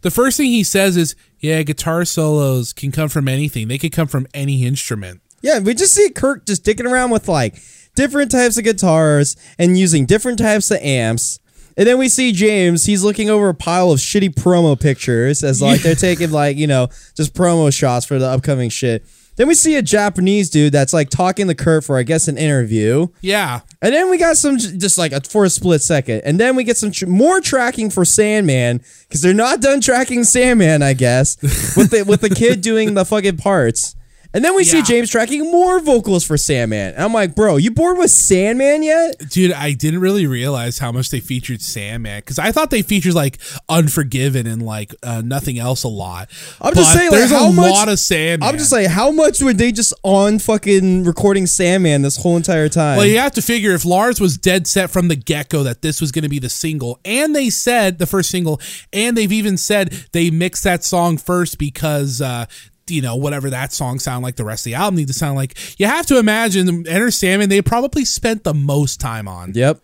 The first thing he says is, yeah, guitar solos can come from anything. They could come from any instrument. yeah, we just see Kirk just dicking around with like different types of guitars and using different types of amps. And then we see James, he's looking over a pile of shitty promo pictures as like they're taking like, you know, just promo shots for the upcoming shit. Then we see a Japanese dude that's like talking to Kirk for, I guess, an interview. Yeah. And then we got some just like a, for a split second. And then we get some tr- more tracking for Sandman because they're not done tracking Sandman, I guess, with the with the kid doing the fucking parts. And then we see James tracking more vocals for Sandman. And I'm like, bro, you bored with Sandman yet? Dude, I didn't really realize how much they featured Sandman because I thought they featured like Unforgiven and like uh, nothing else a lot. I'm just But saying, like, there's how a much- lot of Sandman. I'm just like, how much were they just on fucking recording Sandman this whole entire time? Well, you have to figure if Lars was dead set from the get go that this was going to be the single, and they said the first single, and they've even said they mixed that song first because. Uh, you know, whatever that song sound like, the rest of the album need to sound like. You have to imagine Enter Sandman. They probably spent the most time on. Yep.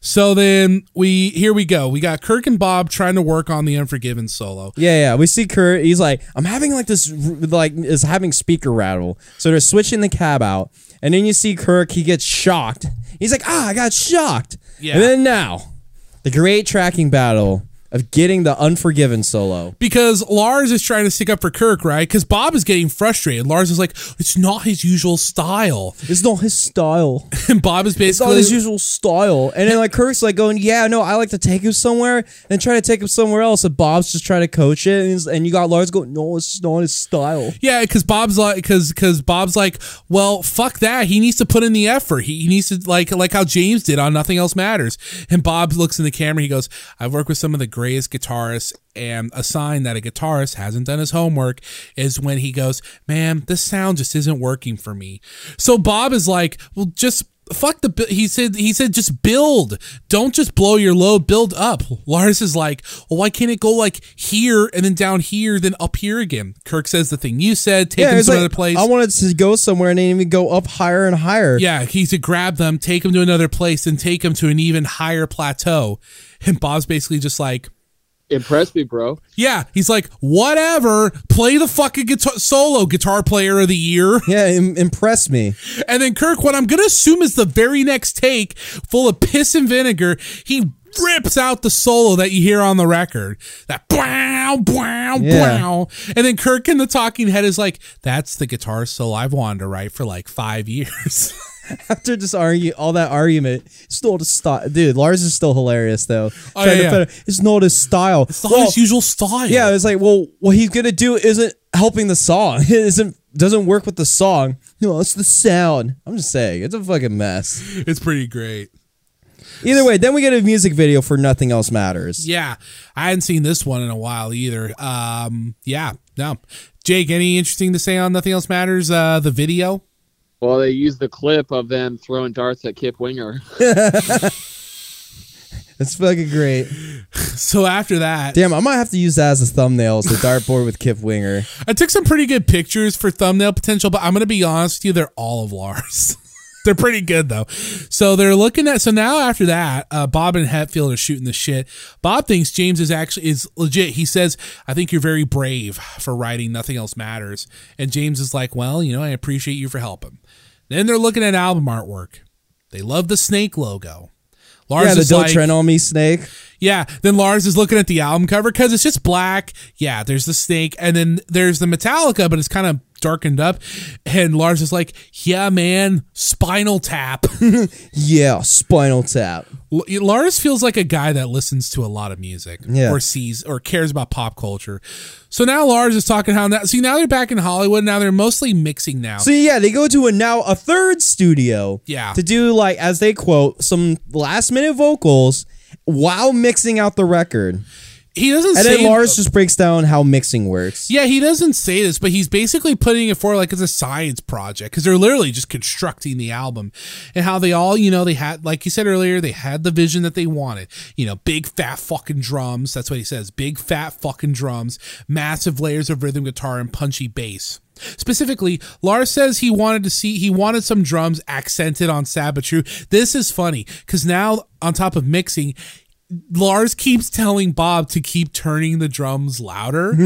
So then we here we go. We got Kirk and Bob trying to work on the Unforgiven solo. Yeah, yeah. We see Kirk. He's like, I'm having like this, like, is having speaker rattle. So they're switching the cab out, and then you see Kirk. He gets shocked. He's like, Ah, I got shocked. Yeah. And then now, the great tracking battle of getting the Unforgiven solo. because Lars is trying to stick up for Kirk, right? Because Bob is getting frustrated. Lars is like, it's not his usual style, It's not his style. and Bob is It's not basically his usual style. And then like Kirk's like going, yeah, no, I like to take him somewhere and try to take him somewhere else. And Bob's just trying to coach it, and, he's- and you got Lars going, no, it's not his style. Yeah, because Bob's like, because because Bob's like, well, fuck that. He needs to put in the effort. He, he needs to like like how James did on Nothing Else Matters. And Bob looks in the camera. He goes, I've worked with some of the greatest guitarists, and a sign that a guitarist hasn't done his homework is when he goes, man, this sound just isn't working for me. So Bob is like, well, just. Fuck the. He said. He said, just build. Don't just blow your load. Build up. Lars is like, well, why can't it go like here and then down here, then up here again? Kirk says the thing you said. Take him it's to like, another place. I wanted to go somewhere and then even go up higher and higher. yeah, he's to grab them, take them to another place, and take them to an even higher plateau. And Bob's basically just like, Impress me, bro. yeah. He's like, whatever. Play the fucking guitar solo guitar player of the year. Yeah, im- impress me. And then Kirk, what I'm gonna assume is the very next take, full of piss and vinegar, he rips out the solo that you hear on the record. That bow, bow, Yeah. bow. And then Kirk in the talking head is like, that's the guitar solo I've wanted to write for like five years. After just argue all that argument, it's not his style. Dude, Lars is still hilarious though. Oh, Trying yeah, to yeah. put- it's not his style. It's not Well, his usual style. Yeah, it's like, well, what he's gonna do isn't helping the song. It isn't doesn't work with the song. No, it's the sound. I'm just saying, it's a fucking mess. It's pretty great. Either way, then we get a music video for Nothing Else Matters. Yeah. I hadn't seen this one in a while either. Um, yeah, no. Jake, any interesting to say on Nothing Else Matters? Uh, the video? Well, they used the clip of them throwing darts at Kip Winger. That's fucking great. So after that, Damn, I might have to use that as a thumbnail. It's the dartboard with Kip Winger. I took some pretty good pictures for thumbnail potential, but I'm going to be honest with you, they're all of Lars. they're pretty good though. So they're looking at. So now after that, uh, Bob and Hetfield are shooting the shit. Bob thinks James is actually is legit. He says, "I think you're very brave for writing. Nothing else matters." And James is like, "Well, you know, I appreciate you for helping." Then they're looking at album artwork. They love the snake logo. Lars yeah, the don't like, tread on me snake. yeah. Then Lars is looking at the album cover because it's just black. Yeah, there's the snake, and then there's the Metallica, but it's kind of darkened up. And Lars is like, "Yeah, man, Spinal Tap." Yeah, Spinal Tap. L- Lars feels like a guy that listens to a lot of music, Yeah. or sees or cares about pop culture. So now Lars is talking how now. See, now they're back in Hollywood. Now they're mostly mixing now. So yeah, they go to a now a third studio. Yeah. To do like as they quote some last minute vocals while mixing out the record. He doesn't And say then Lars just breaks down how mixing works. Yeah, he doesn't say this, but he's basically putting it forward like it's a science project because they're literally just constructing the album and how they all, you know, they had, like you said earlier, they had the vision that they wanted. You know, big fat fucking drums. That's what he says. Big fat fucking drums, massive layers of rhythm guitar and punchy bass. Specifically, Lars says he wanted to see he wanted some drums accented on True. This is funny because now on top of mixing, Lars keeps telling Bob to keep turning the drums louder.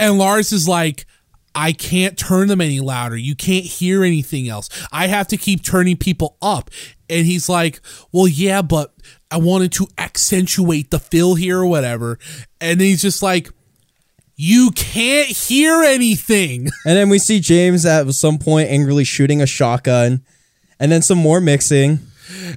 and Lars is like, I can't turn them any louder. You can't hear anything else. I have to keep turning people up. And he's like, Well, yeah, but I wanted to accentuate the fill here or whatever. And he's just like, You can't hear anything. And then we see James at some point angrily shooting a shotgun. And then some more mixing.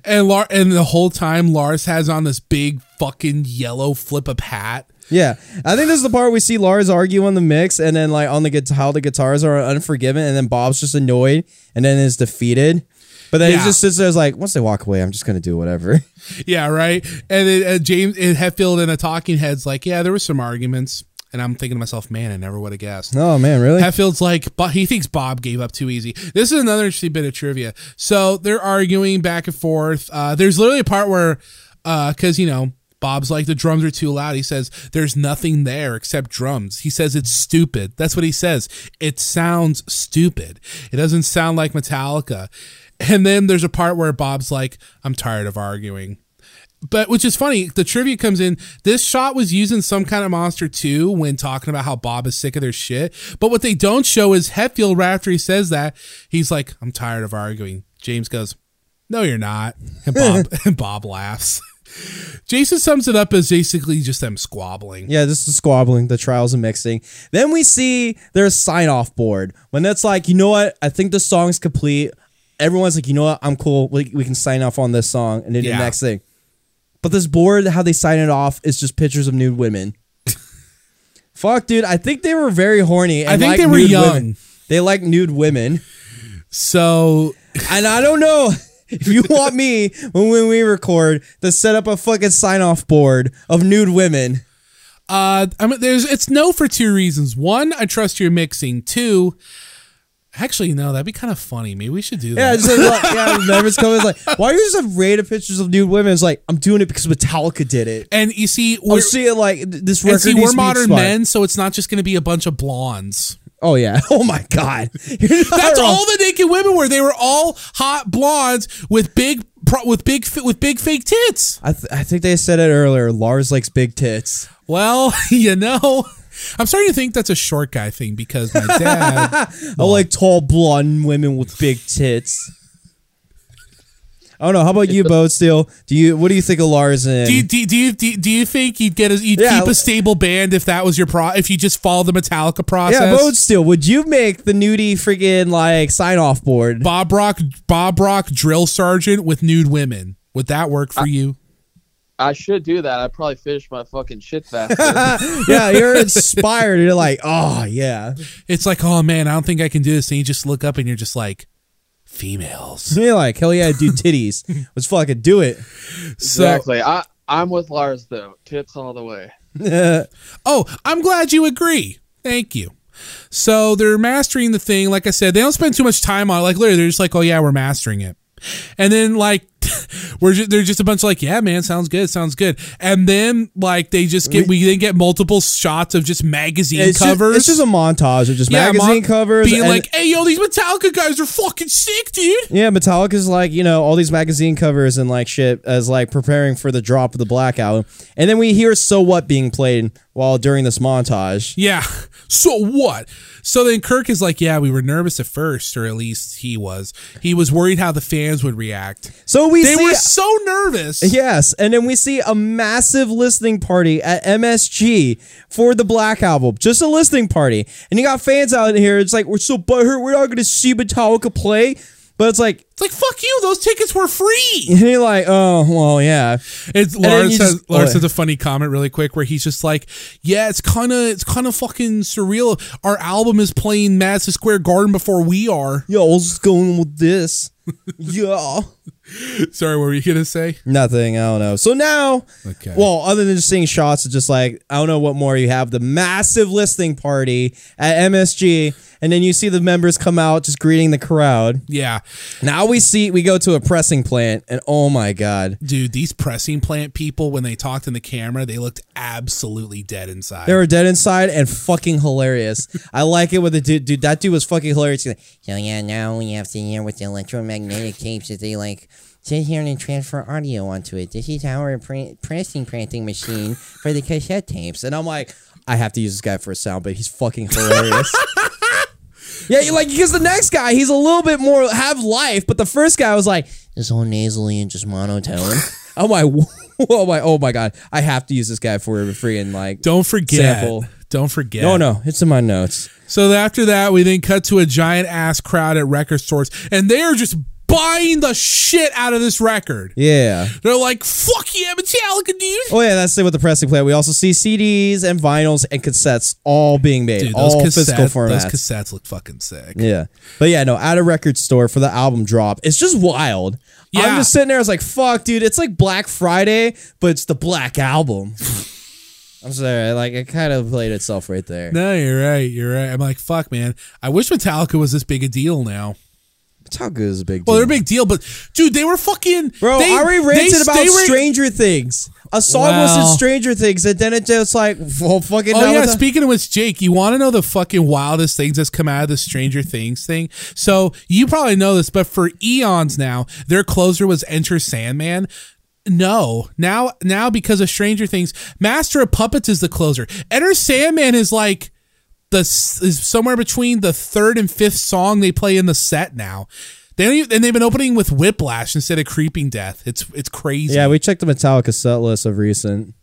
And Lar- and the whole time Lars has on this big fucking yellow flip up hat. Yeah, I think this is the part we see Lars argue on the mix, and then like on the guitar, how the guitars are unforgiven, and then Bob's just annoyed, and then is defeated. But then Yeah. he just sits there, like, once they walk away, I'm just gonna do whatever. Yeah, right. And then uh, James and Hetfield and the Talking Heads like, yeah, there were some arguments, and I'm thinking to myself, man, I never would have guessed. oh man, really? Hetfield's like, but he thinks Bob gave up too easy. This is another interesting bit of trivia. So they're arguing back and forth. Uh, there's literally a part where, because you know. Bob's like the drums are too loud. He says there's nothing there except drums. He says it's stupid. That's what he says. It sounds stupid. It doesn't sound like Metallica. And then there's a part where Bob's like, I'm tired of arguing but which is funny the trivia comes in this shot was using some kind of monster too when talking about how bob is sick of their shit but what they don't show is hetfield right after he says that he's like i'm tired of arguing james goes no you're not and bob and bob laughs jason sums it up as basically just them squabbling yeah, this is squabbling, the trials and mixing. Then we see their sign off board when that's like, you know what? I think the song's complete. Everyone's like, you know what? I'm cool. We, we can sign off on this song and then Yeah. the next thing. But this board, how they sign it off, is just pictures of nude women. Fuck, dude. I think they were very horny. And I think they were young. Women. They like nude women. so And I don't know if you want me when, when we record to set up a fucking sign off board of nude women. uh i mean there's it's no for two reasons one i trust your mixing two actually no that'd be kind of funny maybe we should do that Yeah, it's like, like, yeah, members come in, it's like, why do you just have rated pictures of nude women? It's like, I'm doing it because Metallica did it. and you see I'm we're, seeing like th- this And see, we're modern men, so it's not just going to be a bunch of blondes. Oh yeah. Oh my god. That's wrong. all the naked women were. They were all hot blondes with big, pro- with big, with big fake tits. I, th- I think they said it earlier. Lars likes big tits. Well, you know, I'm starting to think that's a short guy thing because my dad. I like tall blonde women with big tits. I don't know. How about you, Bo? Still, do you? What do you think of Lars and? do, you, do, you, do, you, do you- do you think you'd get a, you'd Yeah. keep a stable band if that was your pro if you just follow the Metallica process? yeah, Bo. Still, would you make the nudie freaking like sign off board? Bob Rock, Bob Rock, drill sergeant with nude women. Would that work for you? I should do that. I probably finish my fucking shit faster. yeah, you're inspired. You're like, oh yeah. It's like, oh man, I don't think I can do this. And you just look up and you're just like, females. You're like, hell yeah, dude, titties. Let's fucking do it. exactly. I I'm with Lars though. Tits all the way. Oh, I'm glad you agree. Thank you. So they're mastering the thing. Like I said, they don't spend too much time on it. Like literally, they're just like, oh yeah, we're mastering it. And then like we're just, they're just a bunch of like, yeah, man, sounds good, sounds good. And then like they just get we then get multiple shots of just magazine It's just, covers. it's just a montage of just Yeah, magazine mon- covers. being like, hey, yo, these Metallica guys are fucking sick, dude. yeah, Metallica's like, you know, all these magazine covers and like shit as like preparing for the drop of the Black Album. And then we hear So What being played while during this montage. Yeah. So what? So then Kirk is like, yeah, we were nervous at first, or at least he was. He was worried how the fans would react. So we They see were so nervous. Yes, and then we see a massive listening party at MSG for the Black Album. Just a listening party. And you got fans out here. It's like, we're so butthurt. We're not going to see Metallica play. But it's like, It's like fuck you. Those tickets were free. and you're like, oh, well, yeah. It's Lars has just- oh. has a funny comment really quick where he's just like, yeah, it's kind of it's kind of fucking surreal. Our album is playing Madison Square Garden before we are. Yo, I was just going with this. yeah. Sorry, what were you gonna say? Nothing. I don't know. So now, Okay. well, other than just seeing shots, it's just like I don't know what more you have. The massive listening party at MSG, and then you see the members come out just greeting the crowd. Yeah, Now we see we go to a pressing plant, and oh my god, dude, these pressing plant people when they talked in the camera, they looked absolutely dead inside. they were dead inside and fucking hilarious. I like it with the dude. Dude, that dude was fucking hilarious. Like, So yeah, now we have to hear with the electromagnetic tapes that they like sit here and transfer audio onto it. This is our pre- pressing printing machine for the cassette tapes. and I'm like, I have to use this guy for a sound, but he's fucking hilarious. yeah, you like because the next guy, he's a little bit more have life, but the first guy was like, This whole nasally and just monotone. oh my, oh my, oh my god, I have to use this guy for a and like. Don't forget. Sample. Don't forget. No, no, it's in my notes. So after that, we then cut to a giant ass crowd at record stores, and they are just buying the shit out of this record. Yeah. They're like, "Fuck yeah, Metallica, dude!" Oh yeah, that's it with the pressing plant. We also see CDs and vinyls and cassettes all being made, Dude, those all cassettes, physical those cassettes look fucking sick. Yeah. But yeah, no, at a record store for the album drop. It's just wild. Yeah. I'm just sitting there, I was like, fuck, dude, it's like Black Friday, but it's the Black Album. I'm sorry, like it kind of played itself right there. No, you're right. You're right. I'm like, fuck, man. I wish Metallica was this big a deal now. Metallica is a big Well, they're a big deal, but dude, they were fucking. Bro, they, I already they- ranted about they were- Stranger Things. A song was in Stranger Things, and then it just like, well, fucking. Oh yeah, it's speaking of which, Jake, you want to know the fucking wildest things that's come out of the Stranger Things thing? So you probably know this, but for eons now, their closer was Enter Sandman. No, now now because of Stranger Things, Master of Puppets is the closer. Enter Sandman is like the is somewhere between the third and fifth song they play in the set now. They don't even, and they've been opening with Whiplash instead of Creeping Death. It's it's crazy. yeah, we checked the Metallica set list of recent.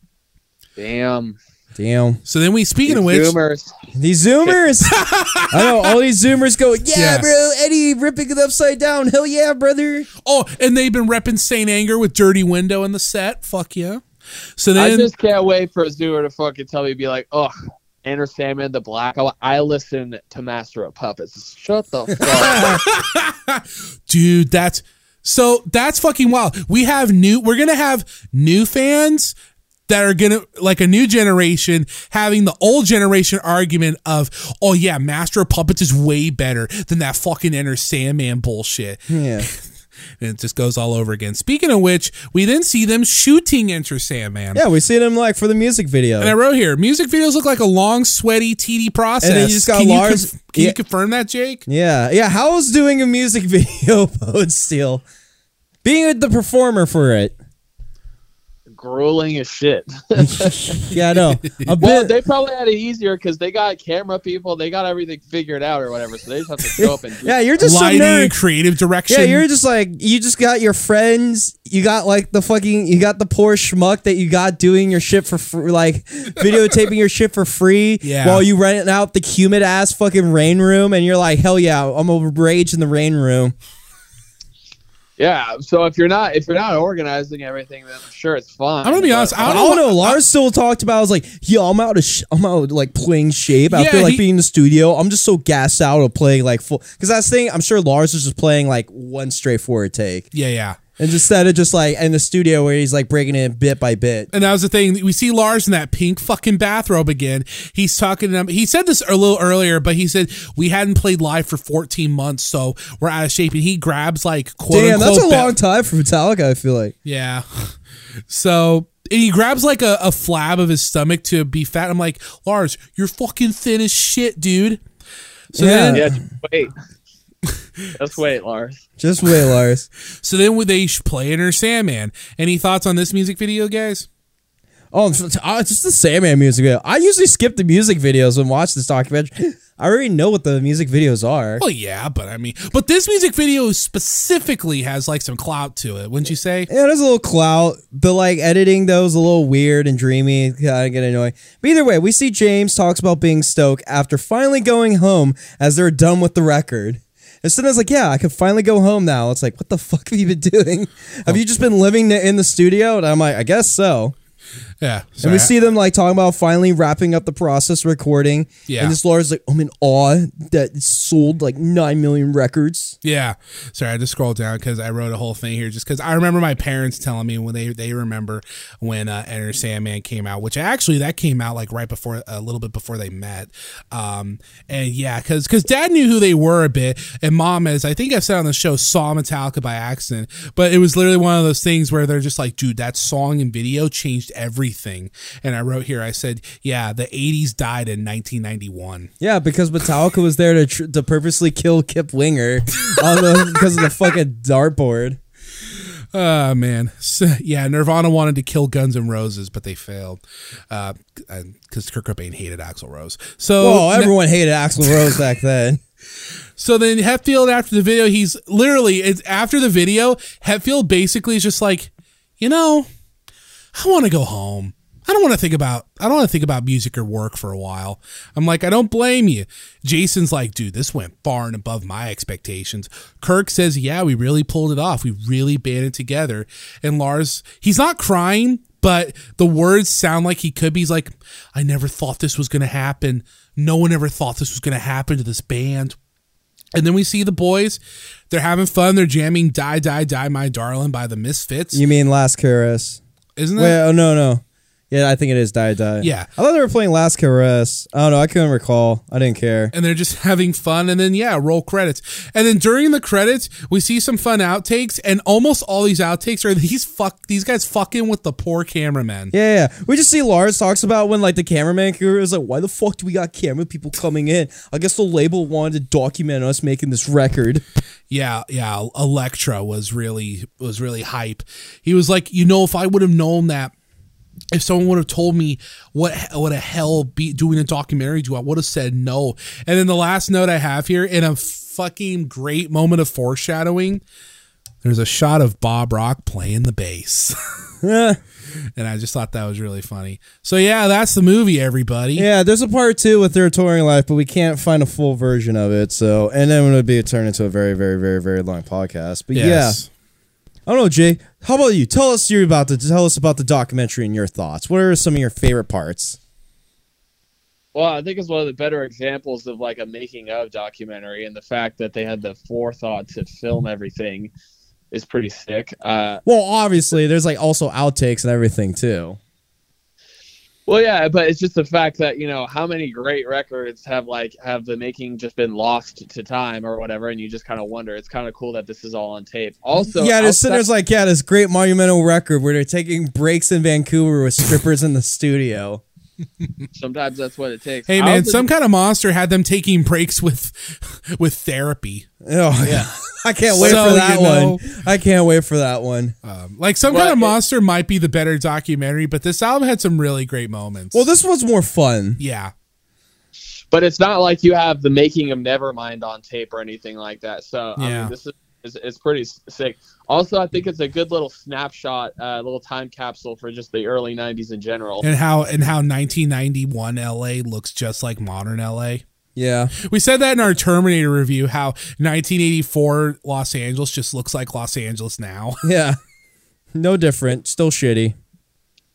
Damn. Damn. so then we speaking of which, Zoomers. These Zoomers. I know all these Zoomers go, yeah, Yeah. bro, Eddie ripping it upside down. Hell yeah, brother. Oh, and they've been repping Saint Anger with Dirty Window in the set. Fuck yeah. So then I just can't wait for a Zoomer to fucking tell me, be like, ugh, Enter Sandman, the Black. I, I listen to Master of Puppets. Shut the fuck. dude, that's so that's fucking wild. We have new. We're gonna have new fans that are gonna like a new generation having the old generation argument of, oh yeah, Master of Puppets is way better than that fucking Enter Sandman bullshit. Yeah. And it just goes all over again. Speaking of which, we then see them shooting Enter Sandman. Yeah, we see them like for the music video. And I wrote here, music videos look like a long, sweaty, tedious process. And then you just got can Lars- You conf- can yeah. you confirm that, Jake? yeah. Yeah. How's doing a music video Bode Steel? Being the performer for it. Grueling as shit. Yeah, I know. A well, bit. they probably had it easier because they got camera people. They got everything figured out or whatever. So they just have to show up and do yeah, you're just Lighting some and nerd. creative direction. Yeah, you're just like you just got your friends. You got like the fucking you got the poor schmuck that you got doing your shit for free, like videotaping your shit for free. Yeah. While you rent out the humid ass fucking rain room, and you're like, hell yeah, I'm gonna rage in the rain room. Yeah. So if you're not if you're not organizing everything, then sure it's fun. I'm gonna be honest, I I don't don't know. Lars still talked about. I was like, yo, I'm out of, sh- I'm out like playing shape after Yeah, like he- being in the studio. I'm just so gassed out of playing like full. Because that's the thing. I'm sure Lars is just playing like one straightforward take. Yeah, yeah. And instead of just like in the studio where he's like breaking it bit by bit. And that was the thing. We see Lars in that pink fucking bathrobe again. He's talking to him. He said this a little earlier, but he said we hadn't played live for 14 months, so we're out of shape. And he grabs like quote Damn, that's a unquote ba- long time for Metallica, I feel like. Yeah. So and he grabs like a, a flab of his stomach to be fat. I'm like, Lars, you're fucking thin as shit, dude. So Yeah. then, Yeah, wait. Just wait, Lars. Just wait, Lars. so then they play Enter Sandman. Any thoughts on this music video, guys? Oh, it's it's uh, just the Sandman music video. I usually skip the music videos and watch this documentary. I already know what the music videos are. Well, yeah, but I mean, but this music video specifically has like some clout to it, wouldn't you say? Yeah, there's a little clout. The like editing though is a little weird and dreamy. Kind of get annoying. But either way, we see James talks about being stoked after finally going home as they're done with the record. And Sina's like, yeah, I can finally go home now. It's like, what the fuck have you been doing? Have oh. you just been living in the studio? And I'm like, I guess so. Yeah. And we sorry. see them like talking about finally wrapping up the process recording. Yeah. And this Laura's like, I'm in awe that it sold like nine million records. Yeah. Sorry, I had to scroll down because I wrote a whole thing here just because I remember my parents telling me when they they remember when uh, Enter Sandman came out, which actually that came out like right before a little bit before they met. Um, and yeah, because because dad knew who they were a bit, and mom, as I think I said on the show, saw Metallica by accident, but it was literally one of those things where they're just like, dude, that song and video changed everything. Thing and I wrote here, I said, yeah, the 80s died in 1991. Yeah, because Metallica was there to tr- to purposely kill Kip Winger on the, because of the fucking dartboard. Oh man, So, yeah. Nirvana wanted to kill Guns N' Roses, but they failed uh, because Kurt Cobain hated Axl Rose. So, Well, everyone hated Axl Rose back then. so then Hetfield after the video, he's literally it's after the video. Hetfield basically is just like, you know, I want to go home. I don't want to think about I don't want to think about music or work for a while. I'm like, I don't blame you. Jason's like, dude, this went far and above my expectations. Kirk says, yeah, we really pulled it off. We really banded together. And Lars, he's not crying, but the words sound like he could be. He's like, I never thought this was gonna happen. No one ever thought this was gonna happen to this band. And then we see the boys. They're having fun. They're jamming "Die, Die, Die, My Darling" by the Misfits. You mean Last Caress? Isn't that? oh no, no. Yeah, I think it is Die Die. Yeah. I thought they were playing Last Caress. I don't know. I couldn't recall. I didn't care. and they're just having fun and then yeah roll credits and then during the credits we see some fun outtakes and almost all these outtakes are these fuck these guys fucking with the poor cameraman Yeah, yeah. We just see Lars talks about when like the cameraman crew is like, why the fuck do we got camera people coming in? I guess the label wanted to document us making this record. yeah yeah Elektra was really was really hype he was like you know if i would have known that if someone would have told me what what a hell be doing a documentary do, I would have said no. And then the last note I have here, in a fucking great moment of foreshadowing, there's a shot of Bob Rock playing the bass. And I just thought that was really funny. So yeah, that's the movie, everybody. Yeah, there's a part two with their touring life, but we can't find a full version of it. So, and then it would be turned into a very, very, very, very long podcast. But Yes. yeah, I don't know, Jay. How about you? Tell us you about the tell us about the documentary and your thoughts. What are some of your favorite parts? Well, I think it's one of the better examples of like a making of documentary, and the fact that they had the forethought to film everything is pretty sick. Uh, Well, obviously, there's like also outtakes and everything too. Well, yeah, but it's just the fact that you know how many great records have like have the making just been lost to time or whatever, and you just kind of wonder. It's kind of cool that this is all on tape. Also, yeah, there's outside- sinners like yeah, this great monumental record where they're taking breaks in Vancouver with strippers in the studio. Sometimes that's what it takes. Hey man, some kind of monster had them taking breaks with with therapy. Oh yeah, I can't wait So, for that you know- one. I can't wait for that one. Um, like some Well, kind of it- monster might be the better documentary, but this album had some really great moments. Well, this one's more fun. yeah, but it's not like you have the making of Nevermind on tape or anything like that. So I Yeah. mean, this is, is is pretty sick. Also, I think it's a good little snapshot, uh, little time capsule for just the early '90s in general. and how and how 1991 LA looks just like modern LA. Yeah, We said that in our Terminator review. How 1984 Los Angeles just looks like Los Angeles now. yeah, no different. Still shitty.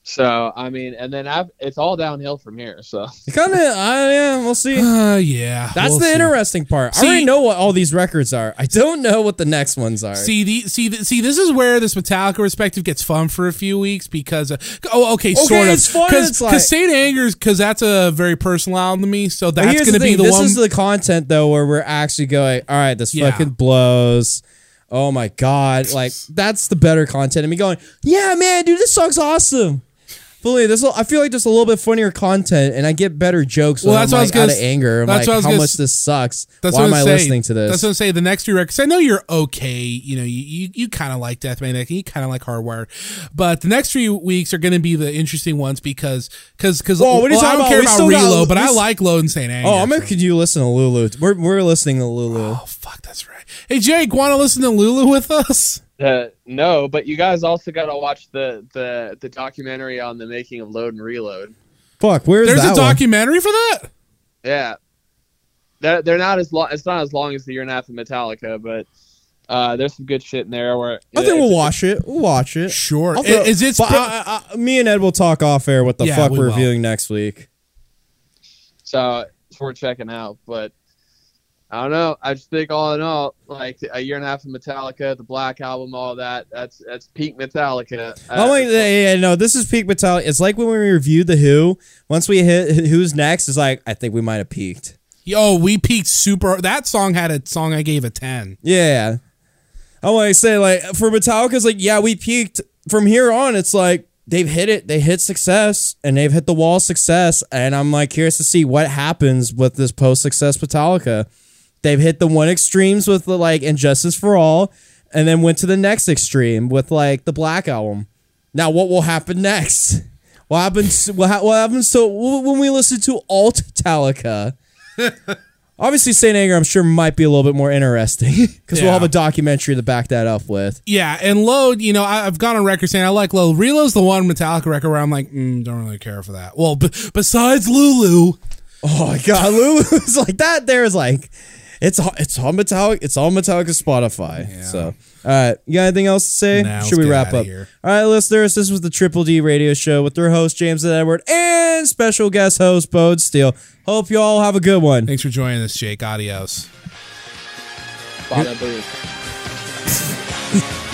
So I mean, and then I've, it's all downhill from here. So Kind of, uh, yeah, we'll see. Uh, yeah. That's we'll the see. interesting part. I See- already know what all these records are. I don't know what the next ones are. See the see the, see this is where this Metallica perspective gets fun for a few weeks because uh, oh okay, sort of it's fun, it's like- Saint Anger's because that's a very personal album to me so that's gonna be the this one is the content though where we're actually going. All right, this Yeah. fucking blows. Oh my god, like that's the better content. And me going, yeah, man, dude, this song's awesome. Fully, this I feel like just a little bit funnier content, and I get better jokes. Well, when that's I'm what I was like, gonna out of anger. I'm that's like, what I was how gonna much this sucks. That's Why what am I'm listening to this? That's what I'm saying. The next few records, I know you're okay. You know, you you, you kind of like Death Magnetic, and you kind of like Hardwire, but the next few weeks are going to be the interesting ones because because because are you I talking don't about? care We about Reload, but I like Load and Saint Anger. oh, I'm so- making you listen to Lulu. We're we're listening to Lulu. Oh fuck, that's right. Hey Jake, want to listen to Lulu with us? Uh, no, but you guys also got to watch the the the documentary on the making of Load and Reload. Fuck, where's There's that a one? documentary for that. Yeah, they're, they're not as long. It's not as long as the year and a half of Metallica, but uh, there's some good shit in there. Where I think we'll watch it. We'll watch it. Sure. I'll throw- Is it? but I, I, me and Ed will talk off air what the Yeah, fuck we we're will. reviewing next week. So it's worth checking out. But I don't know. I just think all in all, like a year and a half of Metallica, the Black Album, all that. That's that's peak Metallica. Uh, oh wait, yeah, yeah, no, this is peak Metallica. It's like when we reviewed the Who. Once we hit Who's next, is like I think we might have peaked. Yo, we peaked super. That song had a song I gave a ten. Yeah, I want to say like for Metallica's like yeah we peaked. From here on, it's like they've hit it. They hit success and they've hit the wall success. And I'm like curious to see what happens with this post success Metallica. They've hit the one extremes with the like And Justice for All, and then went to the next extreme with like the Black Album. Now, what will happen next? What happens? What, ha- what happens to when we listen to alt Metallica? Obviously, Saint Anger, I'm sure, might be a little bit more interesting because we'll have a documentary to back that up with. Yeah, and Load, you know, I, I've gone on record saying I like Load. Reload's the one Metallica record where I'm like, mm, don't really care for that. Well, b- besides Lulu, Oh my God, Lulu's like that. There's like, it's all- it's all Metallica. It's all Metallica Spotify. So, all right, you got anything else to say? Nah, Should we wrap up? here. All right, listeners, this was the Triple D Radio Show with their host James and Edward and special guest host Bonesteel. Hope you all have a good one. thanks for joining us, Jake. Adios. Bada boom.